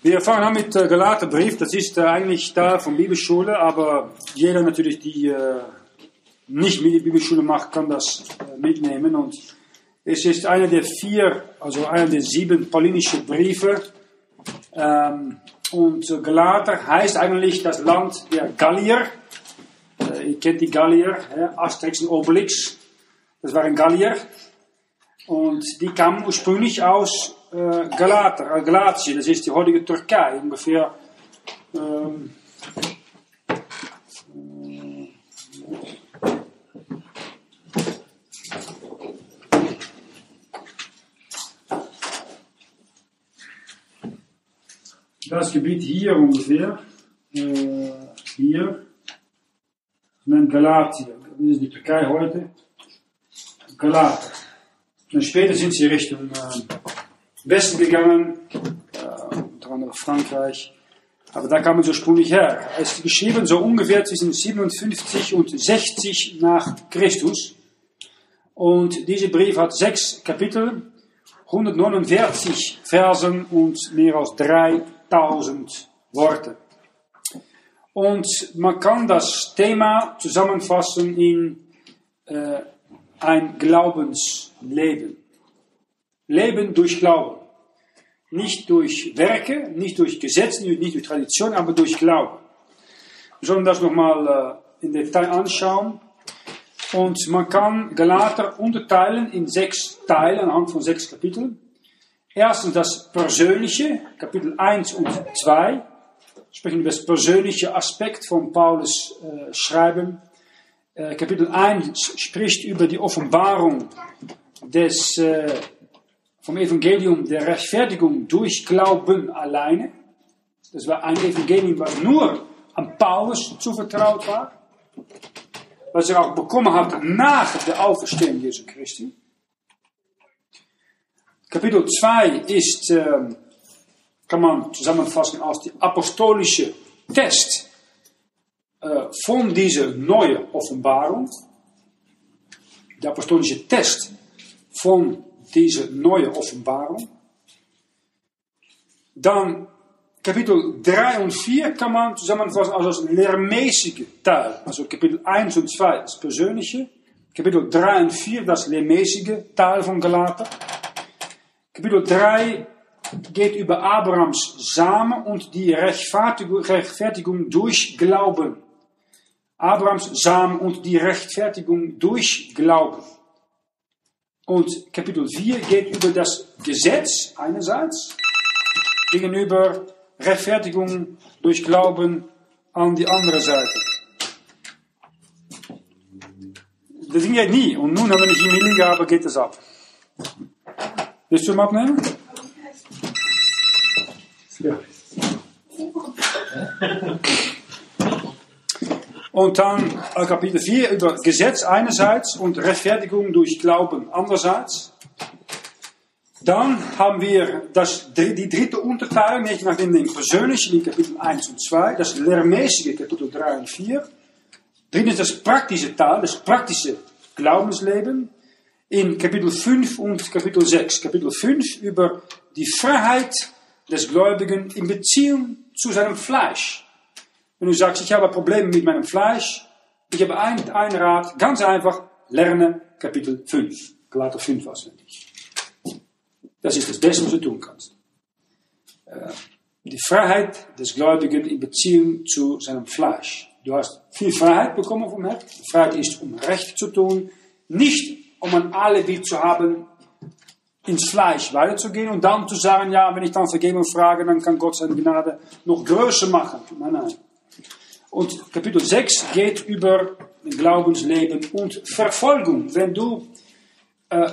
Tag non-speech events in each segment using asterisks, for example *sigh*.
Wir fangen an mit äh, Galaterbrief. Das ist äh, eigentlich da von Bibelschule, aber jeder natürlich, die äh, nicht mit der Bibelschule macht, kann das äh, mitnehmen. Und es ist einer der vier, also einer der sieben paulinischen Briefe. Ähm, und Galater heißt eigentlich das Land der Gallier. Ihr kennt die Gallier, Asterix und Obelix. Das waren Gallier. Und die kamen ursprünglich aus äh, Galater, äh, Galatien, das ist die heutige Türkei, ungefähr. Ähm, das Gebiet hier ungefähr, äh, hier, nennt Galatien, das ist die Türkei heute, Galater. Und später sind sie Richtung Westen gegangen, äh, unter anderem Frankreich. Aber da kamen sie ursprünglich her. Es ist geschrieben so ungefähr zwischen 57 und 60 nach Christus. Und dieser Brief hat sechs Kapitel, 149 Versen und mehr als 3000 Worte. Und man kann das Thema zusammenfassen in äh, ein Glaubensleben. Leben durch Glauben. Nicht durch Werke, nicht durch Gesetze, nicht durch Tradition, aber durch Glauben. Wir sollen das nochmal äh, in Detail anschauen. Und man kann Galater unterteilen in sechs Teile anhand von sechs Kapiteln. Erstens das Persönliche, Kapitel 1 und 2. Sprechen über das persönliche Aspekt von Paulus äh, Schreiben. Äh, Kapitel 1 spricht über die Offenbarung des äh, vom Evangelium der Rechtfertigung durch Glauben alleine. Das war ein Evangelium, was nur an Paulus zuvertraut war. Was er auch bekommen hat nach der Auferstehung Jesu Christi. Kapitel 2 ist, äh, kann man zusammenfassen als die apostolische Test äh, von dieser neuen Offenbarung. Der apostolische Test von diese neue Offenbarung. Dann Kapitel 3 und 4 kann man zusammenfassen als das lehrmäßige Teil. Also Kapitel 1 und 2 das persönliche. Kapitel 3 und 4 das lehrmäßige Teil von Galater. Kapitel 3 geht über Abrahams Samen und die Rechtfertigung durch Glauben. Abrahams Samen und die Rechtfertigung durch Glauben. Und Kapitel 4 geht über das Gesetz einerseits, gegenüber Rechtfertigung durch Glauben an die andere Seite. Das ging ja nie. Und nun, wenn ich ihm liege habe, geht es ab. Willst du ihn abnehmen? Ja. *laughs* Und dann Kapitel 4 über Gesetz einerseits und Rechtfertigung durch Glauben andererseits. Dann haben wir das, die dritte Unterteilung, nämlich nach dem persönlichen in Kapitel 1 und 2, das lehrmäßige Kapitel 3 und 4. Drittens das praktische Teil, das praktische Glaubensleben in Kapitel 5 und Kapitel 6. Kapitel 5 über die Freiheit des Gläubigen in Beziehung zu seinem Fleisch. Wenn du sagst, ich habe Probleme mit meinem Fleisch, ich habe ein, ein Rat, ganz einfach, lerne Kapitel 5. Galater 5 auswendig. Das ist das Beste, was du tun kannst. Äh, die Freiheit des Gläubigen in Beziehung zu seinem Fleisch. Du hast viel Freiheit bekommen vom Herrn. Die Freiheit ist, um Recht zu tun, nicht um ein Alibi zu haben, ins Fleisch weiterzugehen und dann zu sagen, ja, wenn ich dann Vergebung frage, dann kann Gott seine Gnade noch größer machen. Nein, nein. Und Kapitel 6 geht über Glaubensleben und Verfolgung. Wenn du äh,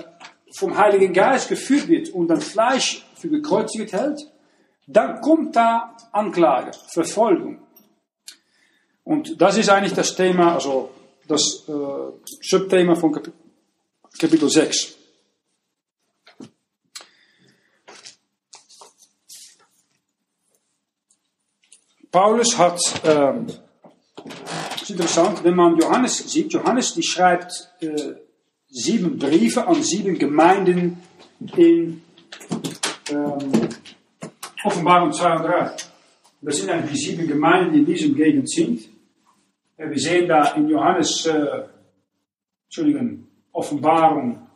vom Heiligen Geist geführt wird und dein Fleisch für gekreuzigt hält, dann kommt da Anklage, Verfolgung. Und das ist eigentlich das Thema, also das äh, Subthema von Kap Kapitel 6. Paulus hat ähm, ist interessant, wenn man Johannes sieht. Johannes die schreibt äh, sieben Briefe an sieben Gemeinden in ähm, Offenbarung 2 und 3. Das sind eigentlich die sieben Gemeinden, die in diesem Gegend sind. Wir sehen da in Johannes, äh, Entschuldigung, Offenbarung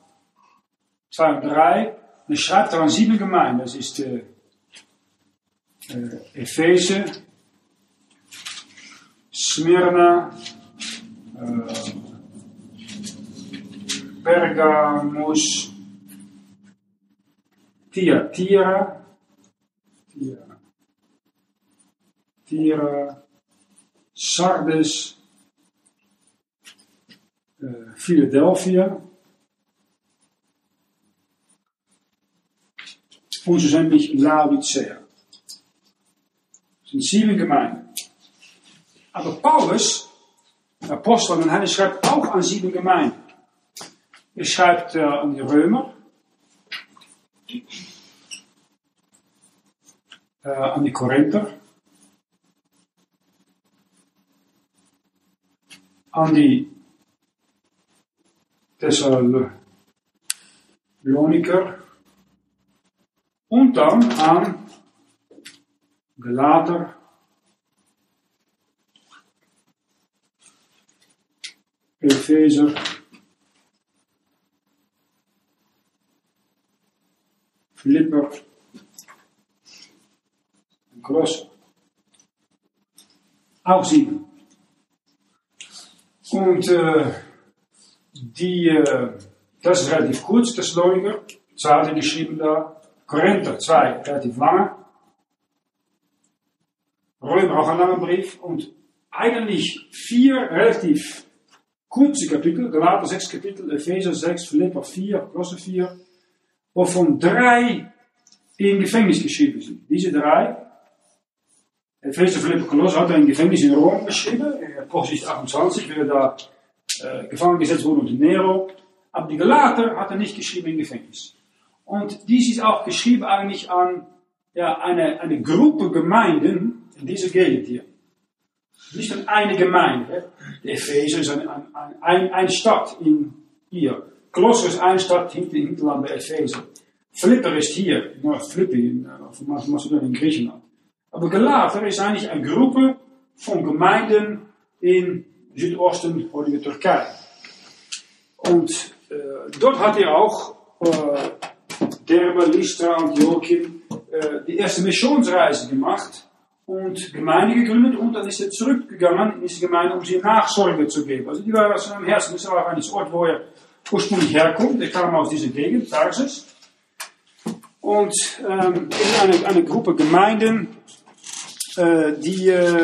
2 und 3. Er schreibt er an sieben Gemeinden. Das ist äh, äh, Epheser, Smyrna, äh, Pergamus, Thyatira, Thyatira, Sardes, uh, Philadelphia. Laodicea. Aber Paulus, der Apostel, und er schreibt auch an sieben Gemeinden. Er schreibt äh, an die Römer, äh, an die Korinther, an die Thessaloniker und dann an Galater, Epheser, Philipper und Kolosser. Auch sieben. Und äh, die, äh, das ist relativ kurz, das Thessaloniker, zwei hat er geschrieben da, Korinther, zwei, relativ lange. Römer auch ein langer Brief und eigentlich vier relativ kurze Kapitel, Galater sechs Kapitel, Epheser sechs, Philipper vier, Kolosser vier, wovon drei in Gefängnis geschrieben sind. Diese drei, Epheser, Philipper, Kolosser hat er in Gefängnis in Rom geschrieben, Apostel 28, wie er da äh, gefangen gesetzt wurde unter Nero, aber die Galater hat er nicht geschrieben in Gefängnis. Und dies ist auch geschrieben eigentlich an ja, eine, eine Gruppe Gemeinden in dieser Gegend hier. Nicht an eine Gemeinde. Epheser ist eine, eine, eine, eine Stadt in hier. Kolosser ist eine Stadt hinter im Hinterland bei Epheser. Flipper ist hier, North Philippi, Macedonien in Griechenland. Aber Galater ist eigentlich eine Gruppe von Gemeinden in Südosten, heutige Türkei. Und äh, dort hat er auch äh, Derbe, Lystra, Antiochien äh, die erste Missionsreise gemacht und Gemeinde gegründet und dann ist er zurückgegangen in diese Gemeinde, um sie Nachsorge zu geben. Also die war aus seinem Herzen, das war auch ein Ort, wo er ursprünglich herkommt. Er kam aus dieser Gegend, Tarsus. Und ähm, in eine, eine Gruppe Gemeinden, äh, die äh,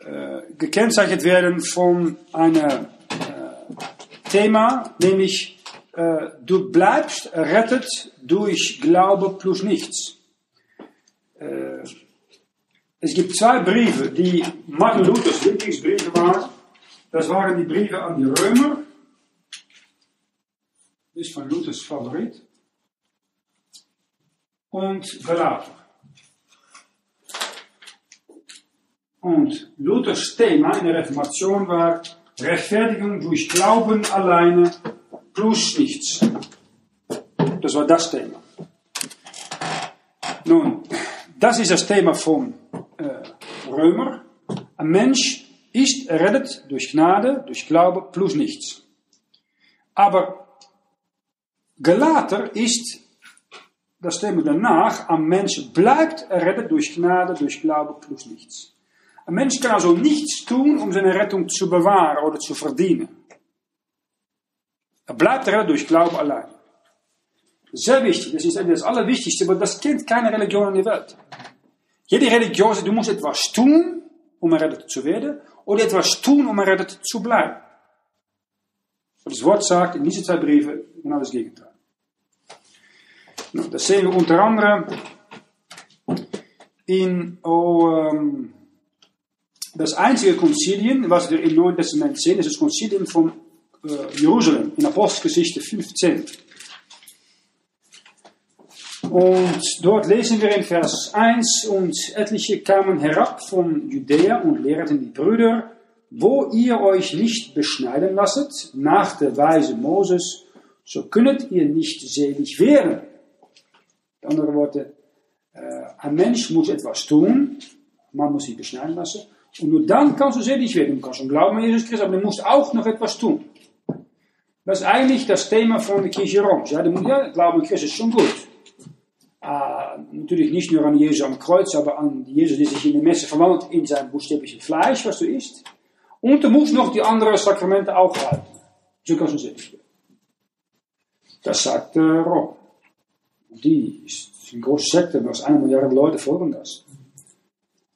äh, gekennzeichnet werden von einem äh, Thema, nämlich äh, du bleibst errettet durch Glaube plus nichts. Äh, es gibt zwei Briefe, die Martin Luthers Lieblingsbriefe waren. Das waren die Briefe an die Römer. Das ist von Luthers Favorit. Und Galater. Und Luthers Thema in der Reformation war Rechtfertigung durch Glauben alleine plus nichts. Das war das Thema. Nun, das ist das Thema von äh, Römer. Ein Mensch ist errettet durch Gnade, durch Glaube plus nichts. Aber Galater ist das Thema danach, ein Mensch bleibt errettet durch Gnade, durch Glaube plus nichts. Ein Mensch kann also nichts tun, um seine Rettung zu bewahren oder zu verdienen. Er bleibt er durch Glauben allein. Sehr wichtig, das ist das Allerwichtigste, aber das kennt keine Religion in der Welt. Jede Religion du musst etwas tun, um errettet zu werden, oder etwas tun, um errettet zu bleiben. Aber das Wort sagt in diese zwei Briefen genau das Gegenteil. Nou, das sehen wir unter anderem in oh, um, das einzige Konzilien, was wir im Neuen Testament sehen, ist das Konzilien von äh, Jerusalem in Apostelgeschichte 15. Und dort lesen wir in Vers 1, und etliche kamen herab von Judäa und lehrten die Brüder, wo ihr euch nicht beschneiden lasset, nach der Weise Moses, so könnet ihr nicht selig werden. Mit andere Worte, Äh, ein Mensch muss etwas tun, man muss sich beschneiden lassen, und nur dann kannst du selig werden. Du kannst schon glauben an Jesus Christus, aber du musst auch noch etwas tun. Das ist eigentlich das Thema von der Kirche Roms. Ja, ja Glauben an Christus ist schon gut. Äh, natürlich nicht nur an Jesus am Kreuz, aber an Jesus, der sich in der Messe verwandelt in sein buchstäbliches Fleisch, was du isst. Und du musst noch die anderen Sakramente auch halten. So kannst du werden. Das sagt äh, Rom. Die ist eine große Sekte, was eine Milliarde Leute folgen das.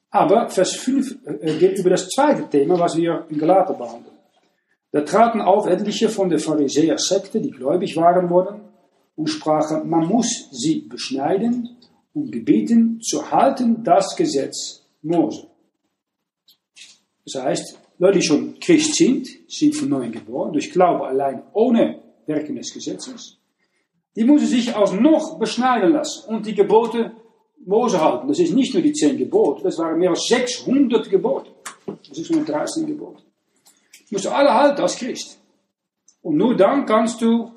Aber Vers 5 äh, geht über das zweite Thema, was wir in Galater behandeln. Da traten auf etliche von der Pharisäer-Sekte, die gläubig waren worden, und sprachen, man muss sie beschneiden und gebieten zu halten das Gesetz Mose. Das heißt, Leute, die schon Christ sind, sind von neuem geboren, durch Glaube allein, ohne Werken des Gesetzes, die müssen sich alsnog beschneiden lassen und die Gebote Mose halten. Das ist nicht nur die zehn Gebote, das waren mehr als 600 Gebote. 613 Gebote. Die musst du alle halten als Christ. Und nur dann kannst du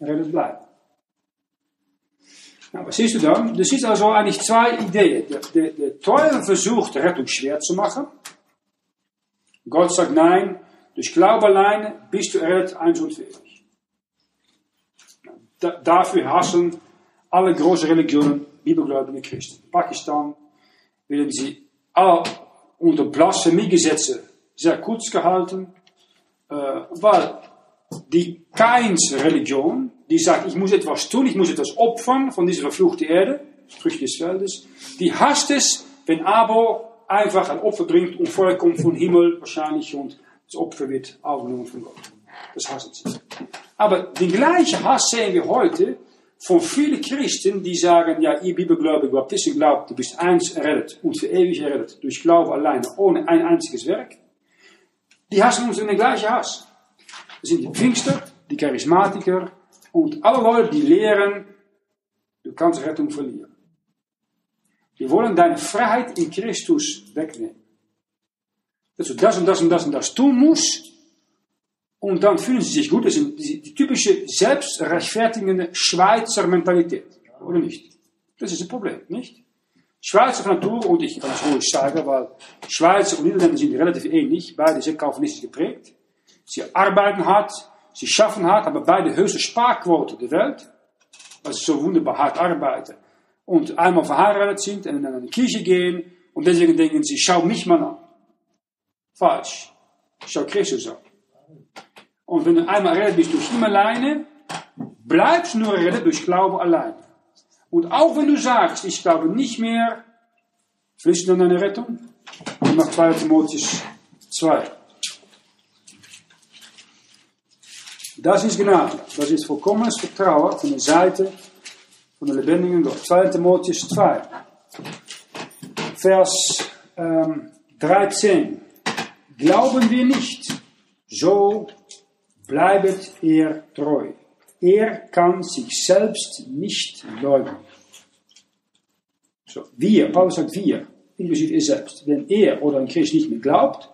redden bleiben. Nou, was siehst du dann? Du siehst also eigentlich zwei Ideen. Der, der, der Teufel versucht, Rettung schwer zu machen. Gott sagt nein, durch Glaube alleine bist du errettet eins und ewig. Da, dafür hassen alle große Religionen bibelgläubige Christen. In Pakistan werden sie all unter Blasphemiegesetze sehr kurz gehalten, äh, weil die Keins-Religion, die sagt, ich muss etwas tun, ich muss etwas opfern von dieser verfluchten Erde, Früchte des Feldes, die hasst es, wenn Abel einfach ein Opfer bringt und Feuer kommt vom Himmel wahrscheinlich und das Opfer wird aufgenommen von Gott. Das hassen sie. Aber den gleichen Hass sehen wir heute von vielen Christen, die sagen, ja, ihr Bibelgläubige, Baptisten glaubt, du bist eins errettet und für ewig errettet, durch Glaube alleine, ohne ein einziges Werk. Die hassen uns in den gleichen Hass. Das sind die Pfingster, die Charismatiker und alle Leute, die lehren, du kannst Rettung verlieren. Die wollen deine Freiheit in Christus wegnehmen. Dass du das und das und das und das tun musst, und dann fühlen sie sich gut. Das ist die, typische selbstrechtfertigende Schweizer Mentalität. Oder nicht? Das ist ein Problem, nicht? Schweizer von Natur, und ich kann es ruhig sagen, weil Schweizer und Niederländer sind relativ ähnlich, beide sind kaufmännisch geprägt. Sie arbeiten hart, sie schaffen hart, aber beide höchste Sparquote der Welt, weil sie so wunderbar hart arbeiten und einmal verheiratet sind und in eine Kirche gehen und deswegen denken sie, schau mich mal an. Falsch. Schau Christus an. Und wenn du einmal errettet bist durch ihn alleine, bleibst du nur errettet durch Glaube allein. Und auch wenn du sagst, ich glaube nicht mehr, fließt dann deine Rettung? Und nach 2 Timotheus 2. Das ist Gnade. Das ist vollkommenes Vertrauen von der Seite von der lebendigen Gott. 2 Timotheus 2. Vers ähm, 13. Glauben wir nicht, so bleibet er treu. Er kann sich selbst nicht leugnen. So, wir, Paulus sagt wir, inklusive er selbst. Wenn er oder ein Christ nicht mehr glaubt,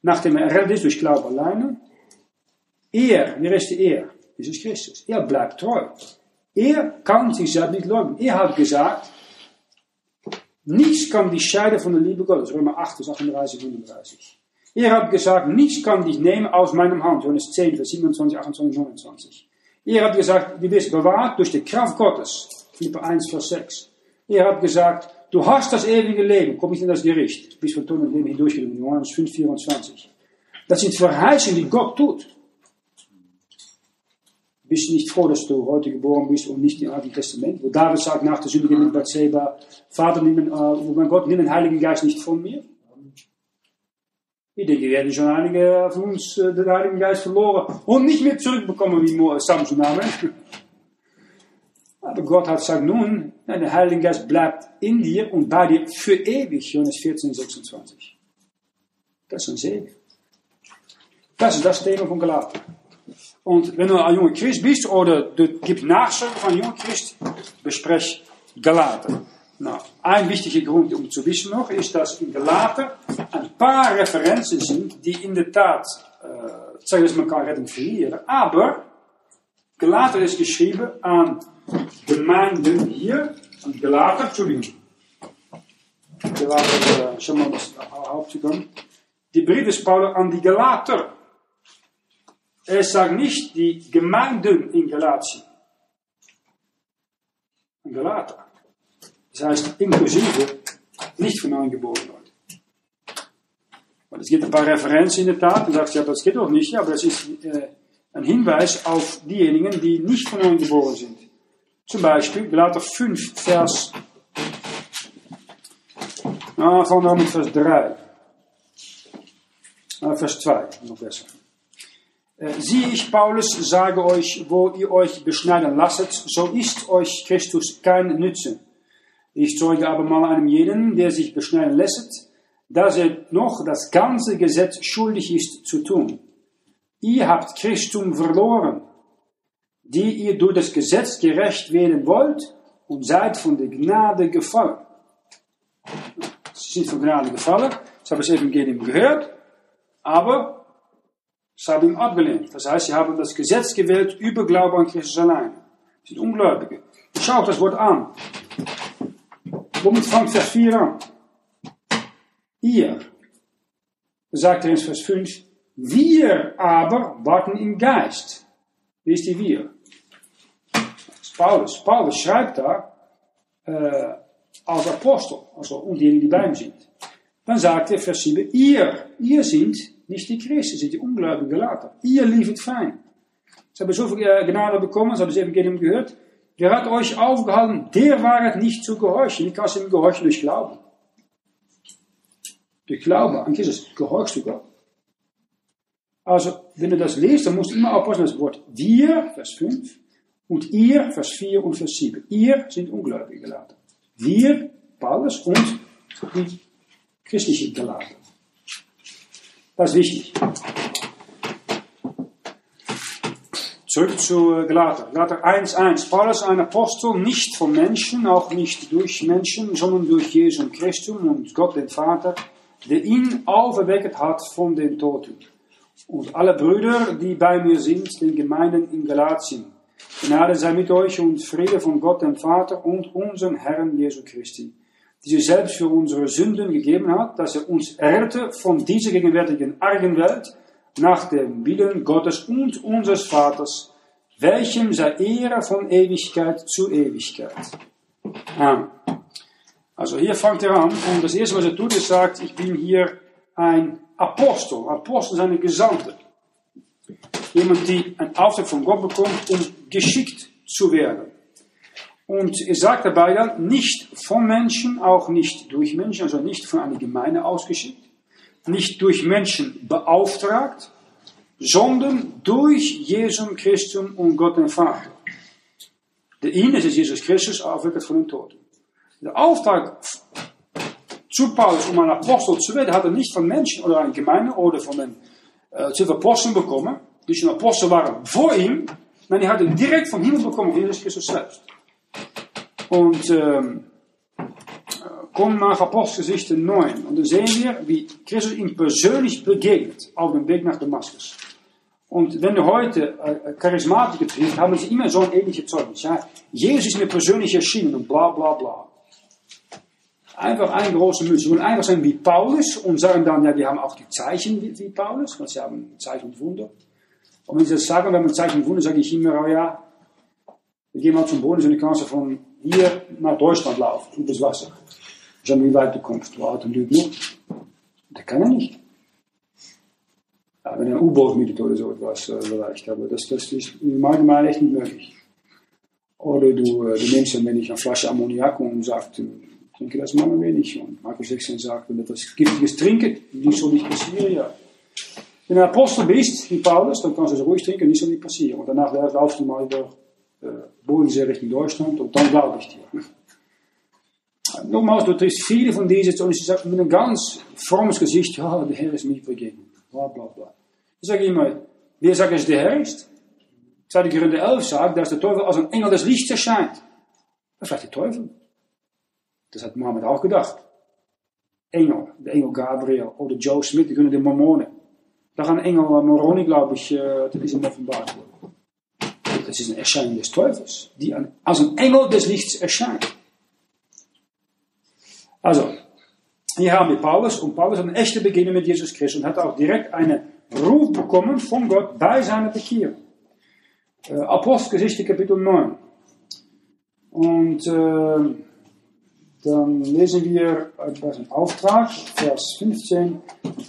nachdem er errettet ist durch Glaube alleine, er, wie ist er? Jesus Christus. Er bleibt treu. Er kann sich selbst nicht leugnen. Er hat gesagt, nichts kann dich scheiden von der Liebe Gottes. Römer 8, 38, 35. Er hat gesagt, nichts kann dich nehmen aus meinem Hand. Johannes 10, Vers 27, 28, 29. Er hat gesagt, du bist bewahrt durch die Kraft Gottes. Philippe 1, Vers 6. Er hat gesagt, du hast das ewige Leben, komm nicht in das Gericht. Bis von Tod und Leben hindurchgegangen. Johannes 5, 24. Das sind Verheißungen, die Gott tut. Bist du nicht froh, dass du heute geboren bist und nicht im Alten Testament? Wo David sagt nach der Sünde mit Bathseba, Vater, nimm, äh, oh mein Gott, nimm den Heiligen Geist nicht von mir. Ich denke, wir hätten schon einige von uns äh, den Heiligen Geist verloren und nicht mehr zurückbekommen wie Samson. Amen. Aber Gott hat gesagt, nun, der Heilige Geist bleibt in dir und bei dir für ewig. Johannes 14, 26. Das ist ein Segen. Das ist das Thema von Galaten. Und wenn du ein junger Christ bist oder du gibst Nachschub von junger Christ, besprech Galaten. Nou, ein wichtiger Grund, um zu wissen noch, ist, dass in Galater ein paar Referenzen sind, die in der Tat äh, zeigen, dass man kann Rettung verlieren. Aber Galater ist geschrieben an Gemeinden hier, an Galater, Entschuldigung, wir waren äh, schon mal das aufgegangen. Die Brief des Paulus an die Galater. Er sagt nicht die Gemeinden in Galatien. An Galater. Das heißt inklusive nicht von angeboren Leute. Und es gibt ein paar Referenzen in der Tat und sagt, ja, das geht doch nicht, ja, aber das ist äh, ein Hinweis auf diejenigen, die nicht von angeboren sind. Zum Beispiel Galater 5, Vers, ah, van dan met Vers 3. Ah, Vers 2, noch besser. Äh, siehe ich, Paulus, sage euch, wo ihr euch beschneiden lasset, so ist euch Christus kein Nütze. Ich zeuge aber mal einem jeden, der sich beschneiden lässt, dass er noch das ganze Gesetz schuldig ist zu tun. Ihr habt Christum verloren, die ihr durch das Gesetz gerecht werden wollt und seid von der Gnade gefallen. Sie sind von Gnade gefallen, sie haben das Evangelium gehört, aber Ihn abgelehnt. Das heißt, sie haben das Gesetz gewählt über Glaube an Christus allein. Sie sind Ungläubige. Schaut das Wort an. Womit fängt Vers 4 an? Ihr, sagt er in Vers 5, wir aber warten im Geist. Wie ist die wir? Paulus. Paulus schreibt da äh, als Apostel, also und diejenigen, die bei ihm sind. Dann sagt er Vers 7, ihr, ihr sind nicht die Christen, sind die Ungläubigen gelaten. Ihr liefert fein. Sie haben so viel Gnade bekommen, sie haben das Evangelium gehört. Wer hat euch aufgehalten, der Wahrheit nicht zu gehorchen. Ich kann es ihm gehorchen durch Glauben. Durch Glauben an Jesus gehorchst du Gott. Also, wenn du das liest, dann musst du immer aufpassen, das Wort wir, Vers 5, und ihr, Vers 4 und Vers 7. Ihr sind Ungläubige gelaten. Wir, Paulus und die christlichen Gelaten. Das ist wichtig. Zurück zu Galater. Galater 1,1. Paulus, ein Apostel, nicht von Menschen, auch nicht durch Menschen, sondern durch Jesus Christus und Gott den Vater, der ihn auferweckt hat von den Toten. Und alle Brüder, die bei mir sind, den Gemeinden in Galatien. Gnade sei mit euch und Friede von Gott dem Vater und unserem Herrn Jesu Christi die sich selbst für unsere Sünden gegeben hat, dass er uns errette von dieser gegenwärtigen argen Welt nach dem Willen Gottes und unseres Vaters, welchem sei Ehre von Ewigkeit zu Ewigkeit. Amen. Also hier fängt er an und das erste, was er tut, ist sagt, ich bin hier ein Apostel. Apostel sind eine Gesandte. Jemand, die einen Auftrag von Gott bekommt, um geschickt zu werden. Und er sagt dabei dann, nicht von Menschen, auch nicht durch Menschen, also nicht von einer Gemeinde ausgeschickt, nicht durch Menschen beauftragt, sondern durch Jesus Christus und Gott den Vater. Der ihn ist Jesus Christus auferweckt von den Toten. Der Auftrag zu Paulus, um ein Apostel zu werden, hat er nicht von Menschen oder einer Gemeinde oder von den äh, Aposteln bekommen, die schon Apostel waren vor ihm. Nein, er hat ihn direkt vom Himmel bekommen, Jesus Christus selbst. Und ähm, kommen nach Apostelgeschichte 9. Und da sehen wir, wie Christus ihm persönlich begegnet auf dem Weg nach Damaskus. Und wenn du heute äh, Charismatiker triffst, haben sie immer so ein ähnliches Zeugnis. Ja, Jesus ist mir persönlich erschienen und bla bla bla. Einfach ein großer Mütze. Sie wollen einfach sein wie Paulus und sagen dann, ja, die haben auch die Zeichen wie, wie Paulus, weil sie haben Zeichen und Wunder. Und wenn sie das sagen, wir haben Zeichen und Wunder, sage ich immer, oh ja, wir gehen mal zum Boden, so eine Kanzel von hier nach Deutschland laufen, über das Wasser. Schon wie weit du kommst, du Auto genug. Das kann er nicht. Ja, wenn er U-Boot mietet oder so etwas äh, vielleicht, aber das, das ist im Allgemeinen echt nicht möglich. Oder du, äh, du nimmst dann, wenn ich eine Flasche Ammoniak und sagst, trinke das mal ein wenig. Und Markus 16 sagt, wenn du etwas Giftiges trinken, die soll nicht passieren, ja. Wenn du ein Apostel bist, wie Paulus, dann kannst du es ruhig trinken, nicht soll nicht passieren. Und danach laufst du mal über äh, Bodensee Richtung Deutschland und dann glaube ich dir. Nogmaals, du triffst viele von diesen und sie sagen mit einem ganz frommes Gesicht, ja, der Herr ist mir begegnet. Bla, bla, bla. Ich sage immer, wer sagt, dass der Herr ist? 2. Korinther 11 sagt, dass der Teufel als ein Engel des Lichts erscheint. Das sagt der Teufel. Das hat Mohammed auch gedacht. Engel, der Engel Gabriel oder Joe Smith, die kunnen de Mormonen. Da gaan Engel Moroni, glaube ich, das ist ihm offenbart worden. Das ist ein Erscheinen des Teufels, die als ein Engel des Lichts erscheint. Also, hier haben wir Paulus und Paulus hat eine echte Begegnung mit Jesus Christus und hat auch direkt einen Ruf bekommen von Gott bei seiner Bekehrung. Äh, Apostelgeschichte Kapitel 9. Und äh, dann lesen wir aus dem Auftrag, Vers 15.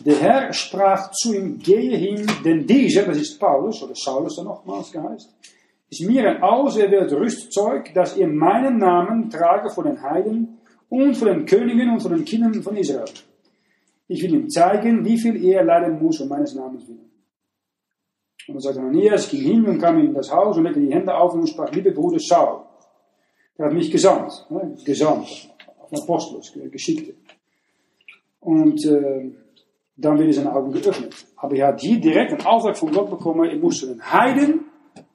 Der Herr sprach zu ihm, gehe hin, denn dieser, das ist Paulus, oder Saulus dann nochmals geheißt, ist mir ein auserwähltes Rüstzeug, dass ihr meinen Namen trage vor den Heiden und vor den Königen und vor den Kindern von Israel. Ich will ihm zeigen, wie viel er leiden muss um meines Namens willen. Und dann sagte Ananias, ging hin und kam in das Haus und legte die Hände auf und sprach, liebe Bruder Saul, der hat mich gesandt, ne, gesandt, auf Apostelus, Geschickte. Und äh, dann werden seine Augen geöffnet. Aber er hat hier direkt einen Auftrag von Gott bekommen, er muss den Heiden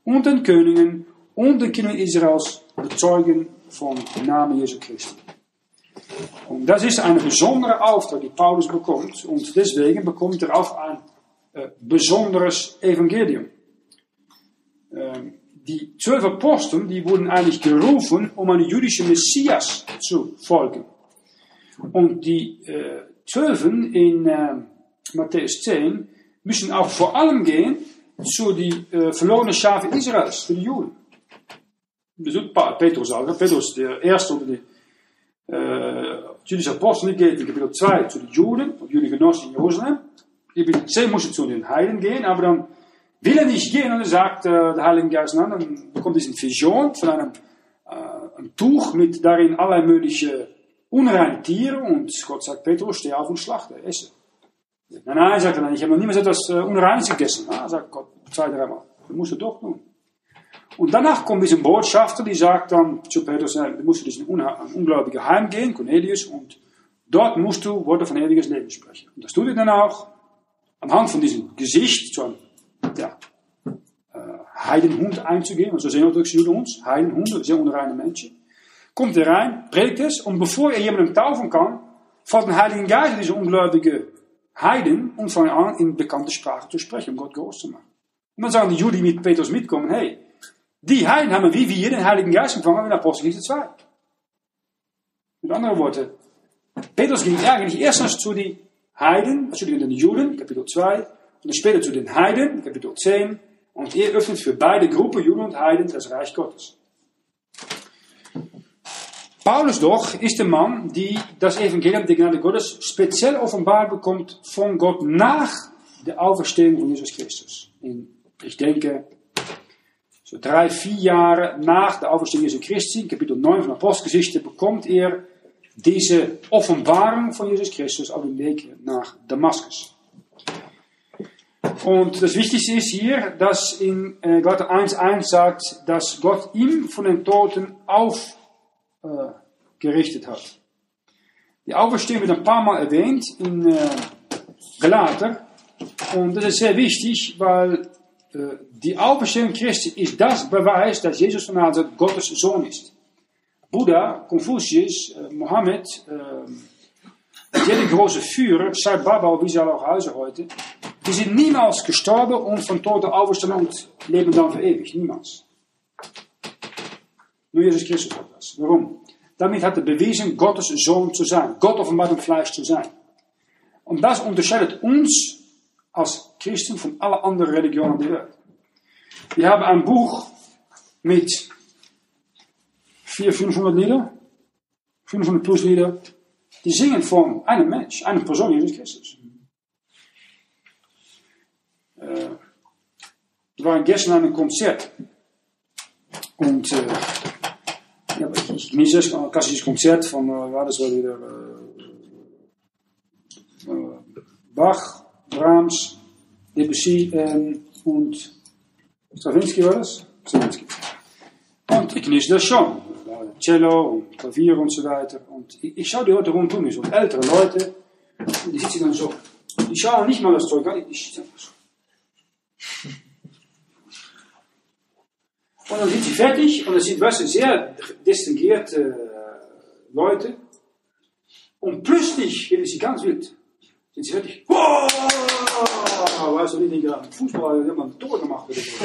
und den Königen und den Kindern Israels bezeugen vom Namen Jesu Christi. Und das ist ein besonderer Auftrag, die Paulus bekommt. Und deswegen bekommt er auch ein äh, besonderes Evangelium. Ähm, die zwölf Aposteln, die wurden eigentlich gerufen, um einen jüdischen Messias zu folgen. Und die äh, in äh, Matthäus 10 müssen auch vor allem gehen zu die äh, verlorenen Schafe Israels, für die Juden. Das ist Petrus auch. Petrus, der erste unter die äh, jüdische Apostel, geht in Kapitel 2 zu den Juden, und Juden Genossen in Jerusalem. Kapitel 10 musste zu den Heiden gehen, aber dann will er nicht gehen und er sagt äh, der Heilige Geist, dann, dann bekommt er eine Vision von einem, äh, einem Tuch mit darin allerlei mögliche unreine Tiere und Gott sagt, Petrus, steh auf und schlachte, esse. Nein, nein, sagt er dann, ich habe noch niemals etwas äh, Unreines gegessen. Ah, sagt Gott zwei, dreimal. Das musst du doch tun. Und danach kommt diese Botschafter, die sagt dann zu Petrus, du musst diesen ungläubigen Heim gehen, Cornelius, und dort musst du Worte von ewiges Leben sprechen. Und das tut er dann auch anhand von diesem Gesicht, so ein ja, äh, Heidenhund einzugehen, und so sehen wir Juden uns, Heidenhunde, sehr unreine Menschen. Kommt er rein, predigt es, und bevor er jemandem taufen kann, fällt ein Heiligen Geist in diese ungläubige Heiden, um von an in bekannte Sprache zu sprechen, um Gott groß zu machen. Und dann sagen die Juden, die mit Petrus mitkommen, hey, die Heiden haben wie wir den Heiligen Geist empfangen in Apostelgeschichte 2. Mit anderen Worten, Petrus ging eigentlich erstens zu den Heiden, zu den Juden, Kapitel 2, und dann später zu den Heiden, Kapitel 10, und er öffnet für beide Gruppen, Juden und Heiden, das Reich Gottes. Paulus doch ist der Mann, die das Evangelium der Gnade Gottes speziell offenbar bekommt von Gott nach der Auferstehung von Jesus Christus. In, ich denke, so drei, vier Jahre nach der Auferstehung Jesu Christi, Kapitel 9 von Apostelgeschichte, bekommt er diese Offenbarung von Jesus Christus auf dem Weg nach Damaskus. Und das Wichtigste ist hier, dass in äh, Galater 1,1 sagt, dass Gott ihm von den Toten aufgerichtet äh, hat. Die Auferstehung wird ein paar Mal erwähnt in äh, Galater. Und das ist sehr wichtig, weil äh, die Auferstehung Christi ist das Beweis, dass Jesus von Nazareth Gottes Sohn ist. Buddha, Konfuzius, äh, Mohammed, äh, jede große Führer, Sai Baba, wie sie alle auch heißen die sind niemals gestorben und von Toten auferstanden und leben dann verewigt. Niemals. Jesus Christus hat das. Warum? Damit hat er bewiesen, Gottes Sohn zu sein. Gott offenbart Fleisch zu sein. Und das unterscheidet uns als Christen von allen anderen Religionen der Welt. Wir haben ein Buch mit 400, 500 Lieder, 500 plus Lieder, die singen von einem Mensch, einer Person, Jesus Christus. Äh, wir waren gestern an einem Konzert und äh, ja, ich, ich das, ein klassisches Konzert von, äh, war das war wieder äh, äh, Bach, Brahms, Debussy ähm, und Stravinsky war das? Stravinsky. Und ich genieße das schon. Cello und Klavier und so weiter. Und ich, ich schaue die Leute rundum, ältere Leute, die sitzen dann so. Die schauen nicht mal das Zeug an, die sitzen Und dann sind sie fertig und das sind weißt du, sehr distinguierte äh, Leute. Und plötzlich werden sie ganz wild. Sind sie fertig? Wow! Weißt du, nicht gerade Fußball hat ein Tor gemacht. Oder so.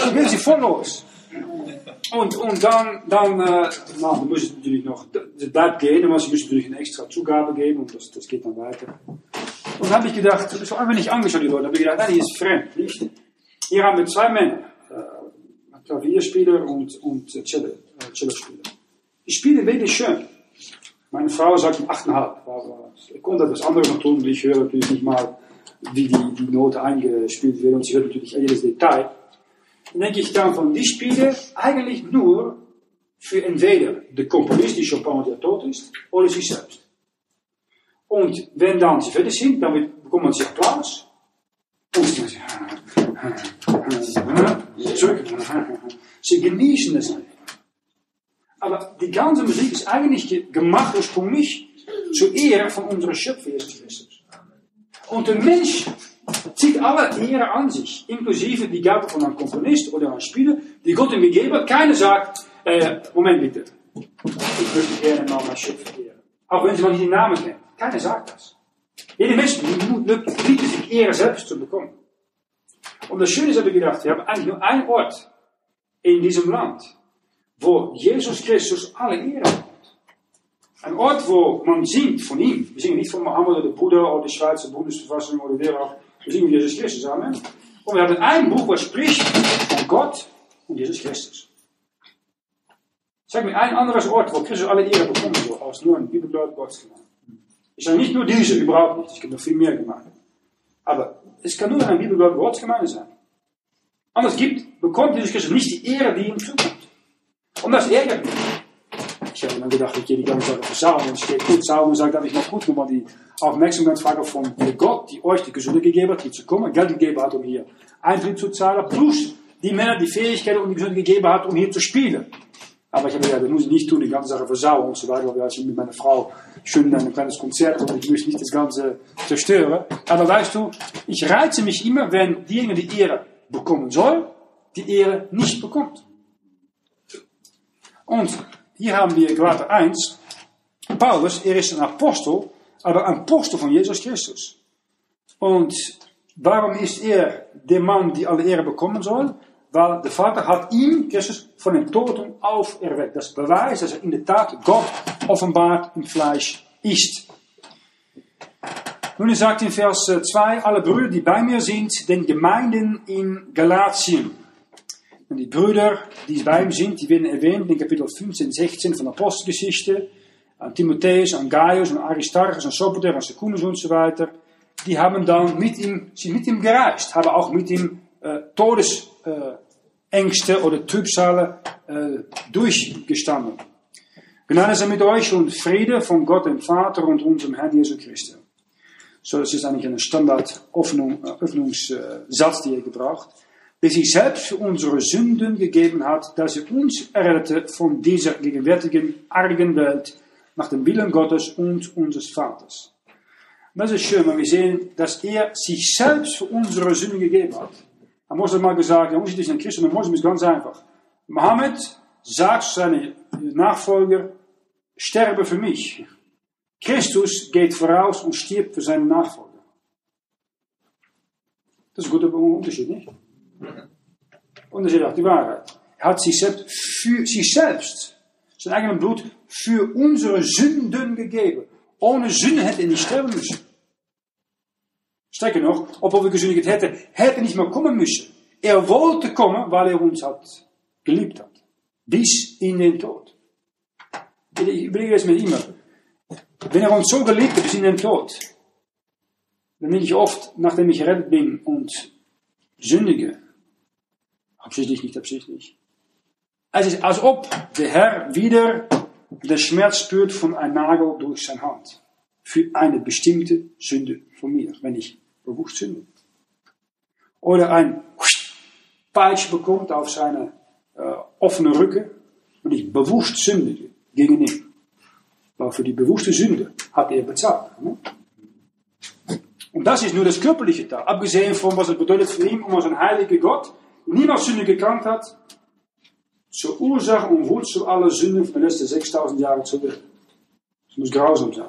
Dann gehen sie voll los. Und, und dann, dann, äh, nou, dan müssen sie natürlich noch, das es bleibt gehen, dann muss ich natürlich eine extra Zugabe geben und das, das geht dann weiter. Und dann habe ich gedacht, das war einfach nicht angeschaut, die Leute, habe ich gedacht, nein, die ist fremd, nicht? Hier haben wir zwei Männer, Klavierspieler und, und Cello, äh, Cello-Spieler. Die spielen wirklich schön. Meine Frau sagt 8,5, aber ich konnte das andere noch tun, ich höre natürlich nicht mal, wie die, die Note eingespielt wird und sie hört natürlich jedes Detail. Dann denke ich dann von, die spielen eigentlich nur für entweder de Komponist, die Chopin, der tot ist, oder sich selbst. Und wenn dann sie fertig sind, dann bekommen sie Applaus. Und sie *laughs* Sie genießen es einfach. Aber die ganze Musik ist eigentlich gemacht ursprünglich zur Ehre von unserem Schöpfer Jesus Christus. Und der Mensch zieht alle Ehre an sich, inklusive die Gabe von einem Komponist oder einem Spieler, die Gott ihm gegeben hat. Keiner sagt, äh, Moment bitte. Ich möchte gerne mal mein Schöpfer ehren. Auch wenn sie mal nicht den Namen kennen. Keiner sagt das. Jede Mensch bietet sich Ehre selbst zu bekommen. Und das Schöne ist, habe ich gedacht, wir haben eigentlich nur Ort in diesem Land, wo Jesus Christus alle Ehre hat. Ein Ort, wo man singt von ihm. Wir singen nicht von Mohammed oder Buddha oder die Schweizer Bundesverfassung oder wer auch. Wir singen Jesus Christus. Amen. Und wir haben ein Buch, was spricht von Gott und Jesus Christus. Sag mir ein anderes Ort, wo Christus alle Ehre bekommen als nur ein Bibelblatt Gottesgemeinde. Ich sage nicht nur diese, überhaupt nicht. Es gibt noch viel mehr Gemeinden. Aber es kann nur ein Bibelblatt Gottesgemeinde sein. Anders gibt, bekommt Jesus Christus nicht die Ehre, die ihm zukommt. Und das ärgert mich. Ich habe dann gedacht, ich gehe die ganze Zeit auf Salmen. Es geht gut, Salmen sagt, dass ich noch gut nochmal die Aufmerksamkeit frage von Gott, die euch die Gesunde gegeben hat, hier zu kommen, Geld gegeben hat, um hier Eintritt zu zahlen, plus die Männer die Fähigkeit und die Gesunde gegeben hat, um hier zu spielen. Aber ich habe gesagt, das muss ich nicht tun, die ganze Sache versauen und so weiter, weil also mit meiner Frau schön ein kleines Konzert und ich möchte nicht das Ganze zerstören. Aber weißt du, ich reize mich immer, wenn diejenigen die Ehre bekommen soll, die Ehre nicht bekommt. Und hier haben wir Galater 1, Paulus, er ist ein Apostel, aber ein Apostel von Jesus Christus. Und warum ist er der Mann, die alle Ehre bekommen soll? Weil der Vater hat ihn, Christus, von den Toten auferweckt. Das bewijst, dass er in der Tat Gott offenbart im Fleisch ist. Nun, er sagt in Vers 2, alle Brüder, die bei mir sind, den Gemeinden in Galatien. Und die Brüder, die bei ihm sind, die werden erwähnt in Kapitel 15, 16 von Apostelgeschichte. An Timotheus, an Gaius, an Aristarchus, an Sopater, an Secundus und. Die haben dann mit ihm, sind mit ihm gereist, haben auch mit ihm Todes, äh, Ängste oder Trübsale äh, durchgestanden. Gnade sei mit euch und Friede von Gott dem Vater und unserem Herrn Jesus Christus. So, das ist eigentlich ein Standard Öffnungssatz, die er gebraucht. Der sich selbst für unsere Sünden gegeben hat, dass er uns errettete von dieser gegenwärtigen argen Welt nach dem Willen Gottes und unseres Vaters. Das ist schön, wenn wir sehen, dass er sich selbst für unsere Sünden gegeben hat. Hij moest mal gesagt, ja, is ein Christen? Der Moslem ist ganz einfach. Mohammed sagt seine Nachfolger, sterbe für mich. Christus geht voraus und stirbt für seine Nachfolger. Das ist ein guter Unterschied, nicht? Unterschied auch die Wahrheit. Er hat sich selbst für sich selbst, sein eigenes Blut, für unsere Sünden gegeben. Ohne Sünde hätte er nicht sterben müssen. Sterker noch, obwohl wir gesündigt hätten, hätte nicht mehr kommen müssen. Er wollte kommen, weil er uns hat geliebt hat. Bis in den Tod. Ich überlege das mir immer. Wenn er uns so geliebt hat bis in den Tod, dann denke ich oft, nachdem ich gerettet bin und sündige, absichtlich, nicht absichtlich, es ist, als ob der Herr wieder den Schmerz spürt von einem Nagel durch seine Hand. Für eine bestimmte Sünde von mir, wenn ich bewusst sünde. Oder ein Peitsch bekommt auf seine äh, offene Rücken und ich bewusst sündige gegen ihn. Aber für die bewusste Sünde hat er bezahlt. Ne? Und das ist nur das körperliche Teil. Abgesehen von, was es bedeutet für ihn, um als ein heiliger Gott, der niemals Sünde gekannt hat, zur Ursache und Wurzel aller Sünden von den letzten 6000 Jahren zu werden. Das muss grausam sein.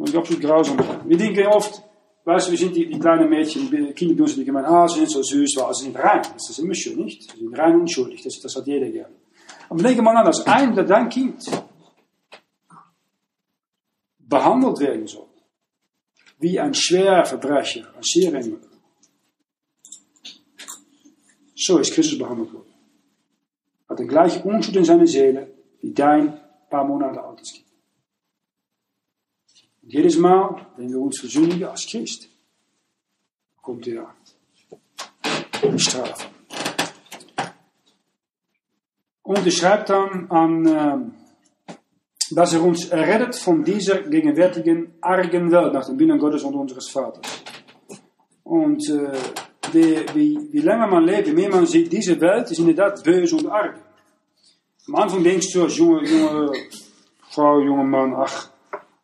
Muss absolut grausam sein. Wir denken oft, weißt du, wir sind die, die kleinen Mädchen, die Kinder bei uns, ah, sie sind so süß, weil sie sind rein. Das ist immer schön, nicht? Sie sind rein unschuldig, das, hat jeder gern. Aber denke mal an, als ein dat dein Kind behandelt werden soll, wie ein schwerer Verbrecher, ein Serienmörder. So ist Christus behandelt worden. Hat den gleichen Unschuld in seiner Seele wie dein paar Monate altes Kind. Mal, wenn wir uns versündigen als Christ, kommt er die Strafe. Und er schreibt dann an, äh, dass er uns errettet von dieser gegenwärtigen argen Welt nach dem Binnen Gottes und unseres Vaters. Und äh, wie, wie, wie länger man lebt, wie mehr man sieht, diese Welt ist inderdaad böse und arg. Am Anfang denkst du als junge, junge Frau, junger Mann, ach,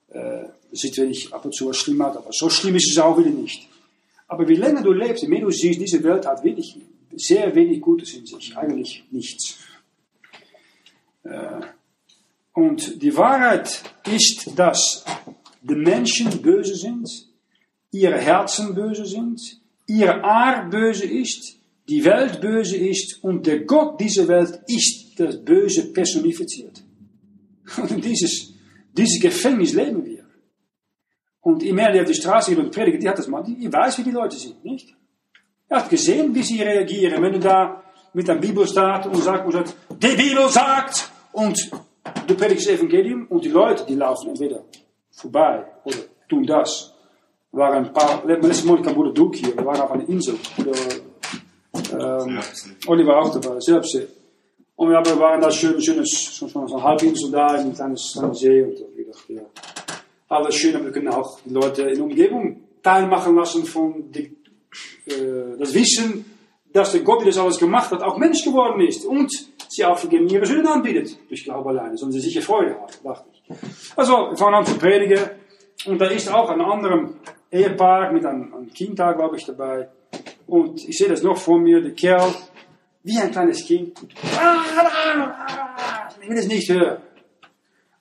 äh, sieht wenn ich ab und zu was schlimm hat, aber so schlimm ist es auch wieder nicht. Aber wie länger du lebst, je mehr du siehst, diese Welt hat wirklich sehr wenig Gutes in sich, eigentlich nichts. Äh, und die Wahrheit ist, dass die Menschen böse sind, ihre Herzen böse sind, ihre Art böse ist, die Welt böse ist und der Gott dieser Welt ist das Böse personifiziert. *laughs* Und in dieses, dieses Gefängnis leben wir. Und immer der auf die Straße und predigt, die hat das mal, die weiß, wie die Leute sind, nicht? Er hat gesehen, wie sie reagieren. Wenn du da mit der Bibel staat und sagt, und sagt die Bibel sagt, und du predigst das Evangelium und die Leute, die laufen entweder vorbei oder tun das. Er waren ein paar, letztes Mal kam Bruder Duke hier, wir waren auf einer Insel. Oder, ähm, Oliver auch dabei, selbst. Und wir waren da schön, schönes, so, so eine Halbinsel da, in ein kleines, kleines See. Und ich dachte, ja, alles schön, aber wir können auch die Leute in der Umgebung teilmachen lassen von die, äh, das Wissen, dass der Gott, der das alles gemacht hat, auch Mensch geworden ist und sie auch vergeben ihre Sünden anbietet, durch Glaube alleine, sondern sie sicher Freude haben, dachte ich. Also, wir fangen an zu predigen und da ist auch ein anderem Ehepaar mit einem, einem Kind da, glaube ich, dabei. Und ich sehe das noch vor mir, der Kerl, wie ein kleines Kind. Ich will es nicht hören.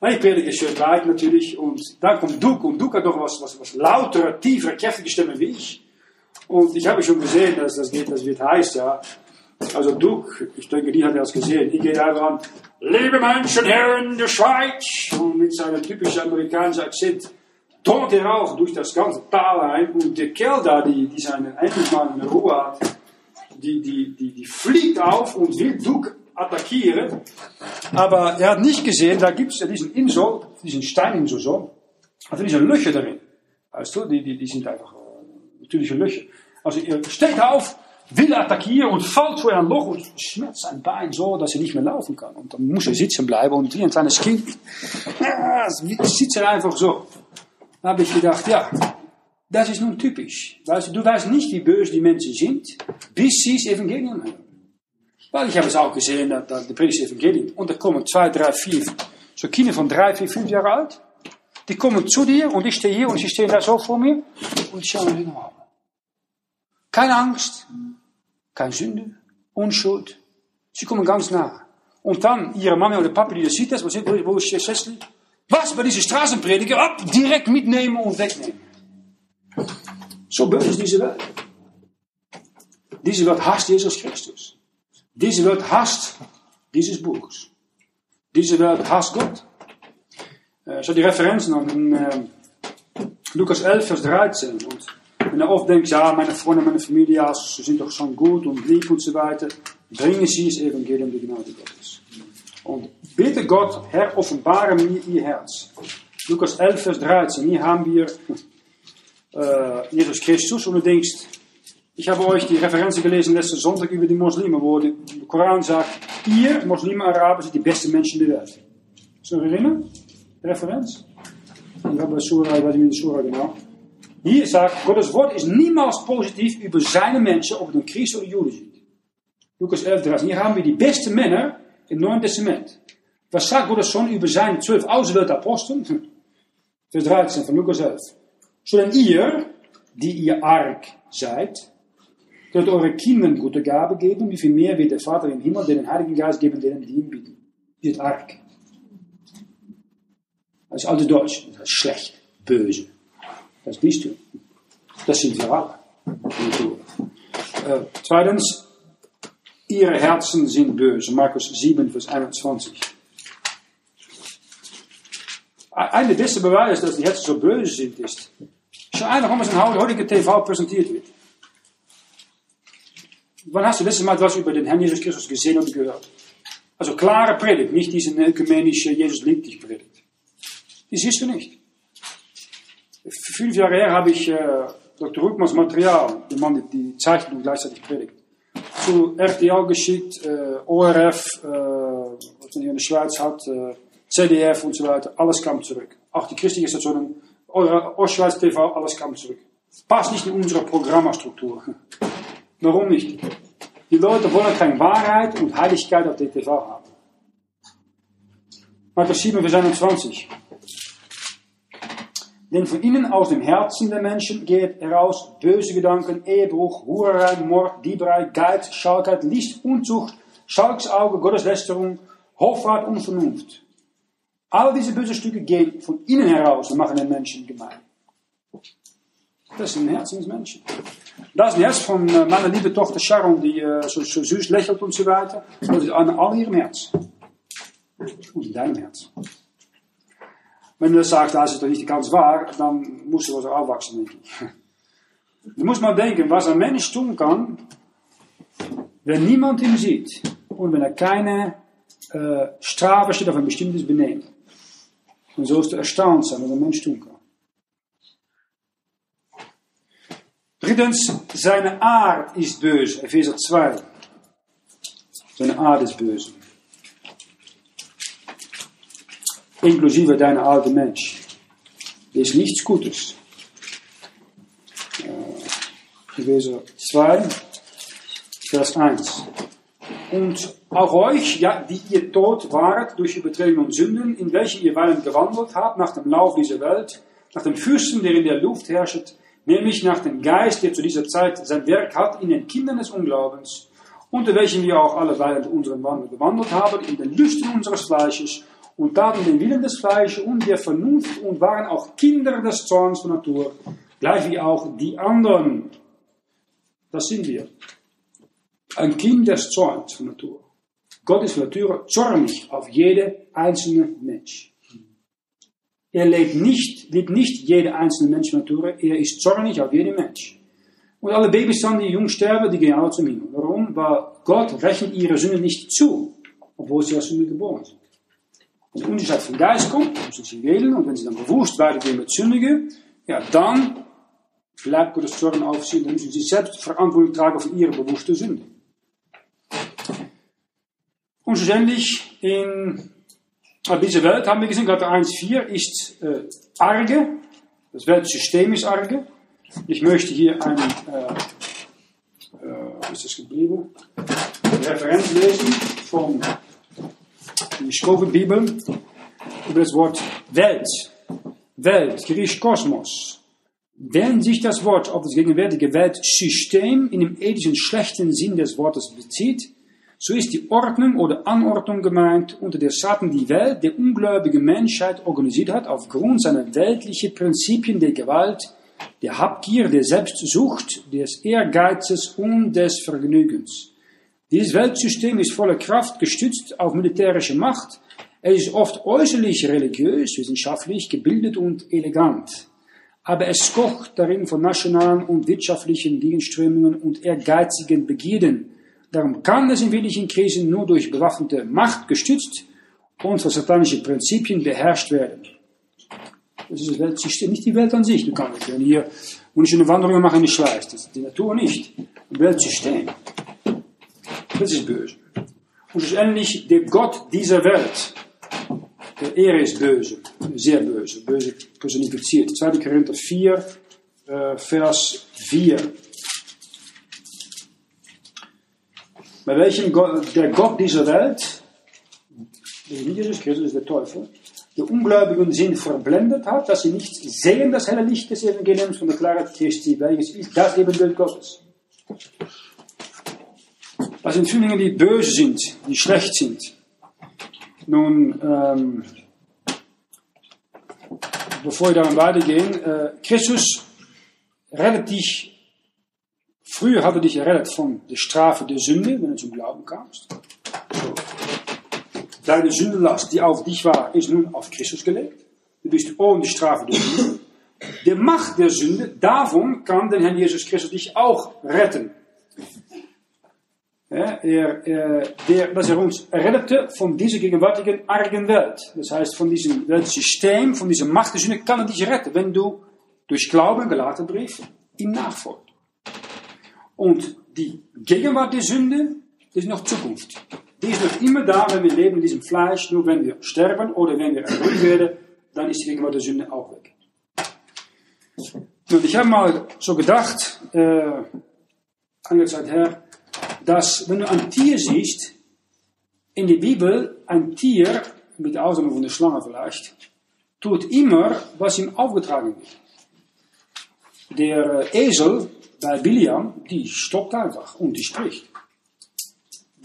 Ich predige schön weit natürlich und dann kommt Duke und Duke hat doch was, was, was lautere, tiefere, kräftige Stimme wie ich. Und ich habe schon gesehen, dass das geht, das wird heiß, ja. Also Duke, ich denke, die hat das gesehen. Ich gehe da dran, liebe Menschen, Herren der Schweiz, und mit seinem typischen amerikanischen Akzent donnert er auch durch das ganze Tal ein und der Kerl da, die, die seine endlich mal in Ruhe hat, die, die, die, die fliegt auf und will Duke attackieren. Aber er hat nicht gesehen, da gibt es diesen Insel, diesen Steininsel so, also diese Löcher darin. Weißt du, die, die, die sind einfach äh, natürliche Löcher. Also er steht auf, will attackieren und fällt vor ein Loch und schmerzt sein Bein so, dass er nicht mehr laufen kann. Und dann muss er sitzen bleiben und wie ein kleines Kind, *laughs* ja, sitzt er einfach so. Da habe ich gedacht, ja, das ist nun typisch. Weißt du, du weißt nicht, wie böse die Menschen sind, bis sie das Evangelium hören. Weil ich habe es auch gesehen, dass, dass die Predigt Evangelium, und da kommen zwei, drei, vier, so Kinder von drei, vier, fünf Jahre alt, die kommen zu dir und ich stehe hier und sie stehen da so vor mir und schauen mich an. Keine Angst, keine Sünde, Unschuld. Sie kommen ganz nah. Und dann ihre Mama oder Papa, die sieht, das, wo, wo ist? Was bei diese Straßenprediger? Ab, direkt mitnehmen und wegnehmen. So böse ist diese Welt. Diese Welt hasst Jesus Christus. Diese Welt hasst dieses Buches. Diese Welt hasst Gott. Äh, so die Referenzen an in äh, Lukas 11, Vers 13. Und wenn er oft denkt, ja, meine Freunde, meine Familie, sie sind doch schon gut und lieb und so weiter, bringen sie das Evangelium die Gnade Gottes. Und bitte Gott, Herr, offenbare mir ihr Herz. Lukas 11, Vers 13. Hier haben wir äh, Jesus Christus und du denkst, ich habe euch die Referenzen gelesen letzten Sonntag über die Moslimen, wo der Koran sagt, ihr, Muslimen, Araber, sind die besten Menschen der Welt. Zo herinneren? Referenz? Ich habe Surah, ich weiß nicht, Surah genau. Hier sagt, Gottes Wort ist niemals positiv über seine Menschen, ob het een Christ oder Jude sind. Lukas 11, 13. Hier haben wir die besten Männer im Neuen Testament. Was sagt Gottes Sohn über seine zwölf ausgewählte Aposteln? Vers 13 von Lukas 11. Zodat ihr, die ihr arg seid, könnt eure Kindern gute Gabe geben, wie viel mehr wird der Vater im Himmel den Heiligen Geist geben, denen die ihm bieten. Ihr seid arg. Das ist alles Deutsch. Das ist schlecht, böse. Das bist du. Das sind wir alle. Äh, zweitens, ihre Herzen sind böse. Markus 7, Vers 21. Ein der besten Beweise, dass die Herzen so böse sind, ist, schau einfach, warum es in heutige TV präsentiert wird. Wann hast du letztes Mal etwas über den Herrn Jesus Christus gesehen und gehört? Also klare Predigt, nicht diese ökumenische Jesus liebt dich Predigt. Die siehst du nicht. Fünf Jahre her habe ich äh, Dr. Rückmanns Material, der Mann, die Zeichnung gleichzeitig predigt, zu RTL geschickt, äh, ORF, äh, was man hier in der Schweiz hat, äh, CDF und so weiter, alles kam zurück. Auch die christliche Stationen, Ostschweiz TV, alles kam zurück. Passt nicht in unsere Programmstruktur. Warum nicht? Die Leute wollen keine Wahrheit und Heiligkeit auf der TV haben. Markus 7, Vers 21. Denn von innen aus dem Herzen der Menschen geht heraus böse Gedanken, Ehebruch, Hurerei, Mord, Dieberei, Geiz, Schalkheit, List, Unzucht, Schalksauge, Gotteslästerung, Hoffart und Vernunft. All diese bösen Stücke gehen von innen heraus und machen den Menschen gemein. Das ist ein Herzen des Menschen. Das Herz von äh, meiner liebe Tochter Sharon, die äh, so, so süß lächelt und so weiter. Das ist an all ihrem Herz. Und in deinem Herz. Wenn du sagst, das ist doch nicht ganz wahr, dann musst du was aufwachsen, denke *laughs* ich. Du musst mal denken, was ein Mensch tun kann, wenn niemand ihn sieht und wenn er keine äh, Strafe steht auf ein bestimmtes. Und so ist du erstaunt sein, was ein Mensch tun. Drittens, seine Art ist böse. Epheser 2. Seine Art ist böse. Inklusive deine alte Mensch. Ist nichts Gutes. Äh, Epheser 2, Vers 1. Und auch euch, ja, die ihr tot wart durch Übertretungen und Sünden, in welche ihr weilen gewandelt habt, nach dem Lauf dieser Welt, nach dem Fürsten, der in der Luft herrscht, nämlich nach dem Geist, der zu dieser Zeit sein Werk hat in den Kindern des Unglaubens, unter welchen wir auch alle während unseren Wandel gewandelt haben, in den Lüsten unseres Fleisches und taten den Willen des Fleisches und der Vernunft und waren auch Kinder des Zorns von Natur, gleich wie auch die anderen. Das sind wir. Ein Kind des Zorns von Natur. Gott ist von Natur zornig auf jede einzelne Mensch. Er lebt nicht, liebt nicht jede einzelne Menschnatur, er ist zornig auf jeden Mensch. Und alle Babys die jung sterben, die gehen alle zum Himmel. Warum? Weil Gott rechnet ihre Sünde nicht zu, obwohl sie als Sünde geboren sind. Wenn die Unterschied vom Geist kommt, müssen sie wählen, und wenn sie dann bewusst weitergehen mit Sündigen, ja, dann bleibt Gottes Zorn auf sie, dann müssen sie selbst Verantwortung tragen für ihre bewusste Sünde. Und schlussendlich in diese Welt, haben wir gesehen, Galater 1,4 ist äh, arge. Das Weltsystem ist arge. Ich möchte hier ein, äh, äh, ist das geblieben? Referenz lesen von der Schrovenbibel über das Wort Welt. Welt, griechisch Kosmos. Wenn sich das Wort auf das gegenwärtige Weltsystem in dem ethischen schlechten Sinn des Wortes bezieht, so ist die Ordnung oder Anordnung gemeint, unter der Satan die Welt der ungläubigen Menschheit organisiert hat, aufgrund seiner weltlichen Prinzipien der Gewalt, der Habgier, der Selbstsucht, des Ehrgeizes und des Vergnügens. Dieses Weltsystem ist voller Kraft gestützt auf militärische Macht. Es ist oft äußerlich religiös, wissenschaftlich, gebildet und elegant. Aber es kocht darin von nationalen und wirtschaftlichen Gegenströmungen und ehrgeizigen Begierden, Darum kann es in wirklichen Krisen nur durch bewaffnete Macht gestützt und von satanischen Prinzipien beherrscht werden. Das ist das Weltsystem, nicht die Welt an sich. Du kannst ja hier wunderschöne Wanderungen machen in die Schweiz. Das ist die Natur nicht. Das Weltsystem. Das ist böse. Und schlussendlich der Gott dieser Welt. Der er ist böse. Sehr böse. Böse personifiziert. 2. Korinther 4, äh, Vers 4. bei welchem Gott, der Gott dieser Welt, Jesus Christus, der Teufel, die Ungläubigen sind verblendet hat, dass sie nicht sehen das helle Licht des Evangeliums von der Klarheit Christi, welches ist das Ebenbild Gottes. Das sind Dinge, die böse sind, die schlecht sind. Nun, ähm, bevor wir dann weitergehen, äh, Christus relativ Früher hat er dich gerettet von der Strafe der Sünde, wenn du zum Glauben kamst. So. Deine Sündenlast, die auf dich war, ist nun auf Christus gelegt. Du bist ohne die Strafe der Sünde. Der Macht der Sünde, davon kann der Herr Jesus Christus dich auch retten. Ja, er, er, der, dass er uns rettete von dieser gegenwärtigen argen Welt. Das heißt, von diesem Weltsystem, von dieser Macht der Sünde kann er dich retten, wenn du durch Glauben, Galaterbrief, ihm nachfolgt. Und die Gegenwart der Sünde ist noch Zukunft. Die ist noch immer da, wenn wir leben in diesem Fleisch. Nur wenn wir sterben oder wenn wir erhöht werden, dann ist die Gegenwart der Sünde auch weg. Und ich habe mal so gedacht, äh, einige Zeit her, dass wenn du ein Tier siehst, in der Bibel ein Tier, mit der Ausnahme von der Schlange vielleicht, tut immer, was ihm aufgetragen wird. Der äh, Esel bei Biliam, die stoppt einfach und die spricht.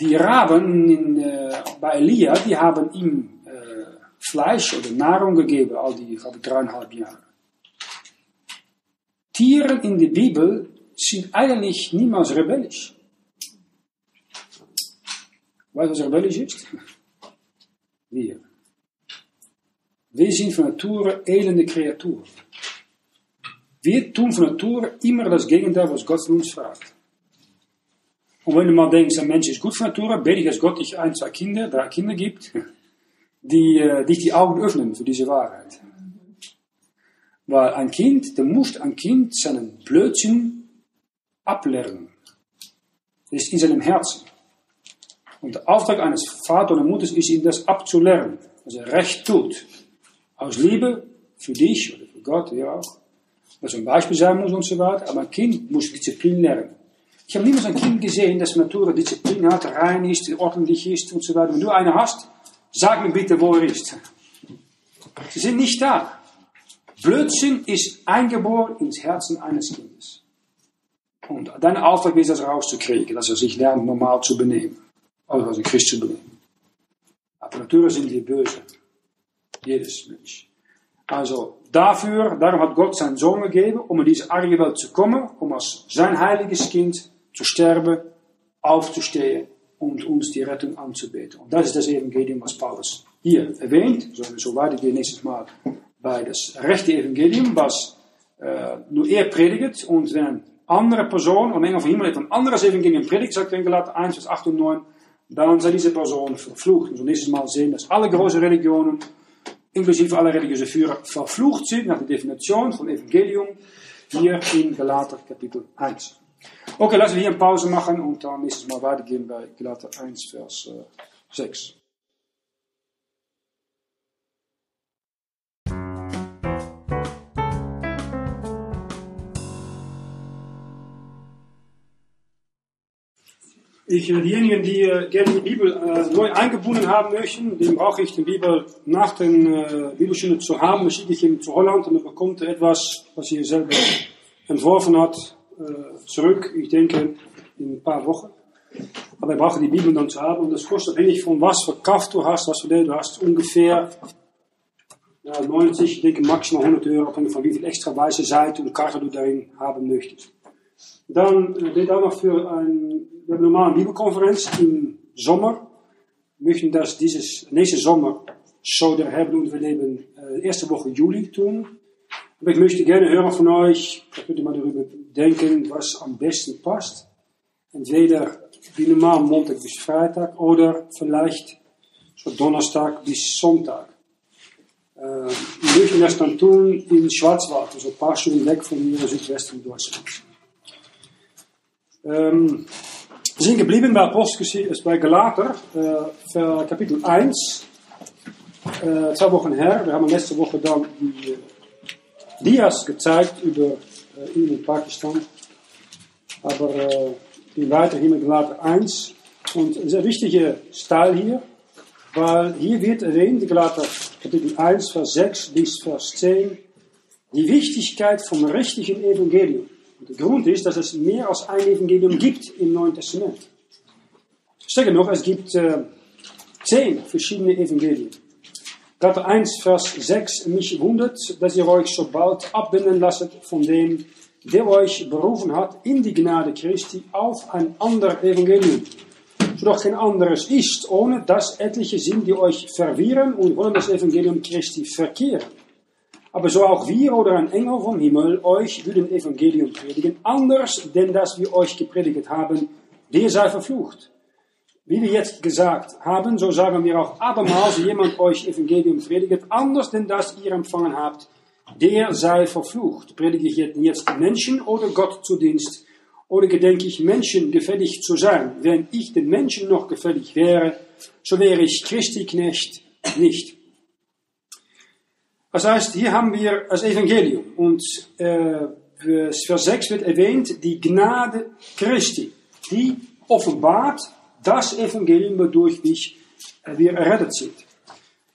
Die Raben in, äh, bei Elia, die haben ihm äh, Fleisch oder Nahrung gegeben, all die, glaube ich, dreieinhalb Jahre. Tiere in der Bibel sind eigentlich niemals rebellisch. Weißt du, was rebellisch ist? *laughs* Wir. Wir sind von Natur elende Kreaturen. Wir tun von Natur immer das Gegenteil, was Gott von uns fragt. Und wenn du mal denkst, ein Mensch ist gut von Natur, bete ich, dass Gott dich ein, zwei Kinder, drei Kinder gibt, die äh, dich die Augen öffnen für diese Wahrheit. Weil ein Kind, der muss ein Kind seinen Blödsinn ablernen. Das ist in seinem Herzen. Und der Auftrag eines Vaters oder Mutters ist, ihm das abzulernen, dass er recht tut. Aus Liebe für dich oder für Gott, wie auch. Was ein Beispiel sein muss und so weiter. Aber ein Kind muss Disziplin lernen. Ich habe niemals ein Kind gesehen, das Natur Disziplin hat, rein ist, ordentlich ist und so weiter. Wenn du eine hast, sag mir bitte, wo er ist. Sie sind nicht da. Blödsinn ist eingeboren ins Herzen eines Kindes. Und dein Auftrag ist, das rauszukriegen, dass er sich lernt, normal zu benehmen. Also als ein Christ zu benehmen. Aber natürlich sind wir böse. Jedes Mensch. Also dafür, darum hat Gott seinen Sohn gegeben, um in diese arge Welt zu kommen, um als sein heiliges Kind zu sterben, aufzustehen und uns die Rettung anzubeten. Und das ist das Evangelium, was Paulus hier erwähnt. Sollen wir so weitergehen nächstes Mal bei das rechte Evangelium, was äh, nur er predigt. Und wenn andere Person am Engel von Himmel ein anderes Evangelium predigt, sagt Galater 1, Vers 8 und 9, dann sei diese Person verflucht. So nächstes Mal sehen, dass alle große Religionen inklusive alle religiöse Führer, verflucht sind nach der Definition von Evangelium hier in Galater Kapitel 1. Okay, lassen wir hier eine Pause machen und dann nächstes Mal weitergehen bei Galater 1, Vers 6. Ich, diejenigen, die äh, gerne die Bibel äh, neu eingebunden haben möchten, dem brauche ich die Bibel nach den äh, Bibelstunde zu haben. Dann schicke ich ihn zu Holland und er bekommt etwas, was er selber entworfen hat, äh, zurück. Ich denke, in ein paar Wochen. Aber er braucht die Bibel dann zu haben und das kostet abhängig von was für Kraft du hast, was für du hast, ungefähr ja, 90, ich denke maximal 100 Euro, abhängig von wie viel extra weiße Seite und Karte du darin haben möchtest. Dann äh, dit auch noch für ein, wir haben normaal Bibelkonferenz im Sommer. Wir möchten das dieses nächste Sommer so der haben und wir leben äh, erste Woche Juli tun. Aber ich möchte gerne hören von euch, da könnt ihr mal darüber denken, was am besten passt. Entweder wie normaal Montag bis Freitag oder vielleicht so Donnerstag bis Sonntag. Äh, wir möchten das dann tun in Schwarzwald, also ein paar Stunden weg von hier Südwesten Deutschland. Ähm, wir sind geblieben bei Apostelgeschichte, bei Galater, äh, Kapitel 1, äh, zwei Wochen her. Wir haben letzte Woche dann die äh, Dias gezeigt über äh, in Pakistan. Aber äh, die weiter hier mit Galater 1. Und ein wichtiger Teil hier, weil hier wird erwähnt, Galater Kapitel 1, Vers 6 bis Vers 10, die Wichtigkeit vom richtigen Evangelium. Der Grund ist, dass es mehr als ein Evangelium gibt im Neuen Testament. Sterker noch, es gibt äh, zehn verschiedene Evangelien. Galater 1, Vers 6, mich wundert, dass ihr euch so bald abbinden lasst von dem, der euch berufen hat in die Gnade Christi auf ein anderes Evangelium. Doch kein anderes ist, ohne dass etliche sind, die euch verwirren und wollen das Evangelium Christi verkehren. Aber so auch wir oder ein Engel vom Himmel euch würden Evangelium predigen, anders denn das wir euch gepredigt haben, der sei verflucht. Wie wir jetzt gesagt haben, so sagen wir auch abermals, jemand euch Evangelium predigt, anders denn das ihr empfangen habt, der sei verflucht. Predige ich jetzt Menschen oder Gott zu Dienst? Oder gedenke ich Menschen gefällig zu sein? Wenn ich den Menschen noch gefällig wäre, so wäre ich Christi Knecht nicht. Das heißt, hier haben wir das Evangelium und äh, Vers 6 wird erwähnt, die Gnade Christi, die offenbart das Evangelium, wodurch wir errettet sind.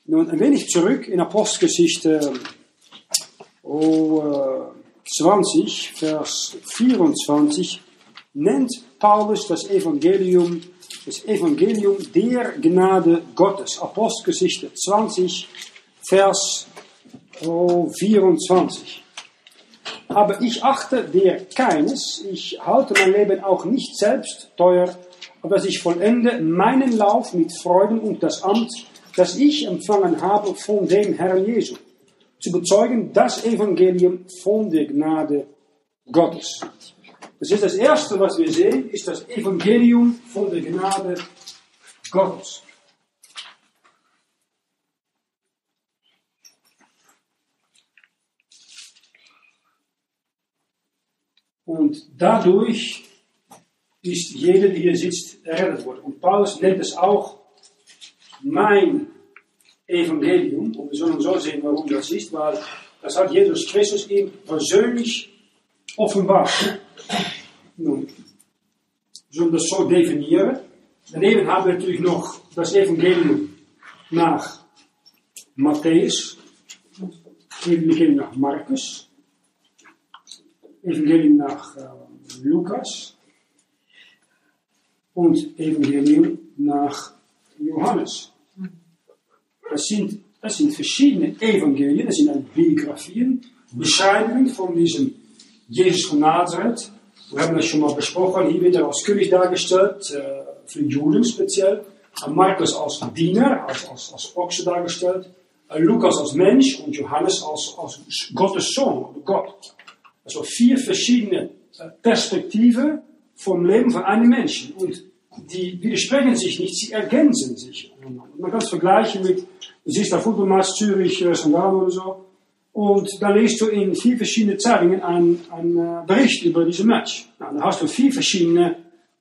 Nun ein wenig zurück in Apostelgeschichte oh, 20, Vers 24, nennt Paulus das Evangelium, das Evangelium der Gnade Gottes. Apostelgeschichte 20, Vers oh, 24. Aber ich achte der keines, ich halte mein Leben auch nicht selbst teuer, aber dass ich vollende meinen Lauf mit Freuden und das Amt, das ich empfangen habe von dem Herrn Jesu, zu bezeugen das Evangelium von der Gnade Gottes. Das ist das Erste, was wir sehen, ist das Evangelium von der Gnade Gottes. Und dadurch ist jeder, die hier sitzt, errettet worden. Und Paulus nennt es auch mein Evangelium. Und wir sollen so sehen, warum das ist, weil das hat Jesus Christus ihm persönlich offenbart. Nun, sollen das so definieren. Daneben haben wir natürlich noch das Evangelium nach Matthäus, Evangelium nach Markus, Evangelium nach äh, Lukas und Evangelium nach Johannes. Das sind, das sind verschiedene Evangelien, das sind Biografien, Beschreibungen von diesem Jesus von Nazareth. Wir haben das schon mal besprochen. Hier wird er als König dargestellt, äh, für Juden speziell. Markus als Diener, als, als, als Ochse dargestellt. Lukas als Mensch und Johannes als, als Gottes Sohn, Gott. Also vier verschiedene äh, Perspektiven vom Leben von einem Menschen. Und die widersprechen sich nicht, sie ergänzen sich. Man kann es vergleichen mit, du siehst da Fußballmatch Zürich, Sandalen oder so. Und dann liest du in vier verschiedenen Zeitungen einen, einen äh, Bericht über diesen Match. Nou, dann hast du vier verschiedene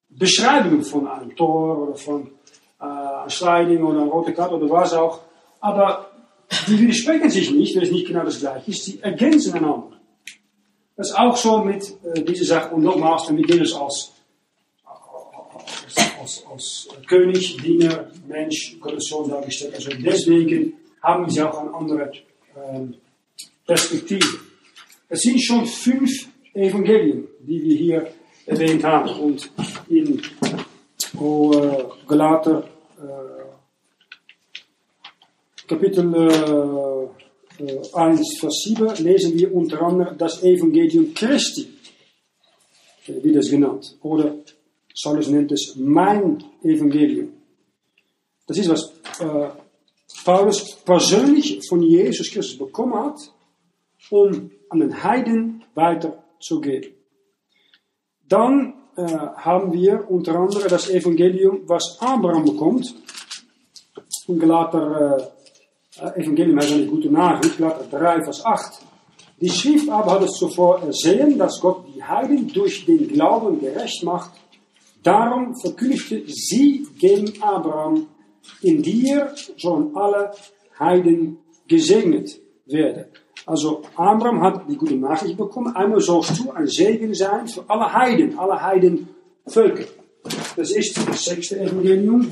Beschreibungen von einem Tor oder von äh, Sliding oder einer rote Karte oder was auch. Aber die widersprechen sich nicht, wenn es nicht genau das gleiche ist. Sie ergänzen einander. Das ist auch so mit äh, dieser Sache. Und dann wird Jesus als, als, als, als König, Diener, Mensch, Sohn dargestellt. Also deswegen haben sie auch eine andere ähm, Perspektive. Es sind schon fünf Evangelien, die wir hier erwähnt haben. Und in oh, äh, Galater äh, Kapitel äh, 1, Vers 7 lesen wir unter anderem das Evangelium Christi, wie das genannt. Oder Saulus nennt es mein Evangelium. Das ist, was äh, Paulus persönlich von Jesus Christus bekommen hat, um an den Heiden weiterzugeben. Dann haben wir unter anderem das Evangelium, was Abraham bekommt, von Galater Evangelium heißt eine gute Nachricht, Galater 3, Vers 8. Die Schrift aber hat es zuvor ersehen, dass Gott die Heiden durch den Glauben gerecht macht. Darum verkündigte sie gegen Abraham, in dir sollen alle Heiden gesegnet werden. Also Abraham hat die gute Nachricht bekommen, einmal sollst du ein Segen sein für alle Heiden, alle Heidenvölker. Das ist das sechste Evangelium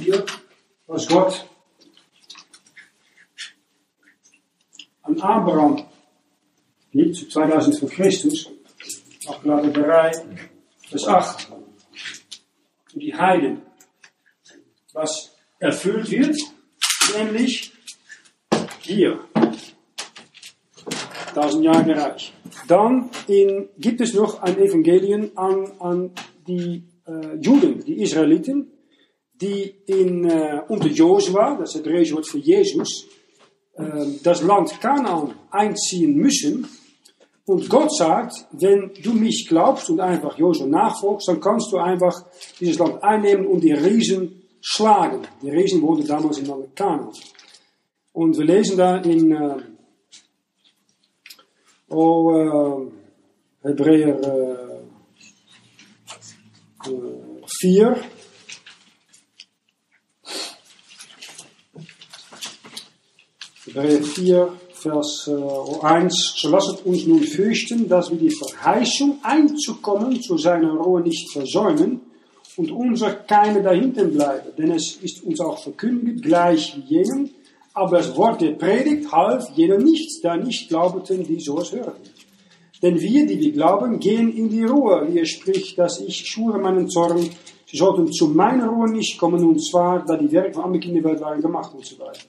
was Gott Abraham gibt, zu 2000 vor Christus, 3, Vers 8. Für die Heiden, was erfüllt wird, nämlich hier. tausend Jahre Reich. Dann in, gibt es noch ein Evangelium an, an die äh, Juden, die Israeliten, die in, unter Josua, das ist het für Jesus, äh, das Land Kanaan einziehen müssen. Und Gott sagt, wenn du mich glaubst und einfach Josua nachfolgst, dann kannst du einfach dieses Land einnehmen und die Riesen schlagen. Die Riesen wurden damals in Land Kanaan. Und wir lesen da in äh, oh, äh, Hebräer äh, 4. 4, Vers äh, 1. So lasset uns nun fürchten, dass wir die Verheißung einzukommen zu seiner Ruhe nicht versäumen und unser keine dahinten bleiben. Denn es ist uns auch verkündigt, gleich wie jenen, aber das Wort der Predigt half jenen nichts, da nicht glaubten, die so es hörten. Denn wir, die wir glauben, gehen in die Ruhe, wie er spricht, dass ich schwöre meinen Zorn, sie sollten zu meiner Ruhe nicht kommen, und zwar, da die Werke von anderen Kindern waren gemacht und so weiter.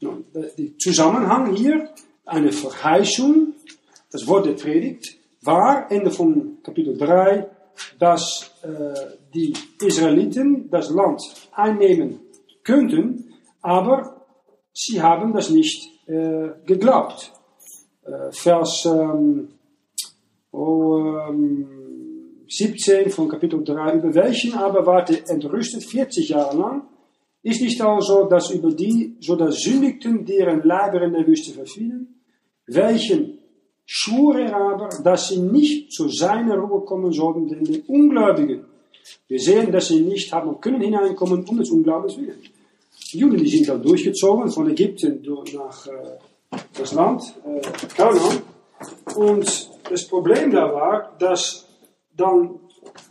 Der Zusammenhang hier, eine Verheißung, das Wort der Predigt, war, Ende von Kapitel 3, dass äh, die Israeliten das Land einnehmen könnten, aber sie haben das nicht äh, geglaubt. Äh, Vers ähm, oh, ähm, 17 von Kapitel 3, über welchen aber wart ihr entrüstet 40 Jahre lang, ist nicht also, dass über die, so das sündigten, deren Leiber in der Wüste verfielen, welchen schwur er aber, dass sie nicht zu seiner Ruhe kommen sollten, denn die Ungläubigen, wir sehen, dass sie nicht haben können hineinkommen um des Unglaubens willen. Die Juden die sind dann durchgezogen von Ägypten nach äh, das Land äh, Kanaan. Und das Problem da war, dass dann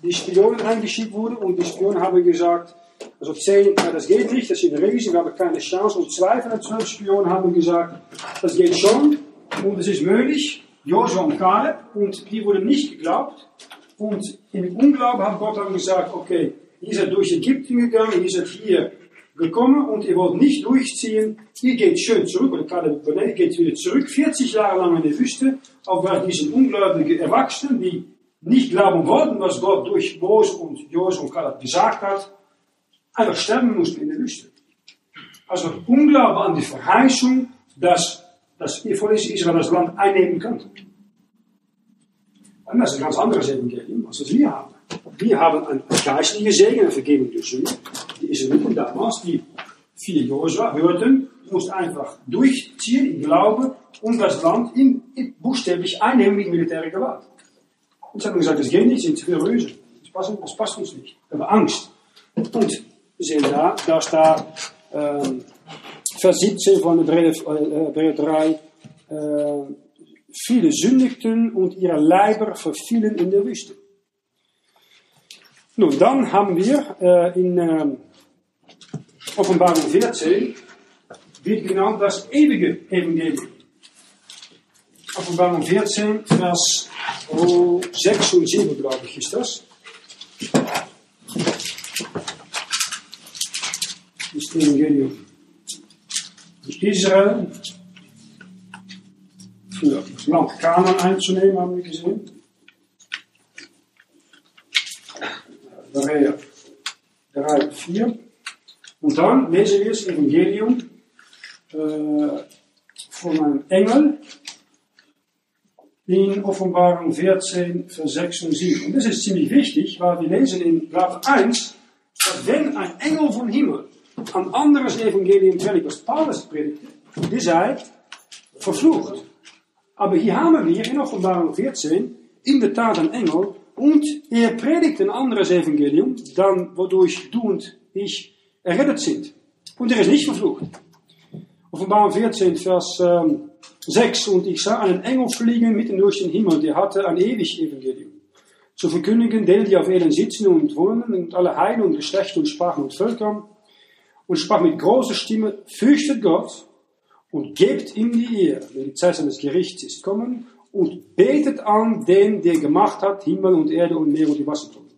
die Spionen eingeschickt wurden und die Spionen haben gesagt, also zehn, das geht nicht, das sind Riesen, wir haben keine Chance. Und zwei von den zwölf Spionen haben gesagt, das geht schon und es ist möglich. Josua und Kaleb und die wurden nicht geglaubt. Und im Unglauben hat Gott dann gesagt, okay, ihr seid durch Ägypten gegangen, ihr seid hier gekommen und ihr wollt nicht durchziehen, ihr geht schön zurück, oder Kaleb ihr geht wieder zurück, 40 Jahre lang in der Wüste, auf weil diese ungläubigen Erwachsenen, die nicht glauben wollten, was Gott durch Mose und Josua und Kaleb gesagt hat, einfach sterben mussten in der Wüste. Also Unglaube an die Verheißung, dass das Volk Israel das Land einnehmen könnte. Und das ist ein ganz anderes Evangelium, als das wir haben. Wir haben ein geistliche Segen, eine Vergebung durch Sünde. Die Israeliten damals, die viele Josua hörten, mussten einfach durchziehen im Glauben und das Land in, in, buchstäblich einnehmen mit militärer Gewalt. Und sie haben gesagt, das geht nicht, sind zu. Das passt, das passt uns nicht. Wir haben Angst. Und wir sehen da, da staat ähm, Vers 17 von Hebräer 3, äh, viele sündigten und ihre Leiber verfielen in der Wüste. Nun, dann haben wir äh, in äh, Offenbarung 14 wird genannt das ewige Evangelium. Offenbarung 14, Vers oh, 6 und 7, glaube ich, ist das. Evangelium. Israel für das Land Kanaan einzunehmen, haben wir gesehen. Hebräer 3, 4. Und dann lesen wir das Evangelium äh, von einem Engel in Offenbarung 14, Vers 6 und 7. Und das ist ziemlich wichtig, weil wir lesen in Blatt 1, dass wenn ein Engel vom Himmel ein anderes Evangelium predigt, was Paulus predigte, die sei verflucht. Aber hier haben wir in Offenbarung 14 in der Tat ein Engel und er predigt ein anderes Evangelium, dann wodurch du und ich errettet sind. Und er ist nicht verflucht. Offenbarung 14, Vers ähm, 6. Und ich sah einen Engel fliegen mitten durch den Himmel, der hatte ein ewig Evangelium. Zu verkündigen, denen, die auf Erden sitzen und wohnen, und alle Heiden und und Sprachen und Völkern, und sprach mit großer Stimme, fürchtet Gott und gebt ihm die Ehre, wenn die Zeit seines Gerichts ist kommen, und betet an den, der gemacht hat, Himmel und Erde und Meer und die Wassertruppen.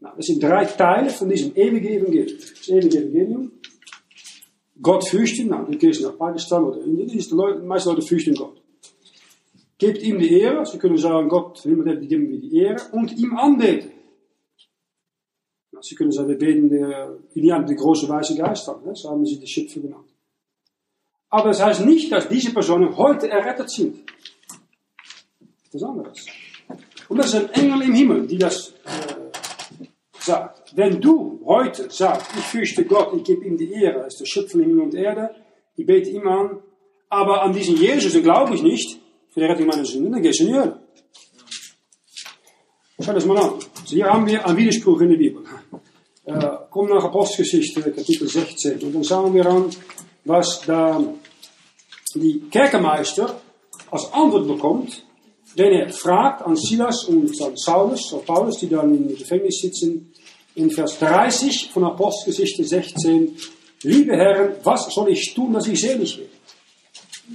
Nou, das sind drei Teile von diesem ewigen Evangelium. Das ewige Evangelium. Gott fürchten, nou, du gehst nach Pakistan oder Indien, die meisten Leute fürchten Gott. gebt ihm die Ehre. Sie können sagen, Gott, niemand die geben wir die Ehre. Und ihm anbeten. Sie können sagen, wir beten der, Indianer, die große weiße Geist an. Ne? So haben sie die Schöpfer genannt. Aber das heißt nicht, dass diese Personen heute errettet sind. Das ist anderes. Und das ist ein Engel im Himmel, die das äh, sagt. Wenn du heute sagst, ich fürchte Gott, ich gebe ihm die Ehre, er ist der Schöpfer Himmel und Erde, ich bete ihm an, aber an diesen Jesus, den glaube ich nicht, für die Rettung meiner Sünden, dann gehst du in die Hölle. Schau das mal an. Hier haben wir einen Widerspruch in der Bibel. Äh, komm nach Apostelgeschichte, Kapitel 16, und dann schauen wir an, was da die Kerkermeister als Antwort bekommt, wenn er fragt an Silas und an Saulus, oder Paulus, die dann im Gefängnis sitzen, in Vers 30 von Apostelgeschichte 16, liebe Herren, was soll ich tun, dass ich selig werde?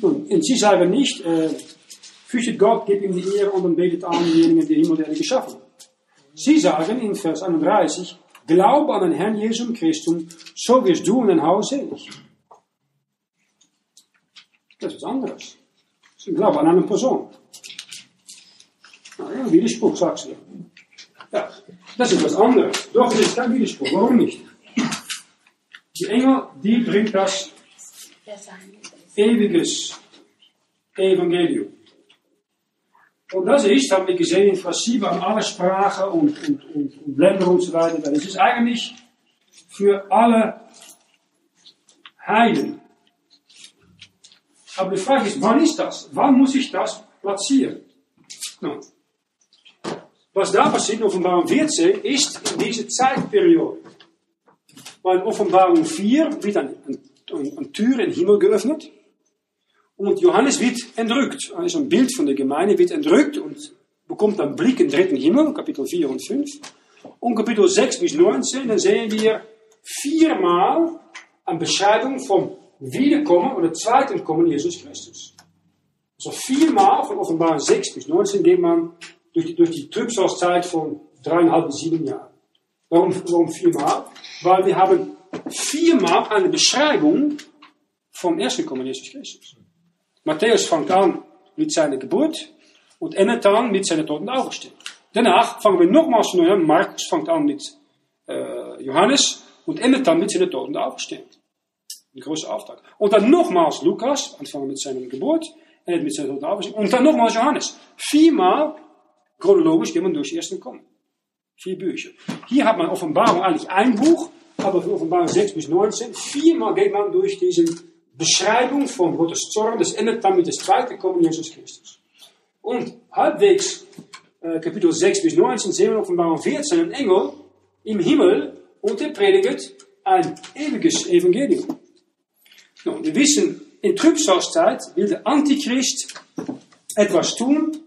Und sie sagen nicht, äh, fürchtet Gott, gebt ihm die Ehre und dann betet an diejenigen, die Himmel und Erde geschaffen. Sie sagen in Vers 31, glaube an den Herrn Jesus Christus, so wirst du und dein Haus selig. Das ist was anderes. Sie glauben an eine Person. Nou ja, Widerspruch, sagst du. Ja, das ist was anderes. Doch, es ist kein Widerspruch. Warum nicht? Die Engel, die bringt das ewiges Evangelium. Und das ist, haben wir gesehen in Vers 7, an alle Sprachen und, und, und, und Länder und so weiter. Das ist eigentlich für alle Heiden. Aber die Frage ist, wann ist das? Wann muss ich das platzieren? Nou, was da passiert in Offenbarung 14 ist diese Zeitperiode. Weil in Offenbarung 4 wird eine, eine, eine Tür in den Himmel geöffnet. Und Johannes wird entrückt. Also ein Bild von der Gemeinde wird entrückt und bekommt einen Blick in den dritten Himmel, Kapitel 4 und 5. Und Kapitel 6 bis 19, dann sehen wir viermal eine Beschreibung vom Wiederkommen oder zweiten Kommen Jesus Christus. Also viermal von Offenbarung 6 bis 19 geht man durch die, durch die Trübsalzeit von dreieinhalb bis sieben Jahren. Warum, warum viermal? Weil wir haben viermal eine Beschreibung vom ersten Kommen Jesus Christus. Matthäus fängt an mit seiner Geburt und endet dann mit seiner toten Auferstehung. Danach fangen wir nochmals neu an. Markus fängt an mit äh, Johannes und endet dann mit seiner toten Auferstehung. Ein großer Auftrag. Und dann nochmals Lukas, anfangen mit seiner Geburt, endet mit seiner toten Auferstehung. Und dann nochmals Johannes. Viermal chronologisch gehen wir durch die ersten Kommen. Vier Bücher. Hier hat man Offenbarung eigentlich ein Buch, aber für Offenbarung 6 bis 19, viermal geht man durch diese Beschreibung von Gottes Zorn, das endet dann mit zweiten Kommen Jesus Christus. Und halbwegs äh, Kapitel 6 bis 19 sehen wir Offenbarung 14 ein Engel im Himmel und er predigt ein ewiges Evangelium. Nou, wir wissen, in Trübsalzeit will der Antichrist etwas tun,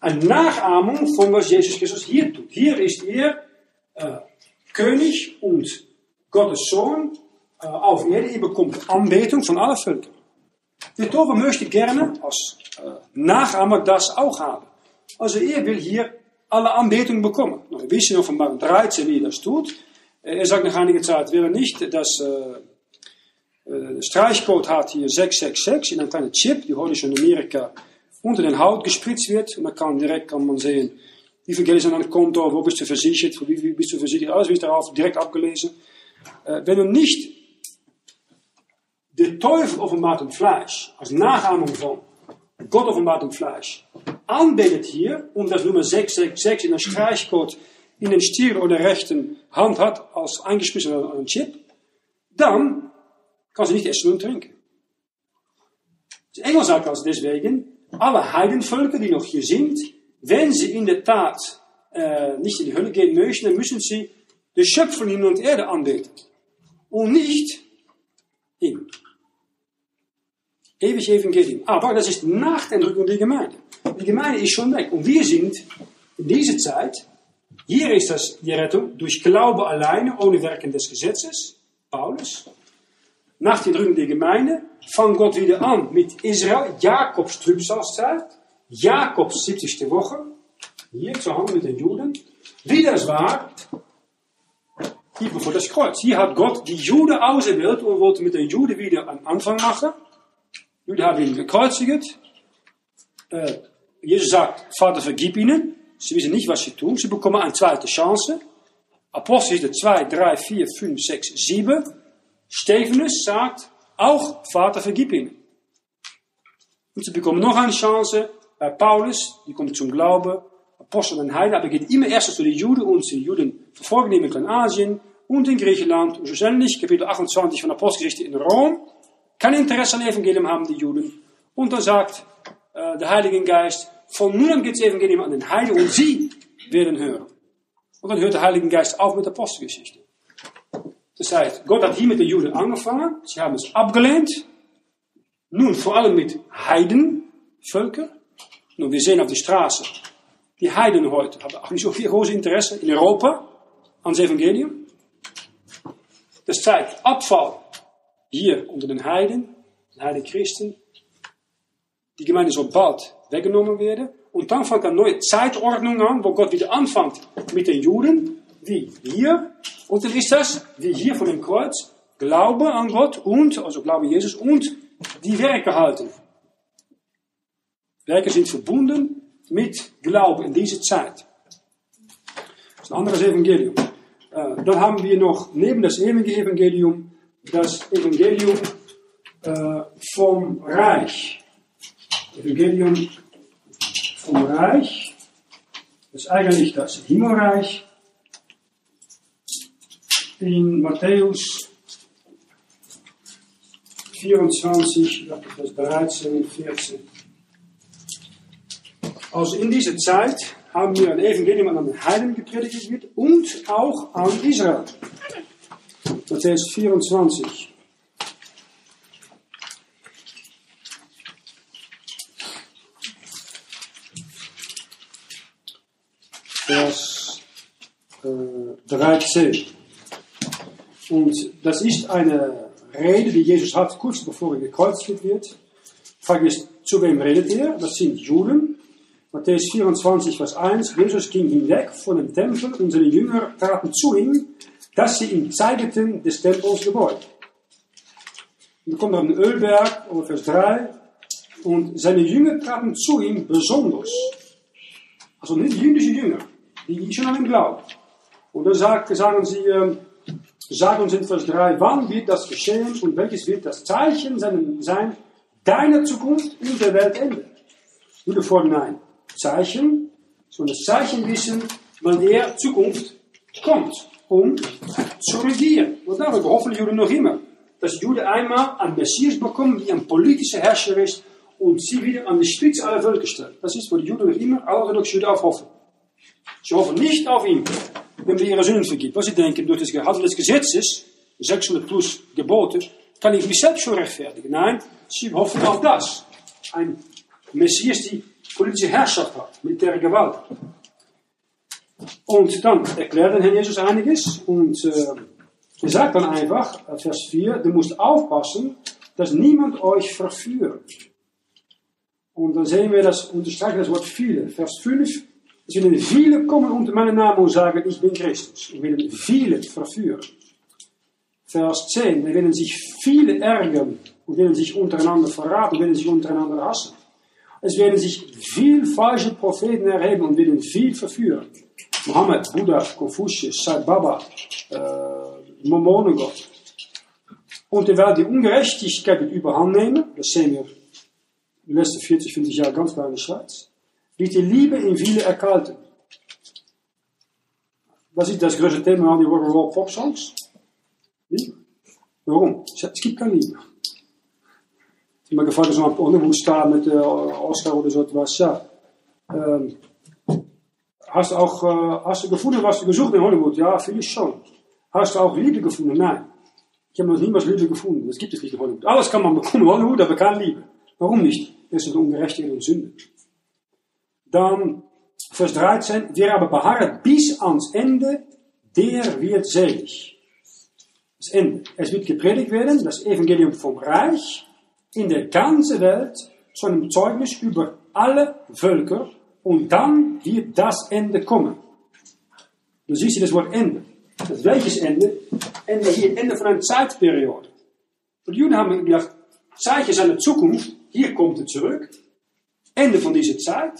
eine Nachahmung von was Jesus Christus hier tut. Hier ist er äh, König und Gottes Sohn äh, auf Erde. Er bekommt Anbetung von allen Völkern. Der Tore möchte gerne als äh, Nachahmer das auch haben. Also er will hier alle Anbetung bekommen. Nou, wir wissen offenbar 13, wie er das tut. Er sagt nach einiger Zeit, will nicht, dass äh, äh, Streichcode hat hier 666 in einem kleinen Chip, die heute schon in Amerika unter den Haut gespritzt wird. Dann kann direkt kann man sehen, wie viel Geld ist an einem Konto, wo bist du versichert, für wie bist du versichert, alles wird darauf direkt abgelesen. Äh, wenn du nicht Teufel offenbart im Fleisch, als Nachahmung von Gott offenbart im Fleisch, anbetet hier, und das Nummer 666 in een Streichcode in den Stier oder rechten Hand hat, als eingeschmissen Chip, dann kann sie nicht essen und trinken. Der Engel sagt also deswegen, alle Heidenvölker, die noch hier sind, wenn sie in der Tat äh, nicht in die Hölle gehen möchten, dann müssen sie den Schöpfer Himmel und Erde anbeten. Und nicht ihn. Ewig Evangelium. Aber das ist nach der Entrückung Gemeinde. Die Gemeinde ist schon weg. Und wir sind in dieser Zeit, hier ist das die Rettung, durch Glaube alleine, ohne Werken des Gesetzes, Paulus. Nach der der Gemeinde fängt Gott wieder an mit Israel, Jakobs Trübsalzeit, Jakobs 70. Woche, hier zu Hand mit den Juden. Wie das war, hier bevor das Kreuz. Hier hat Gott die Juden auserwählt und wollte mit den Juden wieder einen Anfang machen. Juden haben ihn gekreuzigt. Äh, Jesus sagt, Vater, vergib ihnen. Sie wissen nicht, was sie tun. Sie bekommen eine zweite Chance. Apostelgeschichte 2, 3, 4, 5, 6, 7. Stephanus sagt, auch Vater, vergib ihnen. Und sie bekommen noch eine Chance bei Paulus, die kommt zum Glauben. Apostel und Heiden, aber geht immer erst zu den Juden und die Juden verfolgen in Kleinasien und in Griechenland. Und schlussendlich, Kapitel 28 von Apostelgeschichte in Rom, kein Interesse an Evangelium haben die Juden. Und dann sagt äh, der Heilige Geist, von nun an geht das Evangelium an den Heiden und sie werden hören. Und dann hört der Heilige Geist auf mit der Apostelgeschichte. Das heißt, Gott hat hier mit den Juden angefangen, sie haben es abgelehnt. Nun vor allem mit Heidenvölkern. Nun, wir sehen auf der Straße, die Heiden heute haben auch nicht so viel großes Interesse in Europa an das Evangelium. Das zeigt Abfall hier unter den Heiden, den Heidenchristen. Die Gemeinde soll bald weggenommen werden. Und dann fängt eine neue Zeitordnung an, wo Gott wieder anfängt mit den Juden, wie hier. Und dann ist das, wie hier von dem Kreuz, Glaube an Gott und, also Glaube an Jesus und die Werke halten. Werke sind verbunden mit Glauben in dieser Zeit. Das ist ein anderes Evangelium. Äh, dann haben wir noch neben das Evangelium das Evangelium äh, vom Reich. Evangelium vom Reich. Ist eigentlich das Himmelreich. In Matthäus 24, Vers 13 14. Also in dieser Zeit haben wir ein Evangelium an den Heiden gepredigt und auch an Israel. Matthäus 24. Vers äh, 13. Und das ist eine Rede, die Jesus hat, kurz bevor er gekreuzigt wird. Frage ist, zu wem redet er? Das sind Juden. Matthäus 24, Vers 1. Jesus ging hinweg von dem Tempel und seine Jünger traten zu ihm, dass sie ihm zeigten des Tempels. Und dann kommt auf den Ölberg, Vers 3. Und seine Jünger traten zu ihm besonders. Also nicht jüdische Jünger, die schon an ihm glauben. Und dann sagen sie, ähm, sagen uns in Vers 3, wann wird das geschehen und welches wird das Zeichen sein deiner Zukunft und der Weltende? Juden vor nein. Zeichen, so das Zeichen wissen, wann der Zukunft kommt, um zu regieren. Und daarom hoffen die Juden noch immer, dass die Juden einmal einen Messias bekommen, die ein politischer Herrscher ist und sie wieder an die Spitze aller Völker stellt. Das ist, wo die Juden noch immer, alle orthodoxe Juden hoffen. Sie hoffen nicht auf ihn, wenn wir ihre Sünden vergibt. Was sie denken, durch das Gehalten des Gesetzes, 600 plus Gebote, kann ich mich selbst schon rechtfertigen. Nein, sie hoffen auf das. Ein Messias, die politische Herrschaft hat, militäre Gewalt. Und dann erklärt Herr Jesus einiges und äh, er sagt dann einfach, Vers 4, du musst aufpassen, dass niemand euch verführt. Und dann sehen wir das, unterstreichen das Wort viele. Vers 5, es werden viele kommen unter meinen Namen und sagen, ich bin Christus. Und werden viele verführen. Vers 10, da werden sich viele ärgern und werden sich untereinander verraten, werden sich untereinander hassen. Es werden sich viel falsche Propheten erheben und werden viel verführen. Mohammed, Buddha, Konfuzius, Sai Baba, äh, Mormonengott. Und er wird die Ungerechtigkeit überhand nehmen, das sehen wir die letzten 40, 50 Jahre ganz klar in der Schweiz, wird die Liebe in viele erkalten. Was ist das größte Thema an die Rock'n'Roll Pop Songs? Liebe. Warum? Es gibt keine Liebe. Die me gefragt, so am Hollywood staan mit äh, Oscar oder so etwas, ja. Ähm, hast du auch, äh, hast du gefunden, was du gesucht in Hollywood? Ja, vielleicht schon. Hast du auch Liebe gefunden? Nein. Ich habe noch niemals Liebe gefunden. Das gibt es nicht in Hollywood. Alles kann man bekommen in Hollywood, aber keine Liebe. Warum nicht? Das ist Ungerechtigkeit und Sünde. Dann, Vers 13. Wer aber beharrt bis ans Ende, der wird selig. Das Ende. Es wird gepredigt werden, das Evangelium vom Reich, in der ganzen Welt zu einem Zeugnis über alle Völker und dann wird das Ende kommen. Du siehst das Wort Ende. Das welches Ende? Hier, Ende einer Zeitperiode. Und die Juden haben gedacht, Zeichen seiner Zukunft, hier kommt er zurück. Ende von dieser Zeit.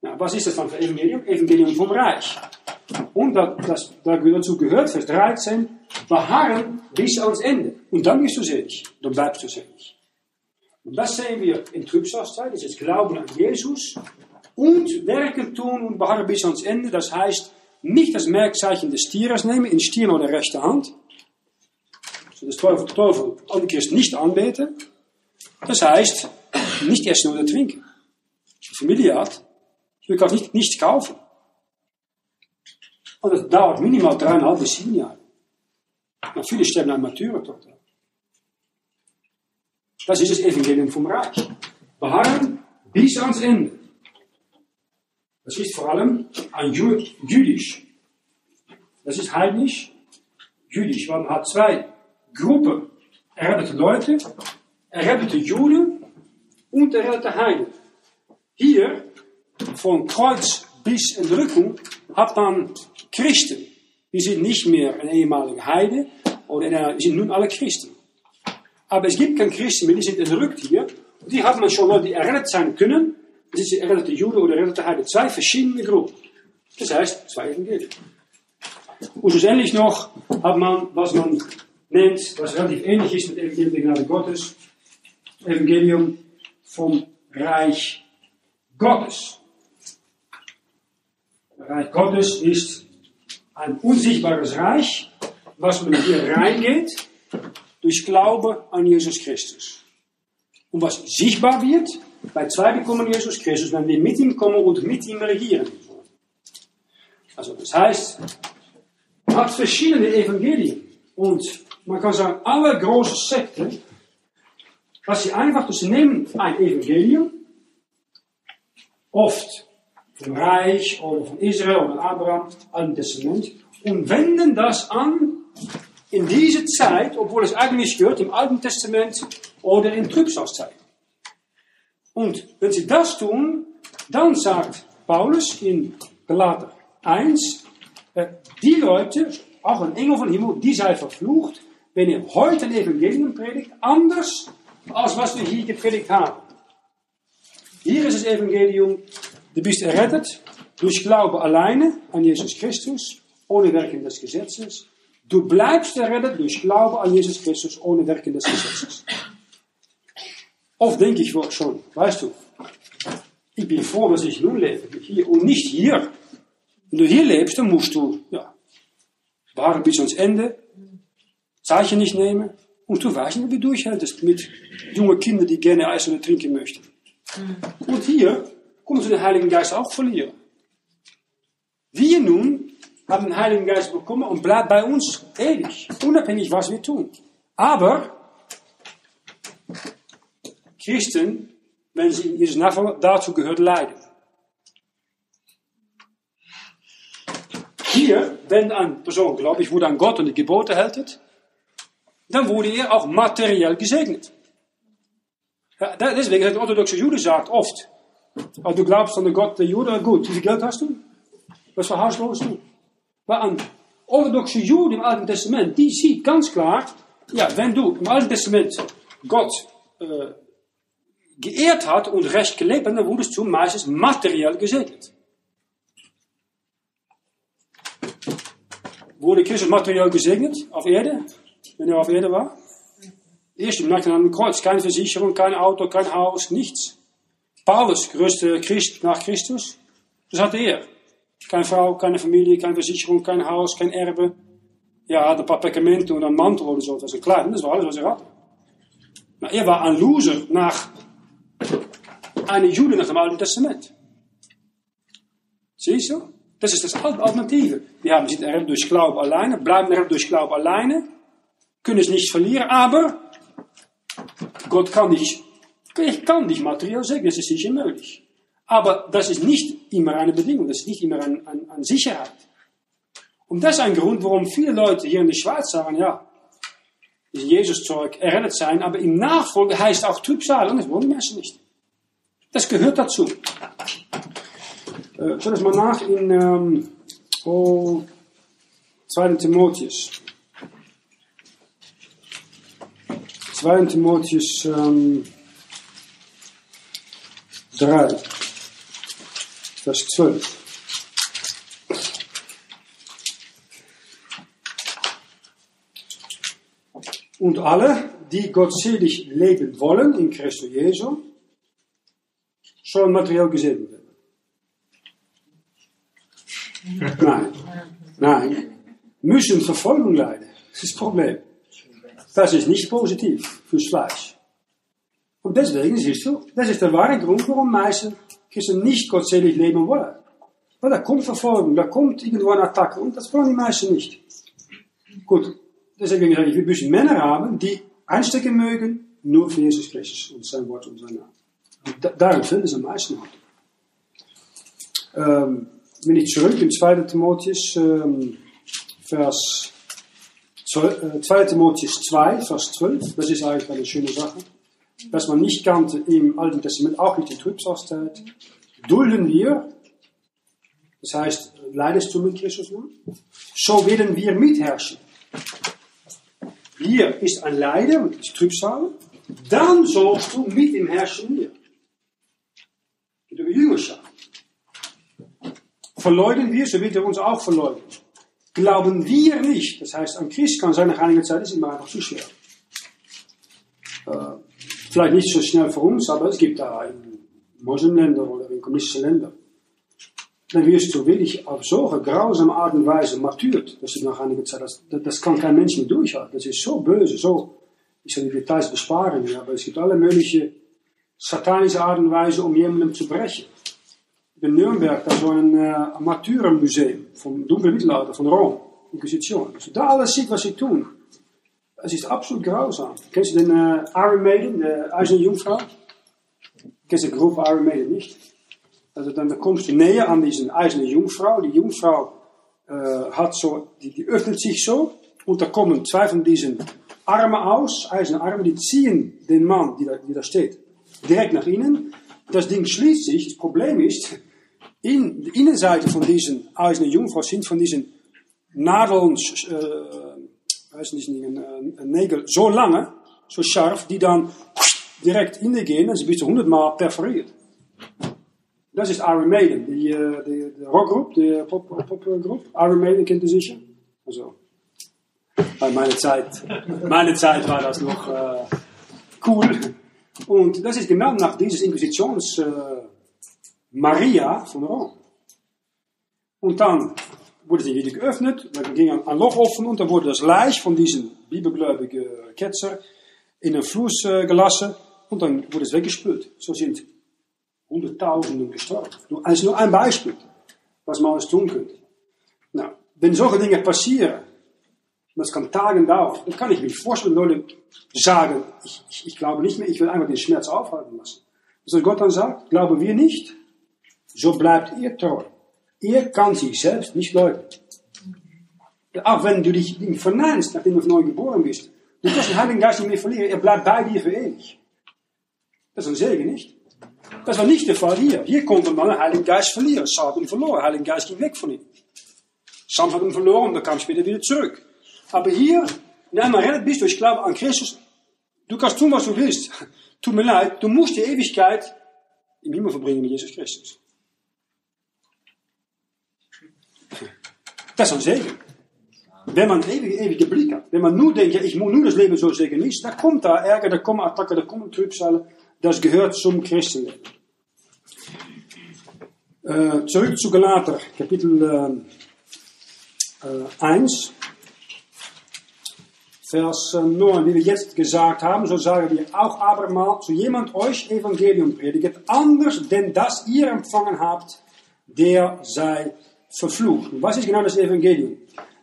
Nou, was ist das dann für Evangelium? Evangelium vom Reich. Und das, das, dazu gehört, Vers 13, beharren bis ans Ende. Und dann bist du selig. Dann bleibst du selig. Und das sehen wir in Trübsalzeit, das ist Glauben an Jesus und Werken tun und beharren bis ans Ende. Das heißt, nicht das Merkzeichen des Stieres nehmen, in Stier oder rechte Hand. So das Teufel, Teufel Antichrist nicht anbeten. Das heißt, nicht essen oder trinken. Familie hat, je kan nicht, nichts kaufen. Und das dauert minimal dreieinhalb bis sieben Jahre. Und viele sterben an Martyrertochter. Das ist das Evangelium vom Reich. Beharren bis ans Ende. Das ist vor allem ein jüdisch. Das ist heidnisch, jüdisch. Man hat zwei Gruppen errettete Leute, errettete Juden und errettete Heiden. Hier, von Kreuz bis Entrückung, hat man Christen. Die sind nicht mehr ein ehemaliger Heide, oder die sind nun alle Christen. Aber es gibt keine Christen mehr, die sind entrückt hier. Und die hat man schon Leute, die errettet sein können. Das ist errettete Jude oder errettete Heide. Zwei verschiedene Gruppen. Das heißt, zwei Evangelien. Und schlussendlich noch hat man, was man nennt, was relativ ähnlich ist mit Evangelium der Gnade Gottes, Evangelium vom Reich Gottes. Reich Gottes ist ein unsichtbares Reich, was man hier reingeht, durch Glaube an Jesus Christus. Und was sichtbar wird, bei zwei kommen Jesus Christus, wenn wir mit ihm kommen und mit ihm regieren. Also das heißt, man hat verschiedene Evangelien. Und man kann sagen, alle große Sekten, was sie einfach, dus sie nehmen ein Evangelium, oft vom Reich oder von Israel oder Abraham, Alten Testament, und wenden das an in diese Zeit, obwohl es eigentlich gehört im Alten Testament oder in Trübsalzeit. Und wenn sie das tun, dann sagt Paulus in Galater 1, äh, die Leute, auch ein Engel von Himmel, die sei verflucht, wenn ihr heute ein Evangelium predigt, anders als was wir hier gepredigt haben. Hier ist das Evangelium, du bist errettet durch Glaube alleine an Jesus Christus, ohne Werken des Gesetzes. Du bleibst errettet durch Glaube an Jesus Christus, ohne Werken des Gesetzes. Oft denke ich schon, weißt du, ich bin froh, dass ich nun lebe, hier und nicht hier. Wenn du hier lebst, dann musst du, ja, warten bis ans Ende, Zeichen nicht nehmen und du weißt nicht, ob du durchhältst mit jungen Kindern, die gerne Eis oder trinken möchten. Und hier kommst du den Heiligen Geist auch verlieren. Wir nun haben den Heiligen Geist bekommen und bleibt bei uns ewig, unabhängig was wir tun. Aber Christen, wenn sie in dazu gehört Leiden. Hier, wenn ein Person, glaube ich, wurde an Gott und die Gebote hält, dann wurde er auch materiell gesegnet. Ja, deswegen hat der orthodoxe Jude sagt oft, oh, du glaubst an den Gott der Jude, gut, wie viel Geld hast du? Was für Haus lohnst du? Maar een orthodoxe Jude im Alten Testament, die sieht ganz klar, ja, wenn du im Alten Testament Gott äh, geehrt hat und recht gelebt hat, dann wurdest du meistens materiell gesegnet. Wurde Christus materiell gesegnet auf Erde, wenn er auf Erde war? Eerst merkt an einem Kreuz, keine Versicherung, kein Auto, kein Haus, nichts. Paulus, größte Christ nach Christus, das hatte er. Keine Frau, keine Familie, keine Versicherung, kein Haus, kein Erbe. Ja, ein paar Perkamenten und ein Mantel oder so, das ist klein, das war alles, was er hatte. Maar er war ein Loser nach einem Jude nach dem Alten Testament. Siehst du? Das ist das Alternative. Wir haben sind errettet durch Glauben alleine, bleiben errettet durch Glauben alleine, können es nicht verlieren, aber Gott kann dich, ich kann dich materiell segnen, das ist sicher möglich. Aber das ist nicht immer eine Bedingung, das ist nicht immer eine ein, ein Sicherheit. Und das ist ein Grund, warum viele Leute hier in der Schweiz sagen, ja, Jesus-Zeug errettet sein, aber im Nachfolge heißt auch Trübsal, das wollen die Menschen nicht. Das gehört dazu. Äh, schau das mal nach in ähm, oh, 2. Timotheus. 2. Timotheus ähm, 3. Vers 12. Und alle, die gottselig leben wollen in Christus Jesu, sollen materiell gesegnet werden. Nein, nein, müssen Verfolgung leiden. Das ist das Problem. Das ist nicht positiv fürs Fleisch. Und deswegen siehst du, das ist der wahre Grund, warum meisten Christen nicht gottselig leben wollen. Weil da kommt Verfolgung, da kommt irgendwo eine Attacke und das wollen die meisten nicht. Gut, deswegen sage ich, wir müssen Männer haben, die einstecken mögen, nur für Jesus Christus und sein Wort und sein Name. Und da, fehlt es am meisten heute. Ähm, wenn ich zurück in 2. Timotheus, ähm, Vers 12, 2. Äh, Timotheus 2, Vers 12, das ist eigentlich eine schöne Sache. Was man nicht kannte im Alten Testament, auch nicht in Trübsalzeit, dulden wir, das heißt, leidest du mit Christus nun? So werden wir mitherrschen. Hier ist ein Leiden, und ist Trübsal, dann sollst du mit ihm herrschen hier. Mit der Jüngerschaft. Verleugnen wir, so wird er uns auch verleugnen. Glauben wir nicht, das heißt, an Christ kann sein nach einiger Zeit, ist immer einfach zu schwer. Äh, vielleicht nicht so schnell für uns, aber es gibt da in Muslimländern oder in kommunistischen Ländern dann wirst du wirklich auf solche grausame Art und Weise martyrt, dass du nach einiger Zeit, das, kann kein Mensch mehr durchhalten. Das ist so böse, so, ich soll die Details besparen, aber es gibt alle möglichen satanische Art und Weise, um jemanden zu brechen. In Nürnberg, da so ein äh, Martyrenmuseum vom dunklen von Rom, Inquisition. Als du da alles sieht, was sie tun, es ist absolut grausam. Kennst du den äh, Iron Maiden, de Eiserne Jungfrau? Kennst du de Gruppe Iron Maiden nicht? Also dann kommst du näher an diese eiserne Jungfrau. Die Jungfrau äh, hat so, die, die öffnet sich so und da kommen zwei von diesen Armen aus, eiserne Arme, die ziehen den Mann, die da, die da steht, direkt nach innen. Das Ding schließt sich. Das Problem ist, in der Innenseite von diesen eisernen Jungfrau sind von diesen Nadeln, äh, weiß nicht, äh, Nägel, so lange, so scharf, die dann direkt in gehen und sie bis zu 100 Mal perforiert. Das ist Iron Maiden, die, uh, die, die Rockgroep, die Popgroep. Pop Iron Maiden kennt ihr sicher. Also, bei meiner Zeit, meine Zeit war das noch uh, cool. Und das ist genau nach dieses Inquisitions uh, Maria von Rom. Und dann wurde sie wieder geöffnet, dann ging ein Loch offen und dann wurde das Leicht von diesem bibelgläubigen Ketzer in een Fluss gelassen und dann wurde es weggespült. So sind Hunderttausenden gestorben. Das ist nur ein Beispiel, was man alles tun könnte. Nou, wenn solche Dinge passieren, das kann Tagen dauern, dann kann ich mir vorstellen, Leute sagen, ich, ich, ich glaube nicht mehr, ich will einfach den Schmerz aufhalten lassen. Was Gott dann sagt, glauben wir nicht, so bleibt ihr treu. Ihr kann sich selbst nicht leugnen. Auch wenn du dich verneinst, nachdem du neu geboren bist, du kannst den Heiligen Geist nicht mehr verlieren, er bleibt bei dir für ewig. Das ist ein Segen, nicht? Das war nicht der Fall hier. Hier konnte man den Heiligen Geist verlieren. Saul hat ihn verloren. Der Heilige Geist ging weg von ihm. Sam hat ihn verloren und er kam später wieder zurück. Aber hier, wenn du einmal rettet bist, ich glaube an Christus, du kannst tun, was du willst. *laughs* Tut mir leid, du musst die Ewigkeit im Himmel verbringen mit Jesus Christus. Das ist ein Segen. Wenn man ewige, ewige Blick hat, wenn man nur denkt, ja, ich muss nur das Leben so Segen nicht, dann kommt da Ärger, da kommen Attacken, da kommen Trübsale. Das gehört zum Christenleben. Äh, zurück zu Galater, Kapitel äh, 1, Vers 9. Wie wir jetzt gesagt haben, so sagen wir auch abermal, zu jemand euch Evangelium prediget, anders denn das ihr empfangen habt, der sei verflucht. Was ist genau das Evangelium?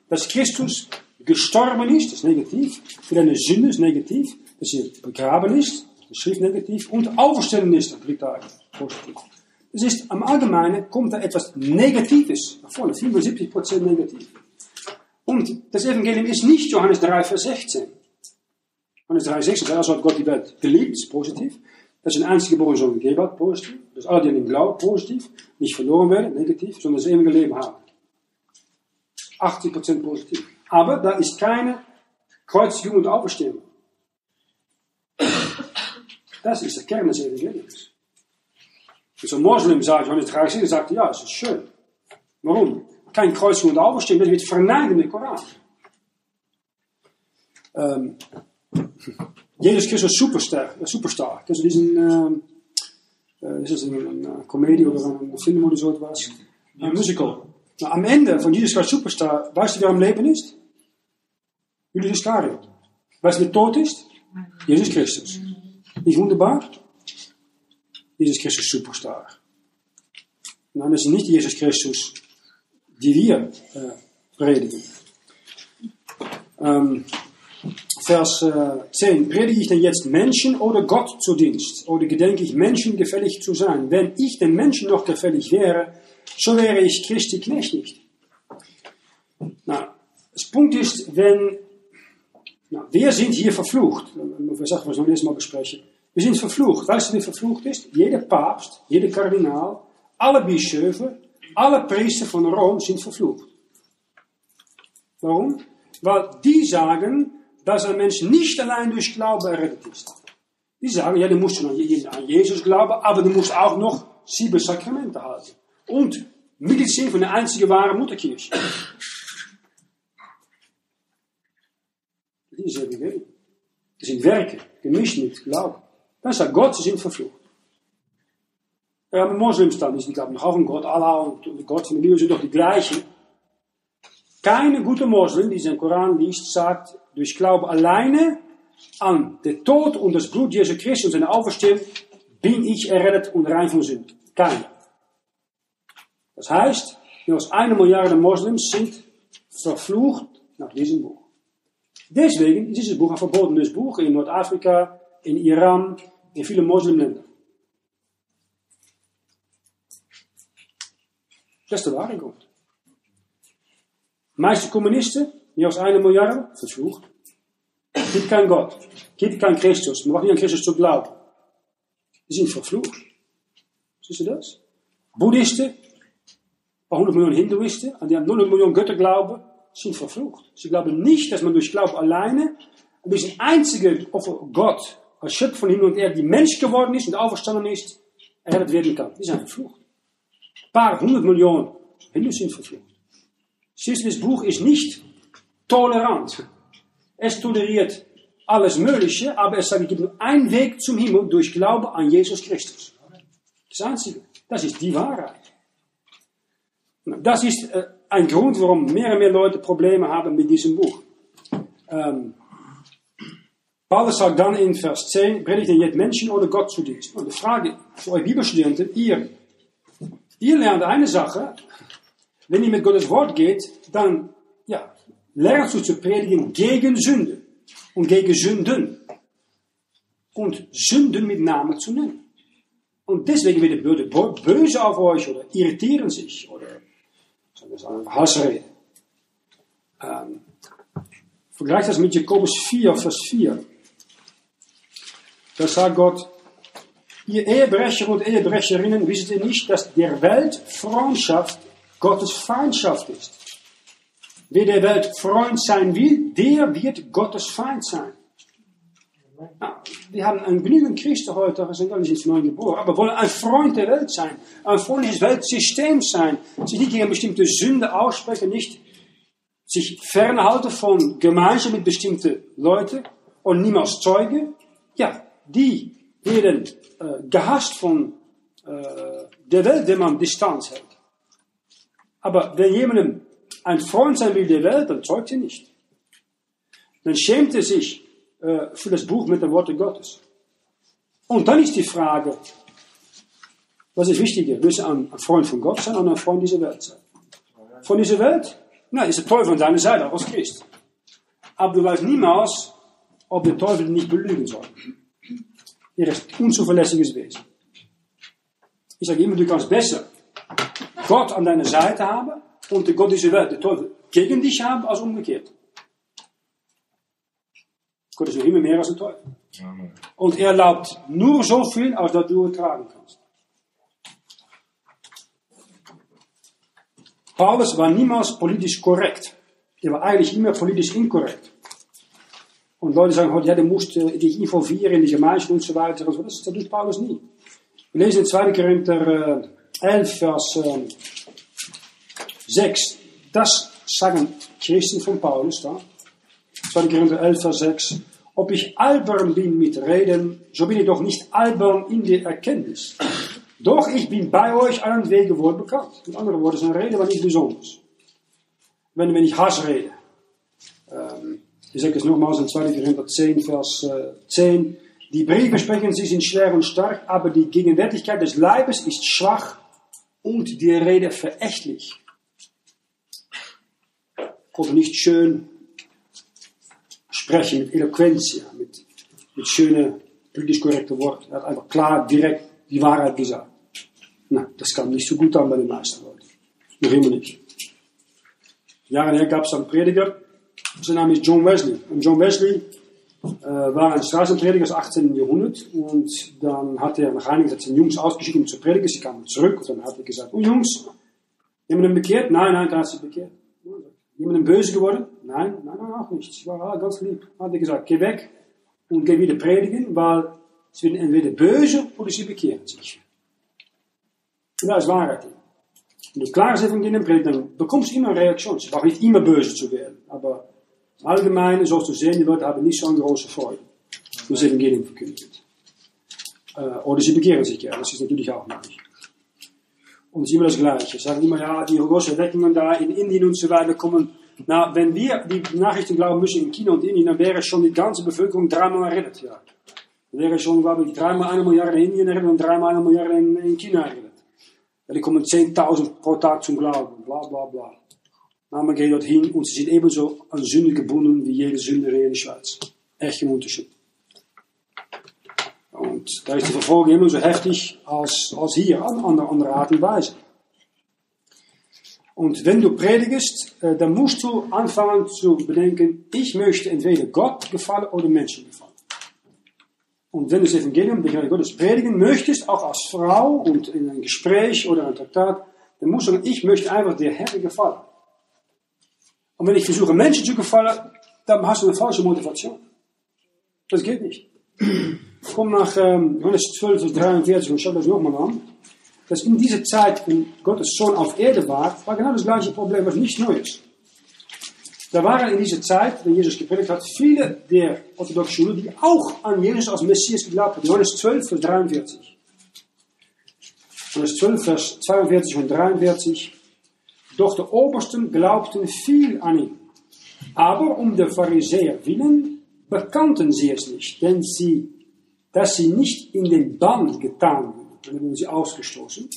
Dass Christus gestorben ist, das ist negativ, für deine Sünde ist negativ, dass er begraben ist, schrift negatief, und auferstellen ist, das liegt da positiv. Es ist am Allgemeinen, kommt da etwas Negatives nach vorne, 75% negativ. Und das Evangelium ist nicht Johannes 3, Vers 16. Johannes 3, 16 sagt, also hat Gott die Welt geliebt, ist positiv. Das ist ein einziger geboren Sohn gegeben hat, positiv. Das alle, die an ihm glauben, positiv. Nicht verloren werden, negativ, sondern das ewige Leben haben. 80% positiv. Aber da ist keine Kreuzigung und Auferstehung. Das ist der Kern des Evangeliums. So ein Moslem sagt, Johannes 13, sagt, ja, das ist schön. Warum? Kein Kreuz und Auferstehen, das wird verneiden im Koran. Ähm, Jesus Christus Superstar, äh, Superstar. Kennst du diesen, ähm, äh, ist das eine, eine Komödie oder ein Film oder so etwas? Ein Musical. Na, am Ende von Jesus Christus Superstar, weißt du, wer am Leben ist? Julius Iscariot. Weißt du, wer tot ist? Jesus Christus. Nicht wunderbar? Jesus Christus Superstar. Nein, das ist nicht Jesus Christus, die wir äh, predigen. Ähm, Vers äh, 10. Predige ich denn jetzt Menschen oder Gott zu Dienst? Oder gedenke ich Menschen gefällig zu sein? Wenn ich den Menschen noch gefällig wäre, so wäre ich Christi Knecht nicht. Na, das Punkt ist, wenn, na, wir sind hier verflucht. Wir sagen, wir sollen das mal besprechen. Wir sind verflucht. Weißt du, wie verflucht ist? Jeder Papst, jeder Kardinaal, alle Bischöfen, alle Priester von Rom sind verflucht. Warum? Weil die sagen, dass ein Mensch nicht allein durch Glaube errettet ist. Die sagen, ja, du musst schon an Jesus glauben, aber du musst auch noch sieben Sakramente halten. Und Mitglied zijn von der einzigen wahren Mutterkirche. Die ist ja gegeben. Das sind Werke, gemischt mit Glauben. Sagt Gott, sie sind verflucht. Ja, aber Moslems dann, die glauben auch an Gott, Allah und Gott von der Bibel sind doch die gleichen. Keine gute Moslem, die den Koran liest, sagt, durch Glaube alleine an den Tod und das Blut Jesu Christus und seine Auferstehung bin ich errettet und rein von Sünde. Keine. Das heißt, mehr als eine Milliarde Moslems sind verflucht nach diesem Buch. Deswegen ist dieses Buch ein verbotenes Buch in Nordafrika, in Iran, in viele Moslimländer. Das ist der wahre Grund. meiste Kommunisten, mehr als eine Milliarde, verflucht. Gibt kein Gott, gibt kein Christus, man mag nicht an Christus zu glauben. Die sind verflucht. Siehst du das? Buddhisten, ein paar hundert Millionen Hinduisten, an die an 0 Millionen Götter glauben, sind verflucht. Sie glauben nicht, dass man durch Glauben alleine, und durch den einzige Gott, Schöpfer von Himmel und Erde, die Mensch geworden ist und auferstanden ist, errettet werden kann. Die sind verflucht. Ein paar hundert Millionen Hindus sind verflucht. Das Buch ist nicht tolerant. Es toleriert alles Mögliche, aber es sagt, es gibt nur einen Weg zum Himmel durch Glaube an Jesus Christus. Das Einzige. Das ist die Wahrheit. Das ist äh, ein Grund, warum mehr und mehr Leute Probleme haben mit diesem Buch. Ähm, Paulus sagt dann in Vers 10, predigt ihr jetzt Menschen oder Gott zu Dienst? Und die Frage für euch Bibelstudenten, ihr, ihr lernt eine Sache, wenn ihr mit Gottes Wort geht, dann, ja, lernt du zu predigen gegen Sünde und gegen Sünden. Und Sünden mit Namen zu nennen. Und deswegen werden die Leute böse auf euch oder irritieren sich oder sagen Hassrede. Ähm, vergleich das mit Jakobus 4, Vers 4. Da sagt Gott, ihr Ehebrecher und Ehebrecherinnen, wisst ihr nicht, dass der Welt Freundschaft Gottes Feindschaft ist. Wer der Welt Freund sein will, der wird Gottes Feind sein. Ja, wir haben ein genügend Christen heute, sind alle nicht neu geboren, aber wollen ein Freund der Welt sein, ein freundliches Weltsystem sein, sich nicht gegen bestimmte Sünde aussprechen, nicht sich fernhalten von Gemeinschaft mit bestimmten Leuten und niemals Zeuge. Ja, die werden äh, gehasst von äh, der Welt, der man Distanz hält. Aber wenn jemandem ein Freund sein will der Welt, dann zeugt er nicht. Dann schämt er sich äh, für das Buch mit den Worten Gottes. Und dann ist die Frage, was ist wichtiger? Willst du ein, Freund von Gott sein oder ein Freund dieser Welt sein? Von dieser Welt? Na, ist der Teufel an deiner Seite, als Christ. Aber du weißt niemals, ob der Teufel nicht belügen soll. Er ist unzuverlässiges Wesen. Ich sage immer, du kannst besser Gott an deiner Seite haben und der Gott dieser Welt, der Teufel, gegen dich haben, als umgekehrt. Gott ist noch immer mehr als ein Teufel. Amen. Und er erlaubt nur so viel, als dat du ertragen kannst. Paulus war niemals politisch korrekt. Er war eigentlich immer politisch inkorrekt. Und Leute sagen heute, ja, du musst äh, dich involvieren in die Gemeinschaft und so weiter. Also das, das doet Paulus nie. Wir lesen in 2. Korinther äh, 11, Vers äh, 6. Das sagen Christen von Paulus da. 2. Korinther 11, Vers 6. Ob ich albern bin mit Reden, so bin ich doch nicht albern in der Erkenntnis. Doch ich bin bei euch allen Wege wohl bekannt. Mit anderen Worten, zijn Rede war nicht besonders. Wenn, wenn ich Hass rede. Ich sage es nochmals in 2. Korinther 10, Vers äh, 10. Die Briefe sprechen, sie sind schwer und stark, aber die Gegenwärtigkeit des Leibes ist schwach und die Rede verächtlich. Oder nicht schön sprechen mit Eloquenz, mit, mit schönen, politisch korrekten Worten. Er hat einfach klar, direkt die Wahrheit gesagt. Na, das kam nicht so gut an bei den meisten Leuten. Noch immer nicht. Jahre her gab es einen Prediger, sein Name ist John Wesley. Und John Wesley äh, war ein Straßenprediger des 18. Jahrhundert und dann hat er nach einiger Zeit seine Jungs ausgeschickt, um zu predigen. Sie kamen zurück und dann hat er gesagt, oh Jungs, jemanden bekehrt? Nein, nein, keiner hat sich bekehrt. Jemanden böse geworden? Nein, nein, nein, auch nicht. Ich war ganz lieb. Hat er gesagt, geh weg und geh wieder predigen, weil sie werden entweder böse oder sie bekehren sich. Und da ist Wahrheit. Wenn du klares Evangelium predigt, dann bekommst du immer Reaktionen. Es braucht nicht immer böse zu werden, aber allgemein, zoals du sehen, die Leute haben nicht so eine große wenn das Evangelium verkündet. Äh, oder sie bekehren sich ja, das ist natürlich auch möglich. Und ist immer das Gleiche. Sie sagen immer, ja, die großen Erweckungen da in Indien und so weiter kommen. Na, wenn wir die Nachrichten glauben müssen in China und Indien, dann wäre schon die ganze Bevölkerung dreimal errettet. Ja. Dann wäre schon, glaube ich, dreimal eine Milliarde in Indien errettet und dreimal eine Milliarde in, in China errettet. Ja, die kommen 10.000 pro Tag zum Glauben, bla bla bla. Maar man geht dorthin und sie sind ebenso an Sünde gebunden wie jede Sünder hier in der Schweiz. Echt ein Unterschied. Und da ist die Verfolgung immer so heftig als, als hier, an eine andere Art und Weise. Und wenn du predigst, äh, dann musst du anfangen zu bedenken, ich möchte entweder Gott gefallen oder Menschen gefallen. Und wenn du das Evangelium, die Gnade Gottes predigen möchtest, auch als Frau und in einem Gespräch oder einem Traktat, dann musst du sagen, ich möchte einfach der Herr gefallen. Und wenn ich versuche, Menschen zu gefallen, dann hast du eine falsche Motivation. Das geht nicht. Komm nach ähm, Johannes 12, Vers 43 und schau das nochmal an. Dass in dieser Zeit, wenn Gottes Sohn auf Erde war, war genau das gleiche Problem, was nichts Neues. Da waren in dieser Zeit, wenn Jesus gepredigt hat, viele der orthodoxen Schule, die auch an Jesus als Messias geglaubt haben. Johannes 12, Vers 43. Johannes 12, Vers 42 und 43. Doch die Obersten glaubten viel an ihn. Aber um der Pharisäer willen bekannten sie es nicht, denn sie, dass sie nicht in den Bann getan wurden, dann wurden sie ausgestoßen.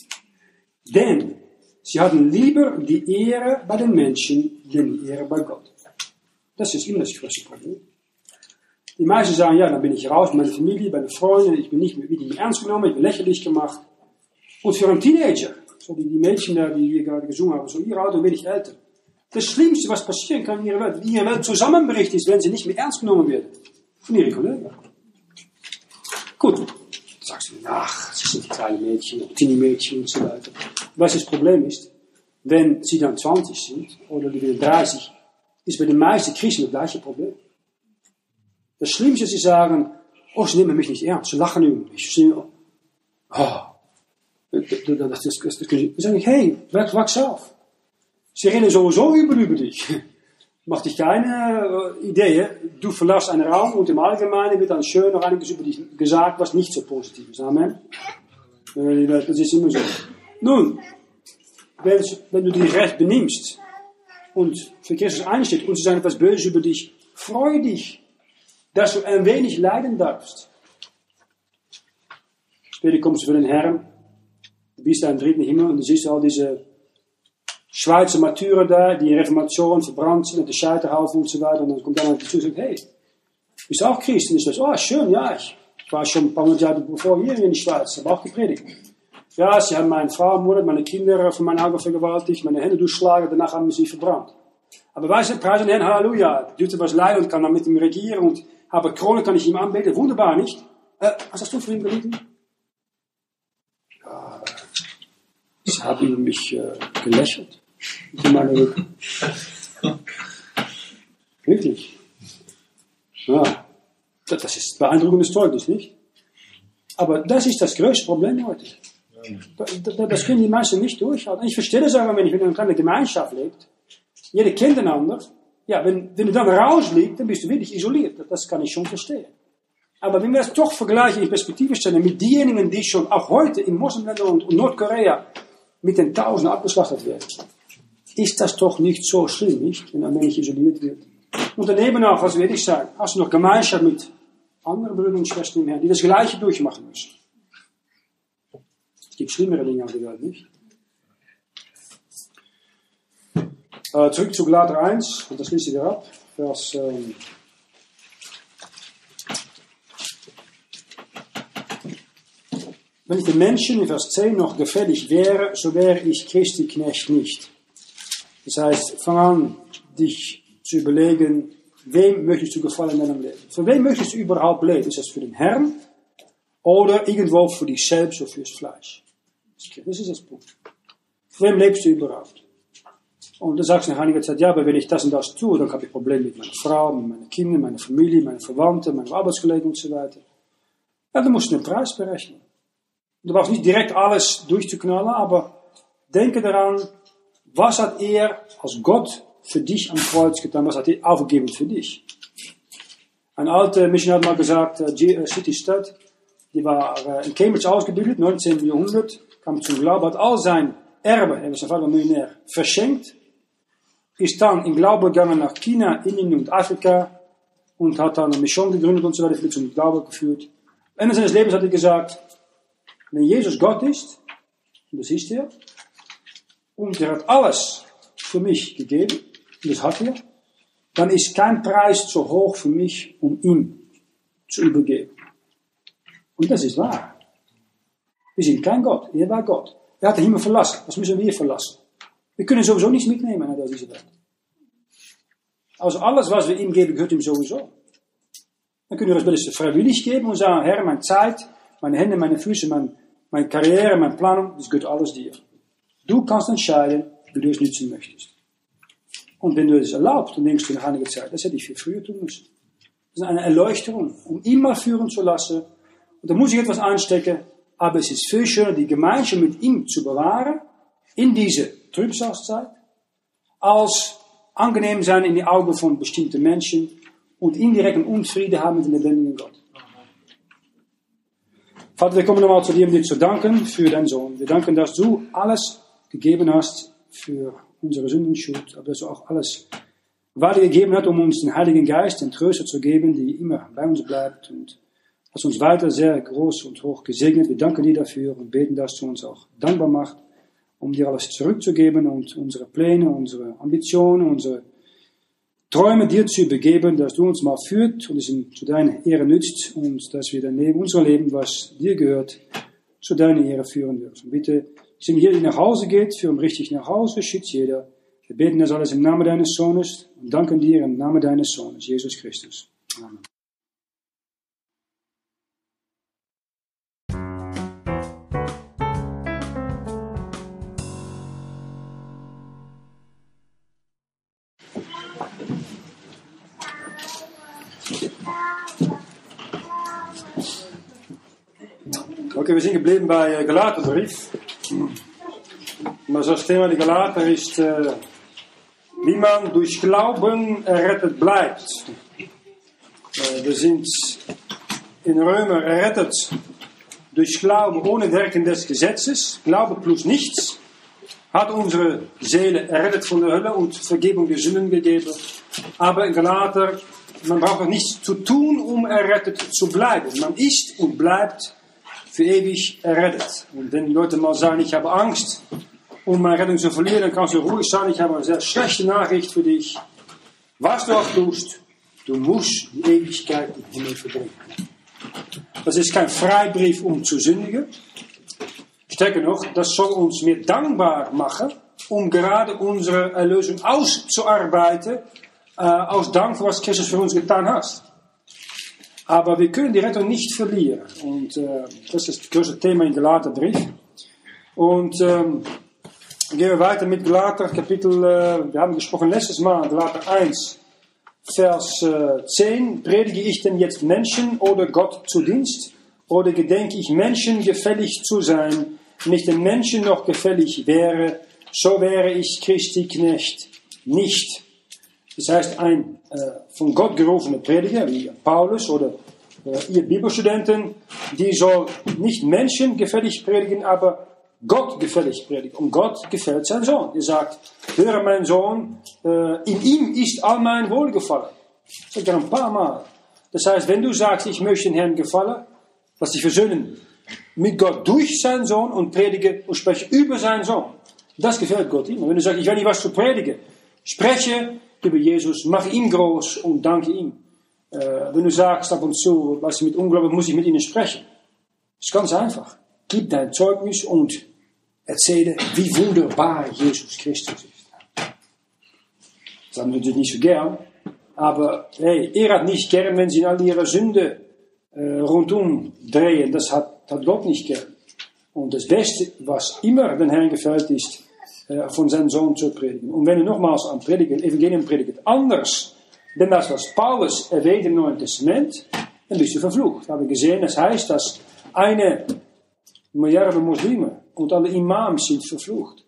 Denn sie hatten lieber die Ehre bei den Menschen, denn die Ehre bei Gott. Das ist immer das größte Problem. Die meisten sagen, ja, dann bin ich raus, meine Familie, meine Freunde, ich bin nicht mehr, mehr ernst genommen, ich bin lächerlich gemacht. Und für einen Teenager, so die, die Mädchen da, die hier gerade gesungen haben, so ihre Alter, wenig älter. Das Schlimmste, was passieren kann in ihrer Welt, wie ihre Welt zusammenbricht, ist, wenn sie nicht mehr ernst genommen werden. Von ihren Kollegen. Gut. Sagst du, ach, sie sind kleine Mädchen, Teenie-Mädchen und so weiter. Was das Problem ist, wenn sie dann 20 sind, oder die werden 30, ist bei den meisten Christen das gleiche Problem. Das Schlimmste sie sagen, oh, sie nehmen mich nicht ernst, sie lachen über mich. Sie, oh, das, das, das, das, dann sage hey, wachs auf. Sie reden sowieso über, über dich. *laughs* Mach dich keine äh, Idee. Du verlässt einen Raum und im Allgemeinen wird dann schön noch einiges über dich gesagt, was nicht so positiv ist. Amen. Äh, das ist immer so. Nun, wenn, wenn du dich recht benimmst und für Christus einsteht und sie sagen etwas Böses über dich, freu dich, dass du ein wenig leiden darfst. Später kommst du für den Herrn, du bist da im dritten Himmel und du siehst all diese Schweizer Martyrer da, die in Reformation verbrannt sind de Scheiterhaufen und so weiter. Und dann kommt einer dazu und sagt, hey, bist du auch Christ? Und ich sage, oh, schön, ja, ich war schon ein paar hundert Jahre bevor hier in der Schweiz, habe auch gepredigt. Ja, sie haben meine Frau ermordet, meine Kinder von meinen Augen vergewaltigt, meine Hände durchschlagen, danach haben sie verbrannt. Aber weißt du, preisen Herrn, Halleluja, Jutta was leid und kann dann mit ihm regieren und habe Krone, kann ich ihm anbeten, wunderbar, nicht? Äh, was hast du für ihn gelitten? Ja, sie haben mich äh, gelächelt. In meine Rücken. *laughs* Wirklich. Ja, das ist beeindruckendes Zeugnis, nicht? Aber das ist das größte Problem heute. Das können die meisten nicht durchhalten. Ich verstehe das aber, wenn ich in einer kleinen Gemeinschaft lebt. Jeder kennt einander. Ja, wenn, wenn du dann rausliegst, dann bist du wirklich isoliert. Das kann ich schon verstehen. Aber wenn wir das doch vergleichen, in Perspektive stellen mit diejenigen, die schon auch heute in Moslemländern und Nordkorea mit den Tausenden abgeschlachtet werden, ist das doch nicht so schlimm, nicht? Wenn ein Mensch isoliert wird. Und daneben auch, was werde ich sagen, hast du noch Gemeinschaft mit anderen Brüdern und Schwestern im Herrn, die das Gleiche durchmachen müssen. Es gibt schlimmere Dinge auf der Welt, nicht? Äh, zurück zu Galater 1, und das ich wieder ab, Vers ähm, Wenn ich den Menschen in Vers 10 noch gefällig wäre, so wäre ich Christi Knecht nicht. Das heißt, fang an, dich zu überlegen, wem möchtest du gefallen in deinem Leben? Für wem möchtest du überhaupt leben? Ist das für den Herrn oder irgendwo für dich selbst oder fürs Fleisch? Das ist das Punkt. Für wem lebst du überhaupt? Und dann sagst du nach einiger Zeit, ja, aber wenn ich das und das tue, dann habe ich Probleme mit meiner Frau, mit meinen Kindern, meiner Familie, meinen Verwandten, meinen Arbeitskollegen und so weiter. Ja, dann musst du einen Preis berechnen. Du brauchst nicht direkt alles durchzuknallen, aber denke daran, was hat er als Gott für dich am Kreuz getan? Was hat er aufgegeben für dich? Ein alter Missionar hat mal gesagt, äh, City Stud, die war äh, in Cambridge ausgebildet, 19. Jahrhundert, kam zum Glauben, hat all sein Erbe, er sein Vater Millionär, verschenkt, ist dann in Glaube gegangen nach China, Indien und Afrika und hat dann eine Mission gegründet und so weiter, zum Glauben geführt. Ende seines Lebens hat er gesagt, wenn Jesus Gott ist, und das ist er, und er hat alles für mich gegeben, und das hat er, dann ist kein Preis zu hoch für mich, um ihn zu übergeben. Und das ist wahr. Wir sind kein Gott, er war Gott. Er hat den Himmel verlassen. Was müssen wir verlassen? Wir können sowieso nichts mitnehmen aus dieser Welt. Also alles, was wir ihm geben, gehört ihm sowieso. Dann können wir das freiwillig geben und sagen, Herr, meine Zeit, meine Hände, meine Füße, mein, meine Karriere, meine Planung, das gehört alles dir. Du kannst entscheiden, wie du es nützen möchtest. Und wenn du es erlaubst, dann denkst du nach einiger Zeit, das hätte ich viel früher tun müssen. Das ist eine Erleuchtung, um ihn mal führen zu lassen. Und da muss ich etwas anstecken, aber es ist viel schöner, die Gemeinschaft mit ihm zu bewahren, in diese Trübsalzeit, als angenehm sein in die Augen von bestimmten Menschen und indirekten Unfrieden haben mit dem lebendigen Gott. Vater, wir kommen nochmal zu dir, um dir zu danken für deinen Sohn. Wir danken, dass du alles gegeben hast für unsere Sündenschuld, aber dass du auch alles weitergegeben hast, um uns den Heiligen Geist, den Tröster zu geben, die immer bei uns bleibt und hast uns weiter sehr groß und hoch gesegnet. Wir danken dir dafür und beten, dass du uns auch dankbar machst, um dir alles zurückzugeben und unsere Pläne, unsere Ambitionen, unsere Träume dir zu übergeben, dass du uns mal führt und es zu deiner Ehre nützt und dass wir dann neben unser Leben, was dir gehört, zu deiner Ehre führen dürfen. Bitte, sind jeder, der nach Hause geht, führ ihn richtig nach Hause, schützt jeder. Wir beten das alles im Namen deines Sohnes und danken dir im Namen deines Sohnes, Jesus Christus. Amen. Okay, wir sind geblieben bei äh, Galaterbrief. Maar zoals Thema die Galater ist, äh, wie man durch Glauben errettet bleibt. Äh, wir sind in Römer errettet durch Glauben ohne Werken des Gesetzes. Glaube plus nichts hat unsere Seele errettet von der Hölle und Vergebung der Sünden gegeben. Aber in Galater, man braucht auch nichts zu tun, um errettet zu bleiben. Man ist und bleibt für ewig errettet. Und wenn Leute mal sagen, ich habe Angst, um meine Rettung zu verlieren, dann kannst du ruhig sagen, ich habe eine sehr schlechte Nachricht für dich. Was du auch tust, du musst die Ewigkeit im Himmel verbringen. Das ist kein Freibrief, um zu sündigen. Stärker noch, das soll uns mehr dankbar machen, um gerade unsere Erlösung auszuarbeiten, äh, aus Dank für was Christus für uns getan hat. Aber wir können die Rettung nicht verlieren. Und äh, das ist das größte Thema in Galaterbrief. Und ähm, gehen wir weiter mit Galater Kapitel, äh, wir haben gesprochen letztes Mal, Galater 1, Vers äh, 10. Predige ich denn jetzt Menschen oder Gott zu Dienst? Oder gedenke ich Menschen gefällig zu sein, nicht den Menschen noch gefällig wäre, so wäre ich Christi Knecht nicht. Das heißt, ein äh, von Gott gerufener Prediger, wie Paulus oder äh, ihr Bibelstudenten, die soll nicht Menschen gefällig predigen, aber Gott gefällig predigen. Und Gott gefällt sein Sohn. Er sagt, höre mein Sohn, äh, in ihm ist all mein Wohlgefallen. Das sagt er ein paar Mal. Das heißt, wenn du sagst, ich möchte den Herrn gefallen, was dich versöhnen mit Gott durch seinen Sohn und predige und spreche über seinen Sohn. Das gefällt Gott ihm. Wenn du sagst, ich will nicht was zu predigen, spreche über Jesus, mach ihn groß und danke ihm. Äh, wenn du sagst ab und zu, was mit Unglauben muss ich mit ihnen sprechen. Das ist ganz einfach. Gib dein Zeugnis und erzähle, wie wunderbar Jesus Christus ist. Das haben wir natürlich nicht so gern, aber hey, er hat nicht gern, wenn sie in all ihre Sünde äh, rundum drehen. Das hat, hat Gott nicht gern. Und das Beste, was immer den Herrn gefällt, ist, äh, von seinem Sohn zu predigen. Und wenn du nochmals an Predigen, Evangelium anders, denn das, was Paulus erwähnt im Neuen Testament, dann bist du verflucht. Wir haben gesehen, das heißt, dass eine Milliarde Muslime und alle Imams sind verflucht.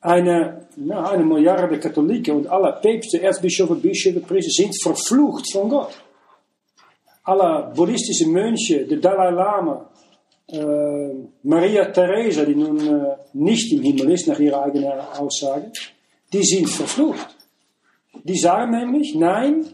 Eine, na, eine Milliarde Katholiken und alle Päpste, Erzbischöfe, Bischöfe, Priester sind verflucht von Gott. Alle buddhistische Mönche, der Dalai Lama, Maria Theresa, die nun nicht im Himmel ist, nach ihrer eigenen Aussage, die sind verflucht. Die sagen nämlich, nein,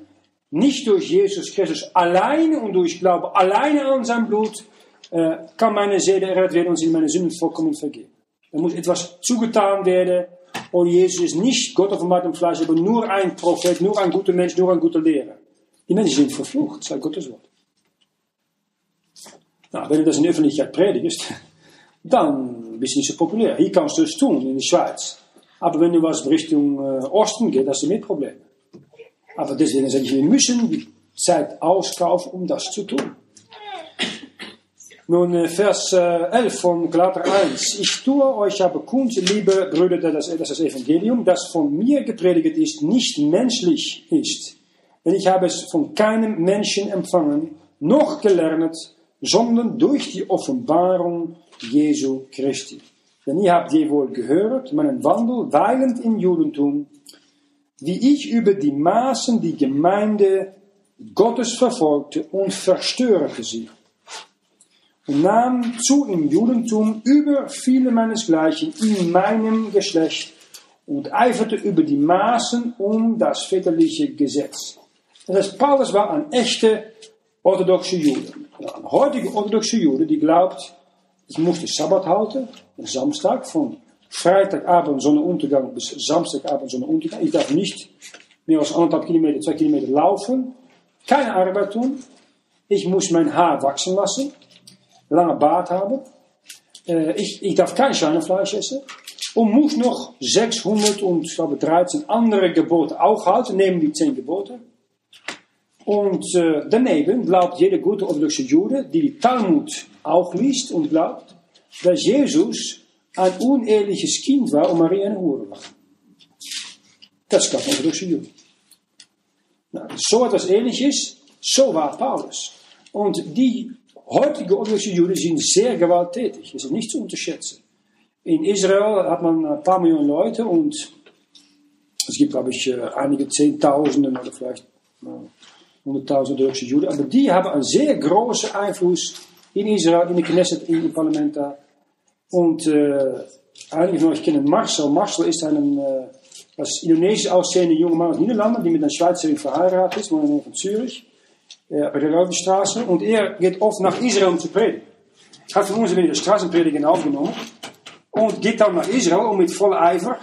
nicht durch Jesus Christus alleine und durch Glaube alleine an sein Blut äh, kann meine Seele errettet werden und sie meine Sünden vollkommen vergeben. Da muss etwas zugetan werden und Jesus ist nicht Gott offenbart im Fleisch, aber nur ein Prophet, nur ein guter Mensch, nur ein guter Lehrer. Die Menschen sind verflucht, sagt Gottes Wort. Nou, wenn du das in der Öffentlichkeit predigst, dann bist du nicht so populär. Hier kannst du es tun, in der Schweiz. Aber wenn du was Richtung äh, Osten geht, hast du mehr Probleme. Aber deswegen sage ich, wir müssen die Zeit auskaufen, um das zu tun. Nun, äh, Vers äh, 11 von Galater 1. Ich tue euch aber kund, liebe Brüder, dass das, das Evangelium, das von mir gepredigt ist, nicht menschlich ist. Denn ich habe es von keinem Menschen empfangen, noch gelernt, sondern durch die Offenbarung Jesu Christi. Denn ihr habt je wohl gehört, meinen Wandel weilend im Judentum, wie ich über die Maßen die Gemeinde Gottes verfolgte und verstörte sie. Und nahm zu im Judentum über viele meinesgleichen in meinem Geschlecht und eiferte über die Maßen um das väterliche Gesetz. Das heißt, Paulus war ein echter orthodoxe Jude. Ein heutiger orthodoxe Jude, die glaubt, ich muss den Sabbat halten, den Samstag, von Freitagabend Sonnenuntergang bis Samstagabend Sonnenuntergang. Ich darf nicht mehr als anderthalb Kilometer, zwei Kilometer laufen, keine Arbeit tun. Ich muss mein Haar wachsen lassen, lange Bart haben. Äh, ich, ich darf kein Schweinefleisch essen. Und muss noch 600 und ich glaube 13 andere Gebote auch halten, die 10 Gebote. Und äh, daneben glaubt jeder gute orthodoxe Jude, die Talmud auch liest und glaubt, dass Jesus ein uneheliches Kind war und Maria eine Hure war. Das glaubt orthodoxe Jude. Nou, so etwas ähnliches, so war Paulus. Und die heutige orthodoxe Juden sind sehr gewalttätig. Das ist nicht zu unterschätzen. In Israel hat man ein paar Millionen Leute und es gibt, glaube ich, äh, einige Zehntausenden oder vielleicht 100.000 Turkse Juden. Aber die haben einen sehr großen Einfluss in Israel, in de Knesset, in het Parlament da. Und äh, einige von euch kennen Marcel. Marcel ist ein äh, als indonesisch aussehender junger Mann aus Niederlanden, die mit einer Schweizerin verheiratet ist, wohnt von Zürich, äh, bei der Raubenstraße. Und er geht oft nach Israel, um zu predigen. Hat von uns wieder Straßenpredigen und geht dann nach Israel, um mit voller Eifer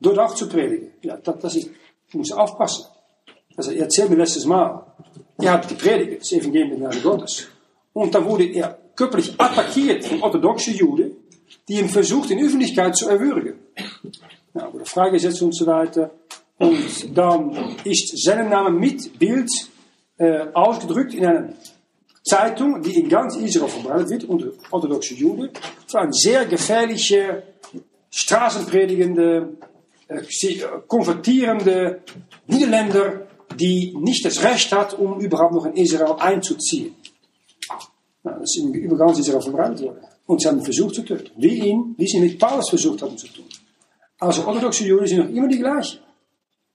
dort auch zu predigen. Ja, dat, dat is, muss aufpassen. Also er erzählt mir letztes Mal, er hat gepredigt, das Evangelium der Gnade Gottes. Und dann wurde er körperlich attackiert von orthodoxen Juden, die ihn versucht in Öffentlichkeit zu erwürgen. Nou, wurde freigesetzt und so weiter. Und dann ist sein Name mit Bild äh, ausgedrückt in einer Zeitung, die in ganz Israel verbreitet wird, unter orthodoxe Juden. Für eine sehr gefährliche, straßenpredigende, äh, konvertierende Niederländer, die nicht das Recht hat, um überhaupt noch in Israel einzuziehen. Nou, das ist über ganz Israel verbreitet worden. Und haben ihn versucht zu töten. Wie ihn, wie sie Paulus versucht haben zu tun. Also orthodoxe Juden sind noch immer die gleichen.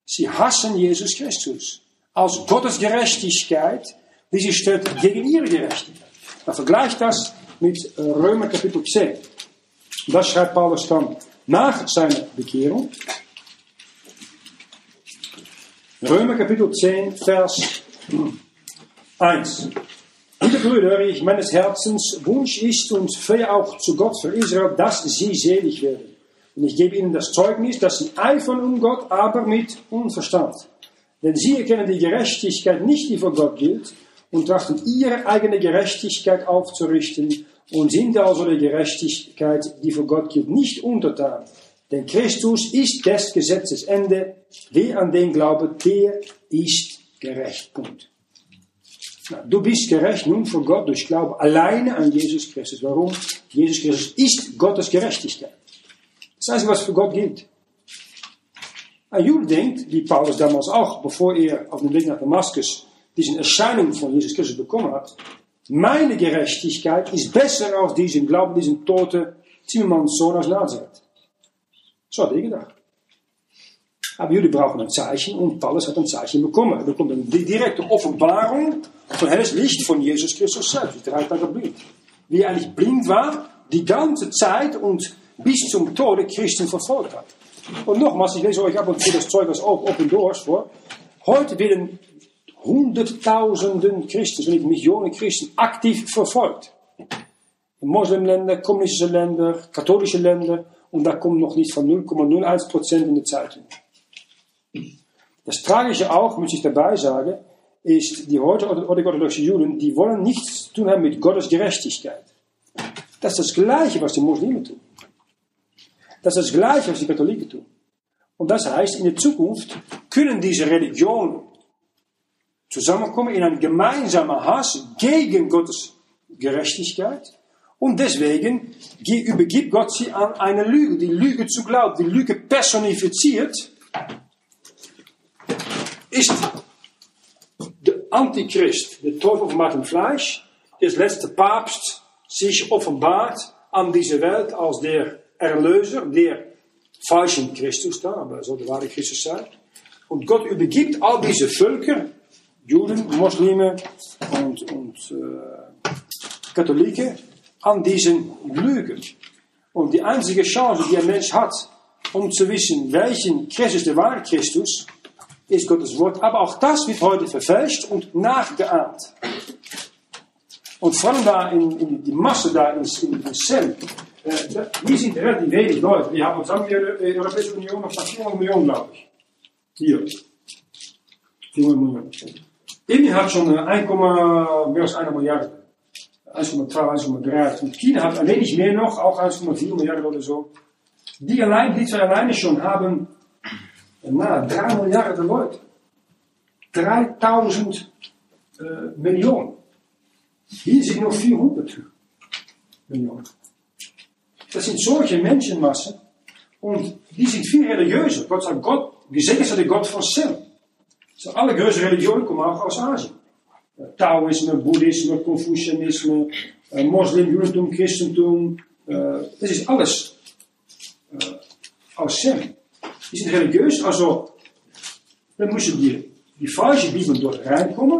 Sie hassen Jesus Christus. Als Gottes Gerechtigkeit, die sie stellt gegen ihre Gerechtigkeit. Dan vergleicht das mit Römer Kapitel 10. Das schreibt Paulus dann nach seiner Bekehrung. Römer Kapitel 10, Vers 1. Liebe Brüder, ich meines Herzens Wunsch ist und flehe auch zu Gott für Israel, dass sie selig werden. Und ich gebe ihnen das Zeugnis, dass sie eifern um Gott, aber mit Unverstand. Denn sie erkennen die Gerechtigkeit nicht, die vor Gott gilt, und trachten ihre eigene Gerechtigkeit aufzurichten und sind also der Gerechtigkeit, die vor Gott gilt, nicht untertan. Denn Christus ist des Gesetzes Ende. Wer an den glaubt, der ist gerecht. Punkt. Du bist gerecht nun vor Gott durch Glauben alleine an Jesus Christus. Warum? Jesus Christus ist Gottes Gerechtigkeit. Das Einzige, was für Gott gilt. Ein Jude denkt, wie Paulus damals auch, bevor er auf dem Weg nach Damaskus diese Erscheinung von Jesus Christus bekommen hat, meine Gerechtigkeit ist besser als diesen Glauben, diesen toten Zimmermannssohn aus Nazareth. So hat er gedacht. Aber Juden brauchen ein Zeichen und Paulus hat ein Zeichen bekommen. Er bekommt eine direkte Offenbarung von helles Licht von Jesus Christus selbst. Die drei Tage blind. Wie eigentlich blind war, die ganze Zeit und bis zum Tode Christen verfolgt hat. Und nochmals, ich lese euch ab und zu das Zeug aus Open Doors vor. Heute werden Hunderttausenden Christen, wenn nicht Millionen Christen, aktiv verfolgt. In Moslemländer, kommunistische Länder, katholische Länder und da kommt noch nicht von 0,01% in die Zeitung. Das Tragische auch, muss ich dabei sagen, ist, die heute orthodoxe Juden, die wollen nichts zu tun haben mit Gottes Gerechtigkeit. Das ist das Gleiche, was die Muslime tun. Das ist das Gleiche, was die Katholiken tun. Und das heißt, in der Zukunft können diese Religionen zusammenkommen in einen gemeinsamen Hass gegen Gottes Gerechtigkeit. Und deswegen übergibt Gott sie an eine Lüge. Die Lüge zu glauben, die Lüge personifiziert, ist der Antichrist, der Teufel von im Fleisch, der letzte Papst, sich offenbart an diese Welt als der Erlöser, der falschen Christus da, aber soll der wahre Christus sein. Und Gott übergibt all diese Völker Juden, Muslime und, und äh, Katholiken an diesen Lügen. Und die einzige Chance, die ein Mensch hat, um zu wissen, welchen Christus der wahre Christus, ist Gottes Wort. Aber auch das wird heute verfälscht und nachgeahmt. Und vor allem da in, in die Masse da in, in, in Cell, äh, hier sind relativ wenig Leute. Wir haben zusammen der Europäische Union noch 400 Millionen, glaube ich. Hier. 400 Millionen. Indien hat schon 1, mehr als 1 Milliarde. 1,2, 1,3. Und China hat ein wenig mehr noch, auch 1,4 Milliarden oder so. Die allein, die zwei alleine schon haben, na, 3 Milliarden Leute. 3000 äh, Millionen. Hier sind nur 400 Millionen. Das sind solche Menschenmassen und die sind viel religiöser. Gott sagt, Gott, gesegnet sei der Gott von Sem. So, alle große Religionen kommen auch aus Asien. Taoisme, Buddhisme, Konfucianisme, äh, Moslem, Judentum, Christentum. Äh, das ist alles äh, aus Sem. Die sind religiös, also dann müssen die, die falsche Bibel dort reinkommen,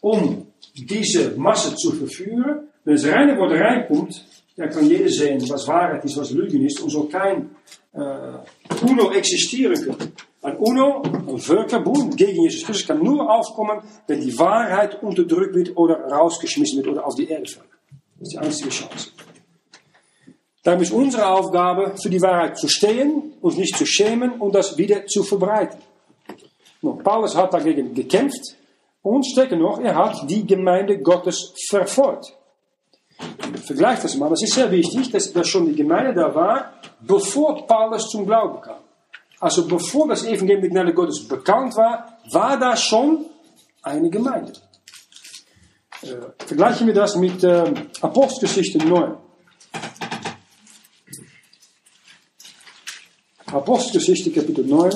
um diese Masse zu verführen. Wenn das reine Wort reinkommt, dann kann jeder sehen, was Wahrheit ist, was Lügen ist, und so kein äh, UNO existieren können. Ein UNO, ein Völkerbund gegen Jesus Christus kann nur aufkommen, wenn die Wahrheit unterdrückt wird oder rausgeschmissen wird oder auf die Erde fällt. Das ist die einzige Chance. Darum ist unsere Aufgabe, für die Wahrheit zu stehen, uns nicht zu schämen und das wieder zu verbreiten. Nun, Paulus hat dagegen gekämpft und stärker noch, er hat die Gemeinde Gottes verfolgt. Vergleich das mal, das ist sehr wichtig, dass, dass schon die Gemeinde da war, bevor Paulus zum Glauben kam. Also bevor das Evangelium der Gnade Gottes bekannt war, war da schon eine Gemeinde. Äh, vergleichen wir das mit äh, Apostelgeschichte 9. Apostelgeschichte Kapitel 9,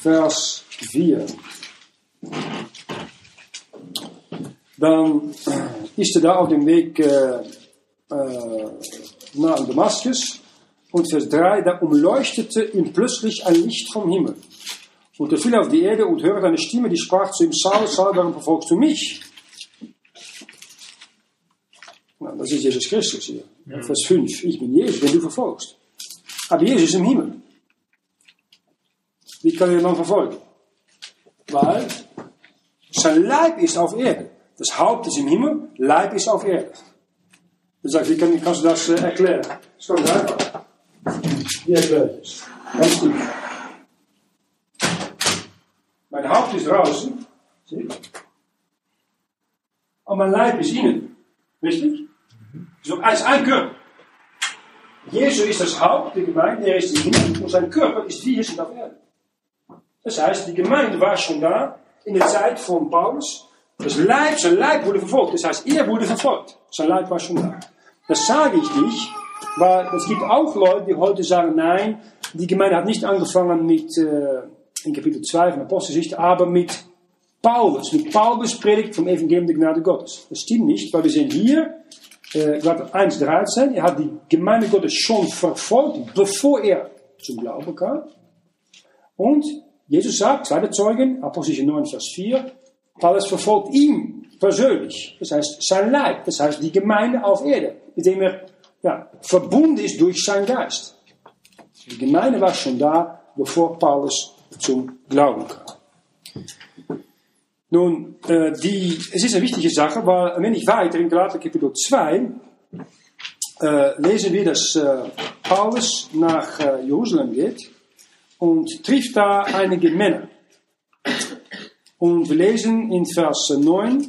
Vers 4. dann ist er da auf dem Weg äh, äh, nach Damaskus. Und Vers 3, da umleuchtete ihm plötzlich ein Licht vom Himmel. Und er fiel auf die Erde und hörte eine Stimme, die sprach zu ihm, Saul, Saul, warum verfolgst du mich? Na, das ist Jesus Christus hier. Vers 5, ich bin Jesus, den du verfolgst. Aber Jesus ist im Himmel. Wie kann er dann verfolgen? Weil sein Leib ist auf Erde. Das Haupt ist im Himmel, Leib ist auf Erde. Sagt, wie kann, kannst du das äh, erklären? Das ist ganz einfach. Das? Ganz tief. Mein Haupt ist draußen. Zie je? Aber mein Leib ist innen. Richtig? So, er ist ein Körper. Jesus ist das Haupt der Gemeinde, er ist im Himmel und sein Körper ist wie hier sind auf Erde. Das heißt, die Gemeinde war schon da in der Zeit von Paulus. Das Leib, sein Leib wurde verfolgt. Das heißt, er wurde verfolgt. Sein Leib war schon da. Das sage ich nicht, weil es gibt auch Leute, die heute sagen, nein, die Gemeinde hat nicht angefangen mit, äh, in Kapitel 2 von Apostelgeschichte, aber mit Paulus. Mit Paulus predigt vom Evangelium der Gnade Gottes. Das stimmt nicht, weil wir sehen hier, äh, Galater 1,13, er hat die Gemeinde Gottes schon verfolgt, bevor er zum Glauben kam. Und Jesus sagt, zweite Zeugen, Apostel 9, Vers 4, Paulus verfolgt ihn persönlich. Das heißt, sein Leib, das heißt die Gemeinde auf Erde, dem er ja, verbunden ist durch sein Geist. Die Gemeinde war schon da, bevor Paulus zum Glauben kam. Nun, äh, die, es ist eine wichtige Sache, weil ein wenig weiter in Galater Kapitel 2 äh, lesen wir, dass äh, Paulus nach äh, Jerusalem geht und trifft da einige Männer. Und wir lesen in Vers 9,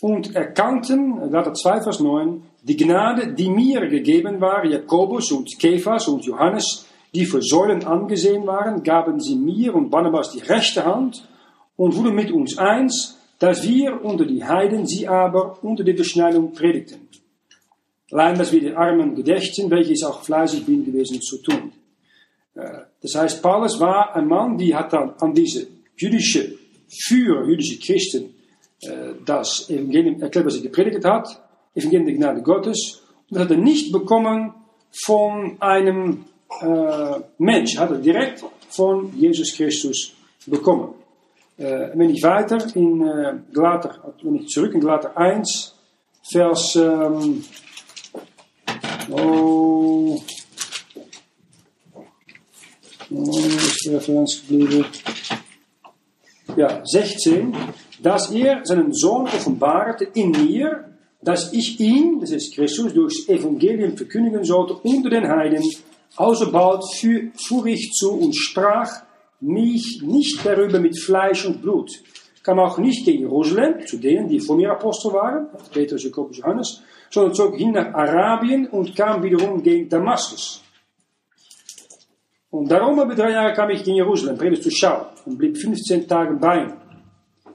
und erkannten, Galater 2, Vers 9, die Gnade, die mir gegeben war, Jakobus und Kephas und Johannes, die für Säulen angesehen waren, gaben sie mir und Barnabas die rechte Hand und wurden mit uns eins, dass wir unter die Heiden, sie aber unter die Beschneidung predigten. Allein, dass wir den Armen gedächten, welches auch fleißig bin gewesen zu tun. Äh, das heißt, Paulus war ein Mann, die hat dann an diese jüdische Führer, jüdische Christen, äh, das Evangelium erklärt, was er gepredigt hat, Der Gnade Gottes, und das hat er nicht bekommen von einem äh, Mensch, hat er direkt von Jesus Christus bekommen. Äh, wenn ich weiter in äh, Galater, wenn ich zurück in Galater 1, Vers, ähm, oh, oh, ist die Referenz geblieben? Ja, 16, dass er seinen Sohn offenbarte in mir, dass ich ihn, das ist Christus, durchs Evangelium verkündigen sollte unter den Heiden. Alsobald fuhr ich zu und sprach mich nicht darüber mit Fleisch und Blut. Kam auch nicht gegen Jerusalem, zu denen, die vor mir Apostel waren, Petrus, Jakobus, Johannes, sondern zog hin nach Arabien und kam wiederum gegen Damaskus. Und darum über drei Jahre kam ich gegen Jerusalem, predigte zu Schau und blieb 15 Tage bei ihm.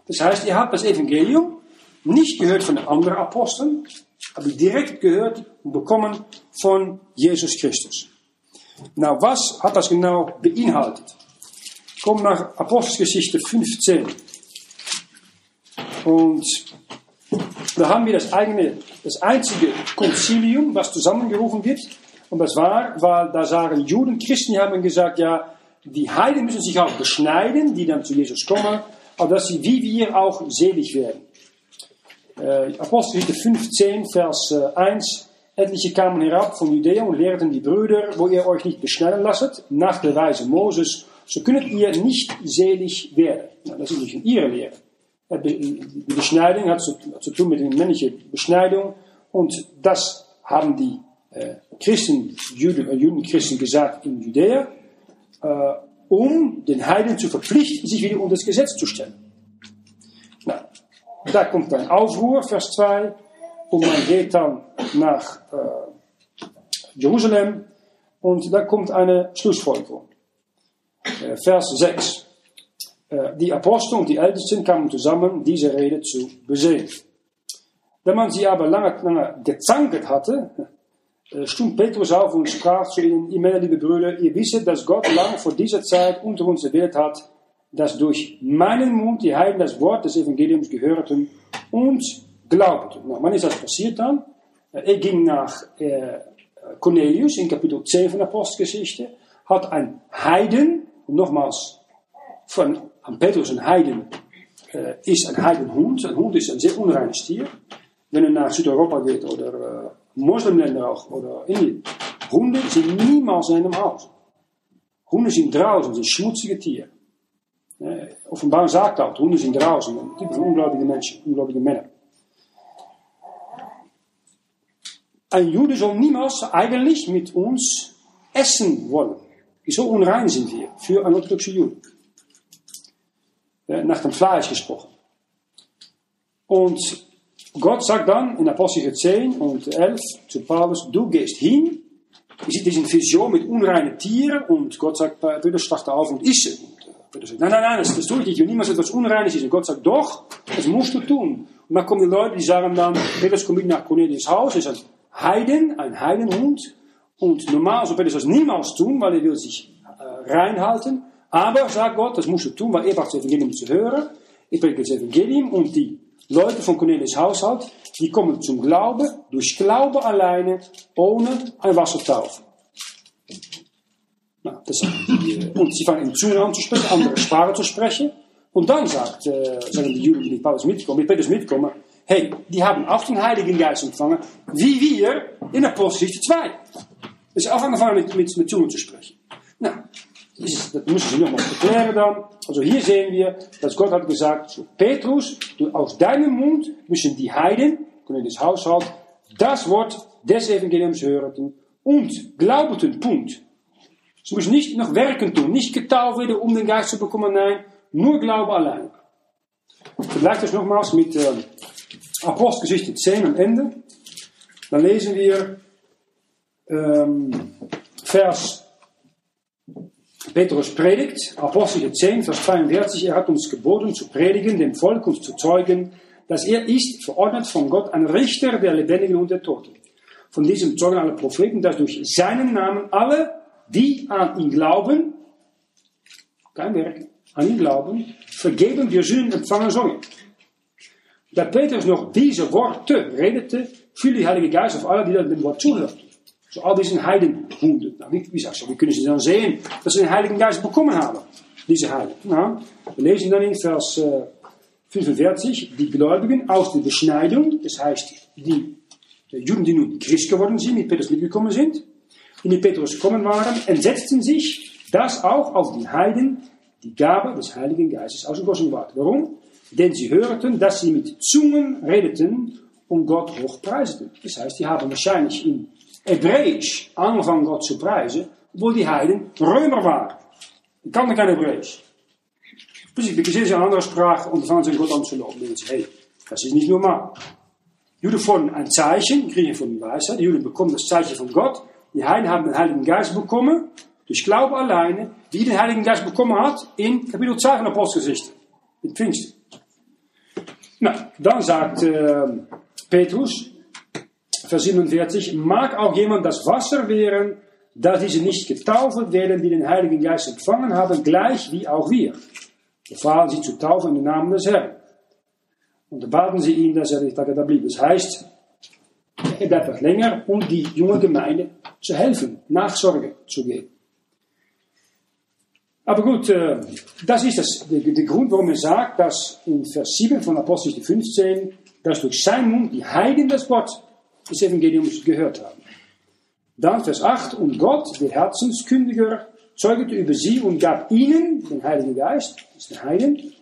Das heißt, ihr habt das Evangelium nicht gehört von den anderen Aposteln, aber direkt gehört und bekommen von Jesus Christus. Nou, was hat das genau beinhaltet? Kom nach Apostelgeschichte 15. Und da haben wir das eigene, das einzige Konzilium, was zusammengerufen wird. Und das war, weil da sagen Juden, Christen, die haben gesagt, ja, die Heiden müssen sich auch beschneiden, die dann zu Jesus kommen, aber dass sie wie wir auch selig werden. Äh, Apostelgeschichte 15, Vers äh, 1. Etliche kamen herab von Judäa und lehrten die Brüder, wo ihr euch nicht beschneiden lasset, nach der Weise Moses, so könnt ihr nicht selig werden. Nou, das ist nicht in ihrer Lehre. Die Beschneidung hat zu, zu tun mit der männlichen Beschneidung und das haben die äh, Christen, Juden, äh, Judenchristen gesagt in Judäa, äh, um den Heiden zu verpflichten, sich wieder unter das Gesetz zu stellen. Na, da kommt ein Aufruhr, Vers 2, und man geht dann nach äh, Jerusalem und da kommt eine Schlussfolgerung. Äh, Vers 6. Äh, die Apostel und die Ältesten kamen zusammen, diese Rede zu besehen. Da man sie aber lange, lange gezankt hatte, stund Petrus auf und sprach zu ihnen, ihr Männer, liebe Brüder, ihr wisset, dass Gott lang vor dieser Zeit unter uns erwählt hat, dass durch meinen Mund die Heiden das Wort des Evangeliums gehörten und glaubten. Nou, wanneer is das passiert dann? Er ging nach äh, Cornelius in Kapitel 10 von der Apostelgeschichte, hat ein Heiden, nochmals, von an Petrus ein Heiden äh, ist ein Heidenhund. Ein Hund ist ein sehr unreines Tier. Wenn er nach Südeuropa geht oder äh, Moslimländer auch oder Indien, Hunde sind niemals in einem Haus. Hunde sind draußen, sind schmutzige Tiere. Äh, Offenbar sagt auch, Hunde sind draußen, typisch ungläubige Menschen, ungläubige Männer. Ein Jude niemals eigentlich mit uns essen wollen. So unrein sind wir für einen orthodoxen Juden. Nach dem Fleisch gesprochen. Und Gott sagt dann in Apostel 10 und 11 zu Paulus, du gehst hin, je ziet diese Vision mit unreinen Tieren und Gott sagt, bitte stach da auf und iss es. Petrus sagt, nein, nein, nein, das, tue ich nicht. Niemand etwas Unreines ist. Und Gott sagt, doch, das musst du tun. Und dann kommen die Leute, die sagen dann, Petrus kommt nach Cornelius Haus, ist ein Heiden, ein Heidenhund. Und normal soll Petrus das niemals tun, weil er will sich äh, reinhalten. Aber, sagt Gott, das musst du tun, weil er braucht das Evangelium zu hören. Ich predige das Evangelium und die Leute von Cornelius Haushalt, die kommen zum Glauben, durch Glaube alleine, ohne ein Wassertaufe. Nou, das die, und sie fangen in Zungen an zu sprechen, andere Sprachen zu sprechen. Und dann sagt, äh, sagen die Juden, die mit Paulus mitkommen, mit Petrus mitkommen, hey, die haben auch den Heiligen Geist empfangen, wie wir in Apostelgeschichte 2. Dus auch angefangen mit, mit, mit Zungen zu sprechen. Nou, das, das müssen Sie nochmal erklären dann. Also hier sehen wir, dass Gott hat gesagt, zu Petrus, aus deinem Mund müssen die Heiden, Cornelius Haushalt, das Wort des Evangeliums hören und glaubten, Punkt. Sie müssen nicht noch werken tun, nicht getauft werden, um den Geist zu bekommen, nein, nur Glaube allein. Vergleicht das nochmals mit äh, Apostelgeschichte 10 am Ende. Dann lesen wir ähm, Vers Petrus predigt, Apostel 10, Vers 42, er hat uns geboten zu predigen, dem Volk uns zu zeugen, dass er ist, verordnet von Gott, ein Richter der Lebendigen und der Toten. Von diesem zeugen alle Propheten, dass durch seinen Namen alle, die an ihn glauben, kein Werk, an ihn glauben, vergeben wir Sünden empfangen sollen. Da Petrus noch diese Worte redete, fiel die Heilige Geist auf alle, die dem Wort zuhörten. So all diese Heidenhunden. Nou, wie, wie, so, wie kunnen ze dan sehen, dass sie den Heiligen Geist bekommen haben? Diese Heiden. Nou, wir lesen dann in Vers äh, 45, die Gläubigen aus der Beschneidung, das heißt, die Juden, die nun Christ geworden sind, mit Petrus mitgekommen sind, die mit Petrus gekommen waren, entsetzten sich, dass auch auf die Heiden die Gabe des Heiligen Geistes ausgegossen ward. Warum? Denn sie hörten, dass sie mit Zungen redeten und Gott hochpreiseten. Das heißt, die haben wahrscheinlich in Hebräisch angefangen Gott zu preisen, obwohl die Heiden Römer waren. Die kannten kein Hebräisch. Plötzlich bekennen sie eine andere Sprache und fangen sie Gott an zu loben. Und hey, das ist nicht normal. Juden fordern ein Zeichen, kriegen von der Weisheit. Die Juden bekommen das Zeichen von Gott. Die Heiden haben den Heiligen Geist bekommen, durch Glaube alleine, wie den Heiligen Geist bekommen hat in Kapitel 2 von Apostelgeschichte, in Pfingsten. Nou, dann sagt äh, Petrus, Vers 47, mag auch jemand das Wasser wehren, da diese nicht getauft werden, die den Heiligen Geist empfangen haben, gleich wie auch wir. Befahlen sie zu taufen in den Namen des Herrn. Und baten sie ihn, dass er nicht da blieb. Das heißt, wat länger, um die junge Gemeinde zu helfen, Nachsorge zu geben. Aber gut, äh, das ist das, der, der Grund, warum er sagt, dass in Vers 7 von Apostel 15, dass durch sein Mund die Heiden das Wort des Evangeliums gehört haben. Dann Vers 8, und Gott, der Herzenskündiger, zeugte über sie und gab ihnen den Heiligen Geist, das ist der Heiden,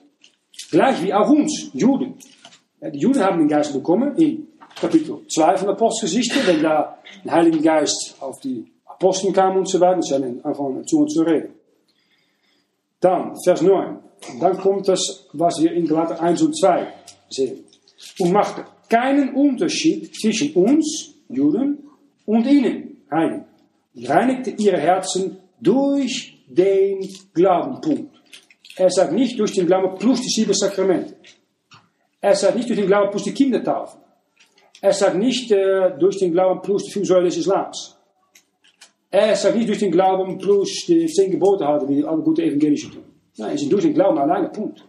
gleich wie auch uns, Juden. Die Juden haben den Geist bekommen in Kapitel 2 von der Apostelgeschichte, wenn da der Heilige Geist auf die Aposteln kam und so weiter, und haben angefangen uns zu reden. Dann, Vers 9. Dann kommt das, was wir in Galater 1 und 2 sehen. Und machte keinen Unterschied zwischen uns, Juden, und ihnen. Und reinigte ihre Herzen durch den Glauben. Punkt. Er sagt nicht durch den Glauben plus die sieben Sakramente. Er sagt nicht durch den Glauben plus die Kindertaufe. Er sagt nicht durch den Glauben plus die fünf Säulen des Islams. Er sagt nicht durch den Glauben plus die zehn Gebote halten, wie alle gute Evangelischen tun. Nein, es ist durch den Glauben alleine, Punkt.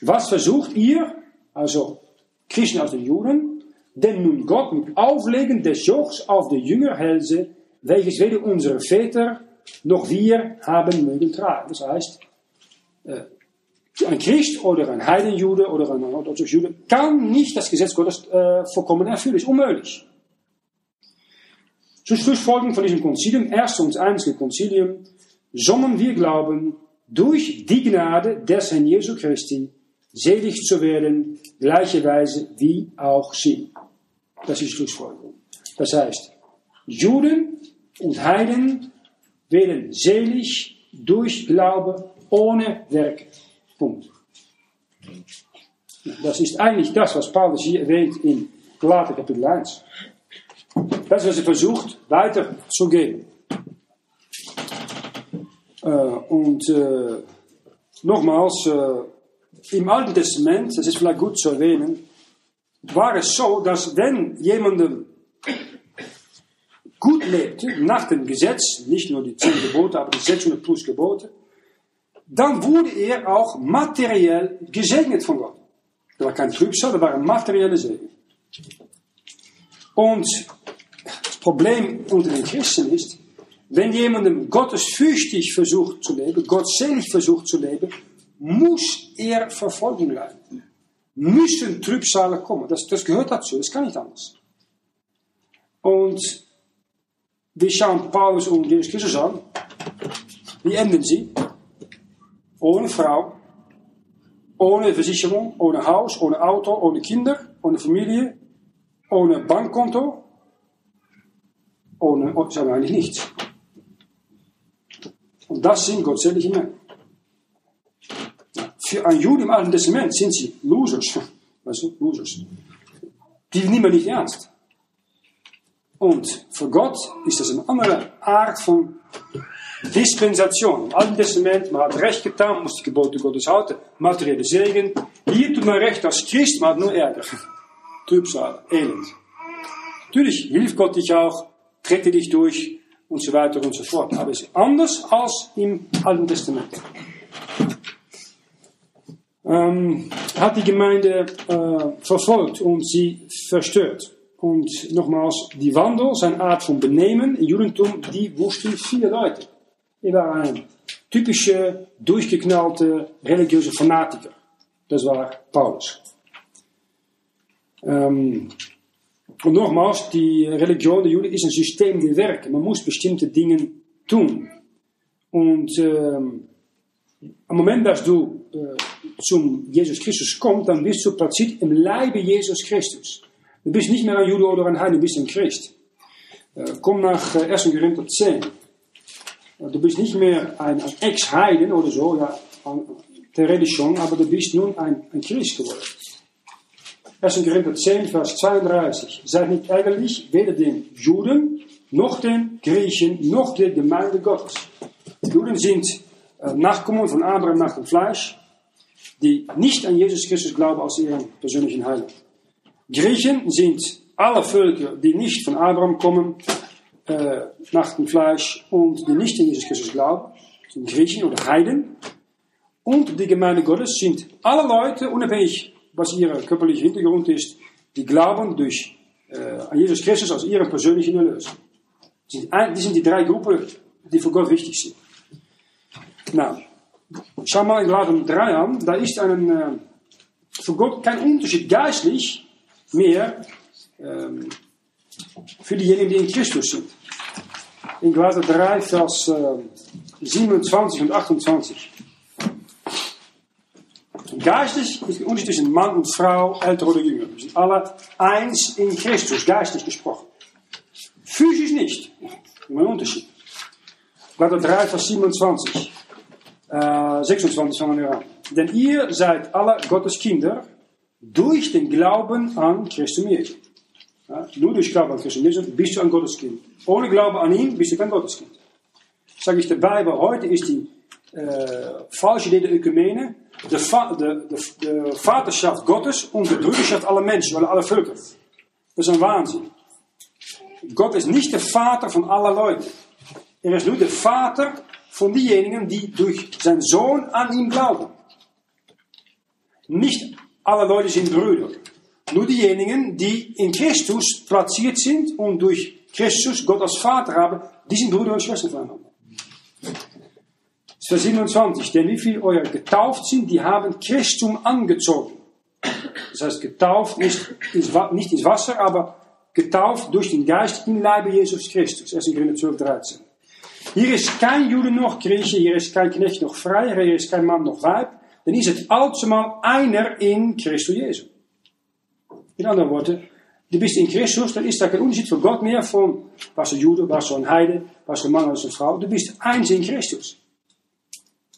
Was versucht ihr, also Christen als den Juden, denn nun Gott mit Auflegen des Jochs auf die Jüngerhälse, welches weder unsere Väter noch wir haben mögen tragen. Das heißt, äh, ein Christ oder ein Heidenjude oder ein orthodoxer Jude kann nicht das Gesetz Gottes äh, vollkommen erfüllen. Ist unmöglich. Zur Schlussfolgerung von diesem Konzilium, erst und einzige Konzilium, sollen wir glauben, durch die Gnade des Herrn Jesu Christi selig zu werden, gleicherweise wie auch sie. Das ist die Schlussfolgerung. Das heißt, Juden und Heiden werden selig durch Glaube ohne Werke. Punkt. Das ist eigentlich das, was Paulus hier erwähnt in Galater Kapitel 1. Das was er versucht weiterzugeben. Äh, und äh, nochmals, äh, im Alten Testament, das ist vielleicht gut zu erwähnen, war es so, dass wenn jemandem gut lebte, nach dem Gesetz, nicht nur die zehn Gebote, aber die 600 plus Gebote, dann wurde er auch materiell gesegnet von Gott. Da war kein Trübsal, da war ein materieller Segen. Und das Problem unter den Christen ist, wenn jemandem gottesfürchtig versucht zu leben, gottselig versucht zu leben, muss er Verfolgung leiden. Müssen Trübsale kommen. Das, das gehört dazu, das kann nicht anders. Und wir schauen Paulus und Jesus Christus an. Wie enden sie? Ohne Frau, ohne Versicherung, ohne Haus, ohne Auto, ohne Kinder, ohne Familie, ohne Bankkonto, ohne, sagen wir eigentlich nichts. Und das sind gottselige Männer. Für einen Juden im Alten Testament sind sie Losers. *laughs* Weißt du, Losers. Die nehmen nicht ernst. Und für Gott ist das eine andere Art von Dispensation. Im Alten Testament, man hat recht getan, muss die Gebote Gottes halten, materielle Segen. Hier tut man recht als Christ, man hat nur Ärger. Trübsal, Elend. Natürlich hilft Gott dich auch, trägt er dich durch und so weiter und so fort. Aber es ist anders als im Alten Testament. Ähm, hat die Gemeinde äh, verfolgt und sie verstört. Und nochmals, die Wandel, zijn Art von Benehmen im Judentum, die wussten viele Leute. Er war ein typische, durchgeknallte religiöse Fanatiker. Das war Paulus. Ähm, und nochmals, die Religion der Juden ist ein System der Werke. Man muss bestimmte Dinge tun. Und ähm, am Moment, dass du äh, zum Jesus Christus kommst, dann bist du plötzlich im Leibe Jesus Christus. Du bist nicht mehr ein Jude oder ein Heide, du ein Christ. Äh, komm nach äh, 1. Korinther 10. Du bist nicht mehr ein, Ex-Heiden oder so, ja, theoretisch schon, aber du bist nun ein, ein Christ geworden. 1. Korinther 10, Vers 32. Seid nicht ärgerlich, weder den Juden, noch den Griechen, noch der Gemeinde Gottes. Die Juden sind Nachkommen von Abraham nach dem Fleisch, die nicht an Jesus Christus glauben als ihren persönlichen Heiland. Griechen sind alle Völker, die nicht von Abraham kommen, äh, nach dem Fleisch und die nicht an Jesus Christus glauben, sind Griechen oder Heiden. Und die Gemeinde Gottes sind alle Leute, unabhängig was ihr körperlicher Hintergrund ist, die glauben durch, äh, an Jesus Christus als ihren persönlichen Erlöser. Die sind, die drei Gruppen, die für Gott wichtig sind. Nou, schau mal in Galaten 3 an, da ist ein, äh, für Gott kein Unterschied geistlich mehr ähm, für diejenigen, die in Christus sind. In Galater 3, Vers äh, 27 und 28. Geistlich ist der Unterschied zwischen Mann und Frau, älter oder jünger. Wir sind alle eins in Christus, geistlich gesprochen. Physisch nicht. Immer ein Unterschied. Galater 3, Vers 27. Äh, 26 fangen wir an. Denn ihr seid alle Gottes Kinder durch den Glauben an Christus Jesus. Nur durch Glauben an Christus Jesus bist du ein Gotteskind. Ohne Glauben an ihn bist du kein Gotteskind. Sag ich dabei, aber heute ist die äh, falsche der de, va de, de, de, Vaterschaft Gottes und de Brüderschaft aller Menschen oder aller Völker. Das ist ein Wahnsinn. Gott ist nicht der Vater von aller Leute. Er ist nur der Vater von diejenigen, die durch seinen Sohn an ihn glauben. Nicht alle Leute sind Brüder. Nur diejenigen, die in Christus platziert sind und durch Christus Gott als Vater haben, die sind Brüder und Schwestern voneinander. Vers 27, denn wie viel euer getauft sind, die haben Christum angezogen. Das heißt, getauft nicht nicht ins Wasser, aber getauft durch den Geist im Leibe Jesus Christus. 1. Korinther 12, 13. Hier ist kein Jude noch Grieche, hier ist kein Knecht noch Freier, hier ist kein Mann noch Weib. Dan is het allemaal einer in Christus Jezus. In andere woorden, du bist in Christus, dann ist da kein Unterschied für Gott mehr von, was ein Jude, was ein Heide, was ein Mann, was eine Frau. Du bist eins in Christus.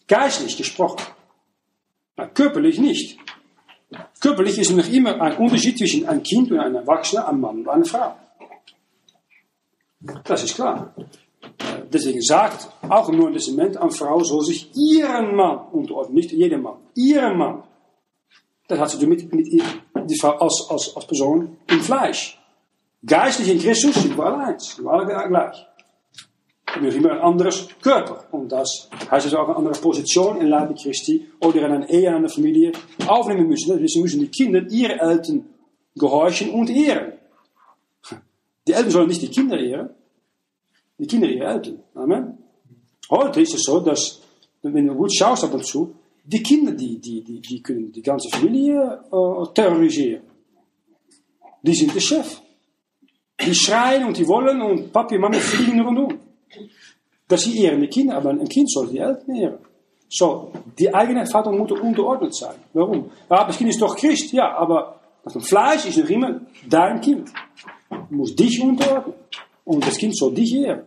Geistlich gesprochen. Maar körperlich nicht. Körperlich ist noch immer ein Unterschied zwischen einem Kind und einem Erwachsenen, einem Mann und einer Frau. Das ist klar. Deswegen sagt auch im Neuen Testament, eine Frau soll sich ihren Mann unterordnen, nicht jedem Mann, ihren Mann. Das hat sie mit, mit die Frau als, als, als Person im Fleisch. Geistlich in Christus sind wir alle eins, wir alle gleich. Wir haben immer ein anderes Körper. Und das heißt also auch eine andere Position in Leibe Christi oder in einer Ehe, in einer Familie aufnehmen müssen. Deswegen müssen die Kinder ihre Eltern gehorchen und ehren. Die Eltern sollen nicht die Kinder ehren, die Kinder ihre Eltern. Amen. Heute ist es so, dass, wenn du gut schaust ab und die Kinder, die, die, die, die können die ganze Familie äh, terrorisieren. Die sind der Chef. Die schreien und die wollen und Papi und Mama fliegen rundum. Das sie ehren die Kinder, aber ein Kind soll die Eltern ehren. So, die eigene Vater Mutter unterordnet sein. Warum? Ja, das Kind ist doch Christ, ja, aber das Fleisch ist noch immer dein Kind. Du musst dich unterordnen. Und das Kind soll dich ehren.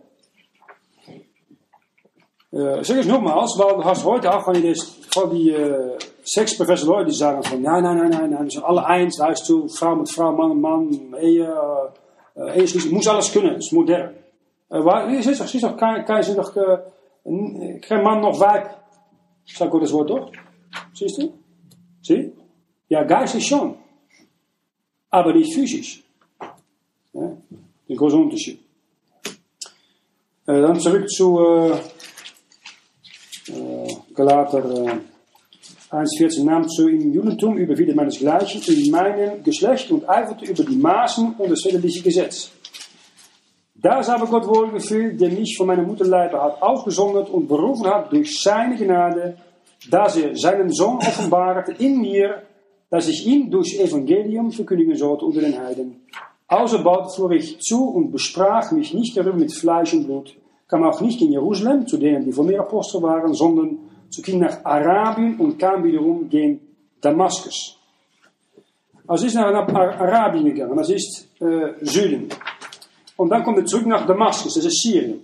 Äh, sag ich nochmals, weil du hast heute auch von die, von die äh, seksprofessor Leute, die sagen von, nein, nein, nein, nein, wir sind alle eins, weißt du, Frau mit Frau, Mann mit Mann, Ehe, äh, Ehe schließen, muss alles können, ist modern. Äh, waar, is, is, is doch kein, kein, ist doch äh, kein Mann noch Weib. Sag gut das Wort doch? Siehst du? Sieh? Ja, geistlich schon. Aber nicht physisch. Ja, ein großer Unterschied. Äh, dann zurück zu äh, äh, Galater äh, 1,14 nahm zu im Judentum über viele meinesgleichen in meinem Geschlecht und eiferte über die Maßen und das väterliche Gesetz. Da ist Gott wohlgefühlt, der mich von meiner Mutterleibe hat ausgesondert und berufen hat durch seine Gnade, dass er seinen Sohn offenbarte in mir, dass ich ihn durch Evangelium verkündigen sollte unter den Heiden. Also baute floh ich zu und besprach mich nicht darüber mit Fleisch und Blut, kam auch nicht in Jerusalem, zu denen, die vor mir Apostel waren, sondern zu ging nach Arabien und kam wiederum gegen Damaskus. Also ist nach Arabien gegangen, das ist äh, Süden. Und dann kommt er zurück nach Damaskus, das ist Syrien,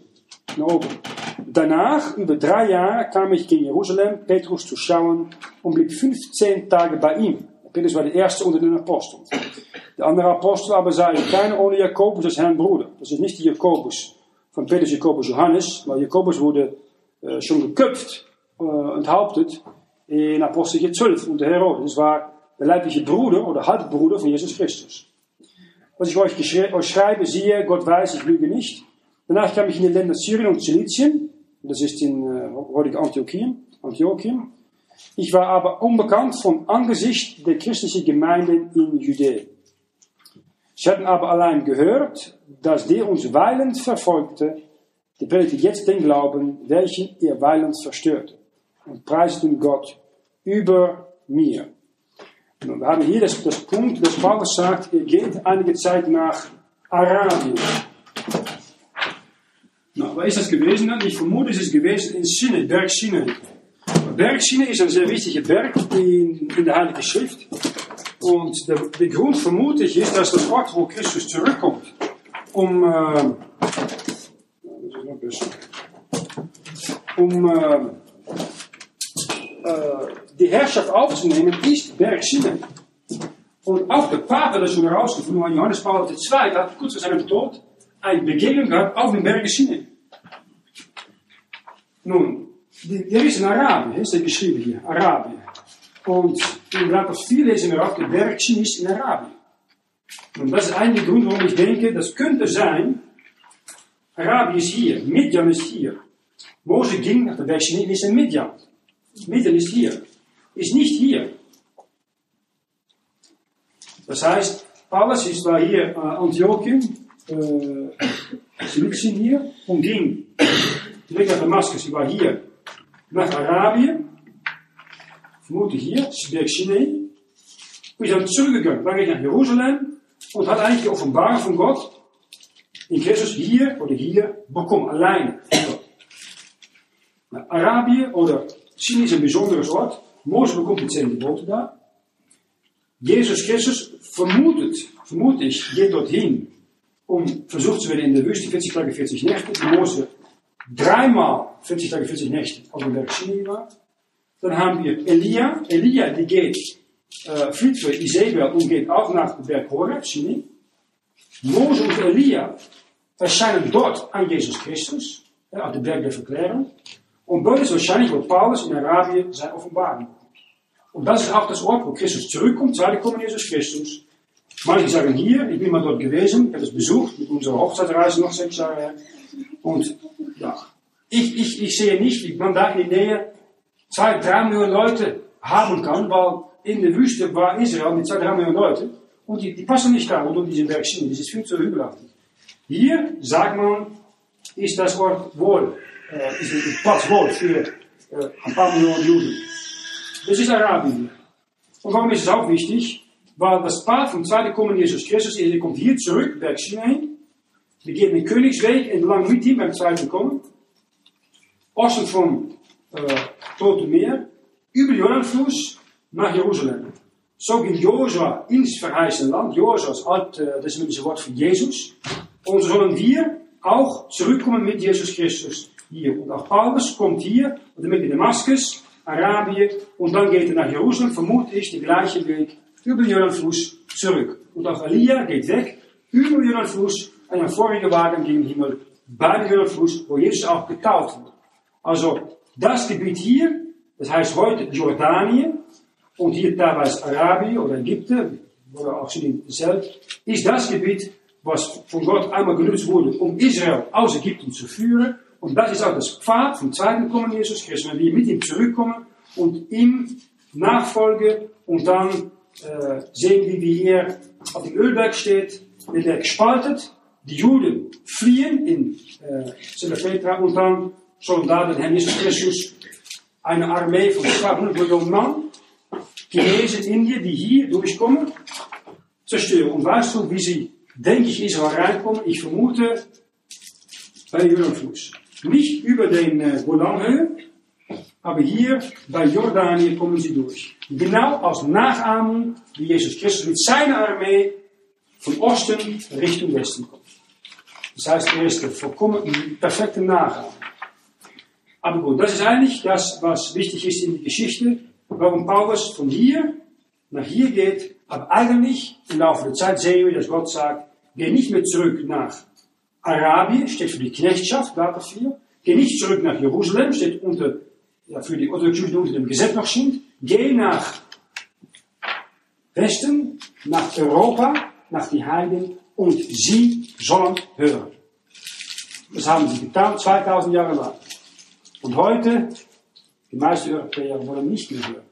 nach oben. Danach, über drei Jahre, kam ich gegen Jerusalem, Petrus zu schauen und blieb 15 Tage bei ihm. Petrus war der erste unter den Aposteln. Der andere Apostel aber sei keiner ohne Jakobus als Herrn Bruder. Das ist nicht die Jakobus von Petrus, Jakobus, Johannes, weil Jakobus wurde äh, schon geköpft, äh, enthauptet in Apostel 12 unter Herodes. Das war der leibliche Bruder oder Halbbruder von Jesus Christus. Was ich euch, euch schreibe, siehe, Gott weiß, ich lüge nicht. Danach kam ich in die Länder Syrien und Silizien, das ist in äh, Antiochien, Antiochien. Ich war aber unbekannt vom Angesicht der christlichen Gemeinden in Judäa. Sie hatten aber allein gehört, dass der uns weilend verfolgte, die predigte jetzt den Glauben, welchen ihr weilend verstörte und preisten Gott über mir. Und wir haben hier das, das Punkt, dass Paulus sagt, er geht einige Zeit nach Arabien. Nou, waar is dat gewesen dan? Ich vermute, es ist gewesen in Sinai, Berg Sinai. Berg Sinai ist ein sehr wichtiger Berg in, in der Heilige Schrift. Und der, der Grund vermute ich ist, dass das Ort, wo Christus zurückkommt, um, äh, äh, äh, die Herrschaft aufzunehmen, ist Berg Sinai. Und auch der Vater das schon herausgefunden, weil Johannes Paulus II hat kurz vor seinem Tod eine Begegnung gehabt auf dem Berg Sinai. Nun, der ist in Arabien, ist er geschrieben hier, Arabien. Und in Blatt 4 lesen wir auch, Berg Sinai ist in Arabien. Und das ist eigentlich der Grund, warum ich denke, das könnte sein, Arabien ist hier, Midian ist hier. Mose ging nach der Berg Sinai, ist in Midian. Midian ist hier. Ist nicht hier. Das heißt, Paulus ist, war hier äh, Antiochien, äh, Silizien hier, und ging direkt nach Damaskus. Sie war hier nach Arabien, vermutlich hier, Berg Sinai. Und ist dann zurückgegangen, dann geht nach Jerusalem und hat eigentlich die Offenbarung von in Christus hier oder hier von Gott. Nou, Arabië oder Sinai ist ein besonderes Ort. Mose bekommt die zehn Gebote da. Jesus Christus vermutet, vermute ich, geht dorthin, um versucht zu werden in der Wüste, 40 Tage, 40 Nächte. Die Mose dreimal 40 Tage, 40 Nächte auf dem Berg Sinai war. Dann haben wir Elia. Elia, die geht, äh, flieht für Isabel und geht auch nach dem Berg Horeb, Sinai. Mose und Elia erscheinen dort an Jesus Christus, ja, dem Berg der Verklärung. Und dort ist wahrscheinlich, wo Paulus in Arabien sein Offenbarung bekommt. Und das ist auch das Ort, wo Christus zurückkommt, zweite kommen Jesus Christus. Manche sagen hier, ich bin mal dort gewesen, ich habe es besucht mit unserer Hochzeitsreise noch sechs Jahre her. Und ja, ich, ich, ich sehe nicht, wie man da in der Nähe zwei, drei Millionen Leute haben kann, weil in der Wüste war Israel mit zwei, drei Millionen Leute. Und die, die passen nicht da rund um diesen Berg Sinai, das ist viel zu hügelachtig. Hier, sagt man, ist das Ort wohl, ist het Platz wohl für äh, ein paar Millionen Juden. Das ist Arabien. Und warum ist es auch wichtig? Weil das Pad vom zweiten Kommen Jesus Christus ist, er kommt hier zurück, Berg Sinai. Gehen den Königsweg en lang mit ihm beim zweiten Kommen. Osten vom äh, Tote Meer, über den Jordanfluss nach Jerusalem. So ging Josua ins verheißene Land. Josua ist alt, äh, das ist ein Wort für Jesus. Und so sollen wir auch zurückkommen Christus hier. Und auch Paulus kommt hier, und damit in Damaskus, Arabien, und dann geht er nach Jerusalem, ich, den gleichen Weg über den Jordanfluss zurück. Und auch Elia geht weg, über den Jordanfluss, en een vorige Wagen gegen den Himmel, bei dem Jordanfluss, wo Jesus auch wurde. Also, das Gebiet hier, das heißt heute Jordanien, und hier teilweise Arabien oder Ägypten, oder auch Syrien selbst, ist das Gebiet, was von Gott einmal genutzt wurde, um Israel aus Ägypten zu führen. Und das ist auch das Pfad vom zweiten Kommen Jesus Christus, wenn wir mit ihm zurückkommen und ihm nachfolgen und dann äh, sehen wir, wie hier auf dem Ölberg steht, der Berg spaltet, die Juden fliehen in äh, Selepetra und dann Soldaten Herrn Jesus Christus eine Armee von 200 Millionen Mann, Chinesen in Indien, die hier durchkommen, zerstören. Und weißt du, wie sie, denke ich, Israel reinkommen? Ich vermute bei Jordanfluss. Nicht über den äh, Golanhöhe, aber hier bei Jordanien kommen sie durch. Genau als Nachahmung, wie Jesus Christus mit seiner Armee von Osten Richtung Westen kommt. Das heißt, er ist der vollkommen perfekte Nachahmung. Aber gut, das ist eigentlich das, was wichtig ist in der Geschichte, warum Paulus von hier nach hier geht, aber eigentlich im Laufe der Zeit sehen wir, dass Gott sagt, geh nicht mehr zurück nach Arabien, steht für die Knechtschaft, Galater 4. Geh nicht zurück nach Jerusalem, steht unter, ja, für die orthodoxen unter dem Gesetz noch sind. Geh nach Westen, nach Europa, nach die Heiden und sie sollen hören. Das haben sie getan, 2000 Jahre lang. Und heute, die meisten Europäer wollen nicht mehr hören.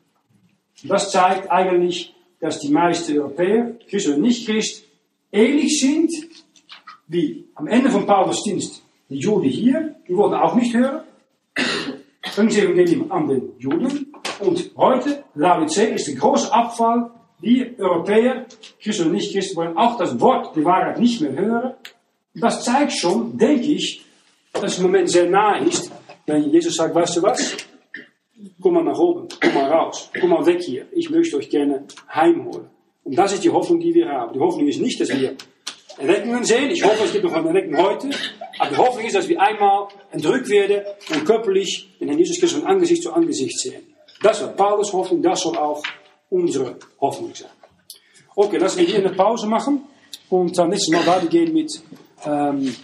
Und das zeigt eigentlich, dass die meisten Europäer, Christ oder nicht Christ, ähnlich sind wie am Ende von Paulus Dienst die Juden hier, die wollten auch nicht hören. Evangelium an den Juden. Und heute, Laodicea, ist der große Abfall. Die Europäer, Christen und nicht Christen, wollen auch das Wort, die Wahrheit nicht mehr hören. Das zeigt schon, denke ich, dass im Moment sehr nahe ist, wenn Jesus sagt, weißt du was? Komm mal nach oben, komm mal raus, komm mal weg hier. Ich möchte euch gerne heimholen. Und das ist die Hoffnung, die wir haben. Die Hoffnung ist nicht, dass wir Erweckungen sehen. Ich hoffe, es gibt noch eine Erweckung heute. Aber die Hoffnung ist, dass wir einmal entrückt werden und körperlich den Herrn Jesus Christus von Angesicht zu Angesicht sehen. Das war Paulus Hoffnung, das soll auch unsere Hoffnung sein. Okay, lassen wir hier eine Pause machen und dann nächstes Mal weitergehen mit ähm,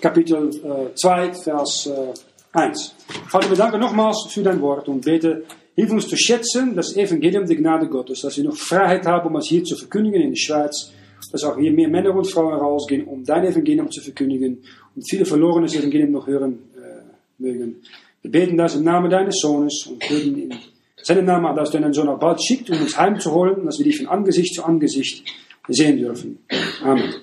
Kapitel äh, 2, Vers äh, 1. Vater, wir danken nochmals für dein Wort und beten, hilf uns zu schätzen, das Evangelium der Gnade Gottes, dass wir noch Freiheit haben, um es hier zu verkündigen in der Schweiz, dass auch hier mehr Männer und Frauen rausgehen, um dein Evangelium zu verkündigen und viele verloren das Evangelium noch hören äh, mögen. Wir beten das im Namen deines Sohnes und beten in seinem Namen, dass deinen Sohn auch bald schickt, um uns heimzuholen, dass wir dich von Angesicht zu Angesicht sehen dürfen. Amen.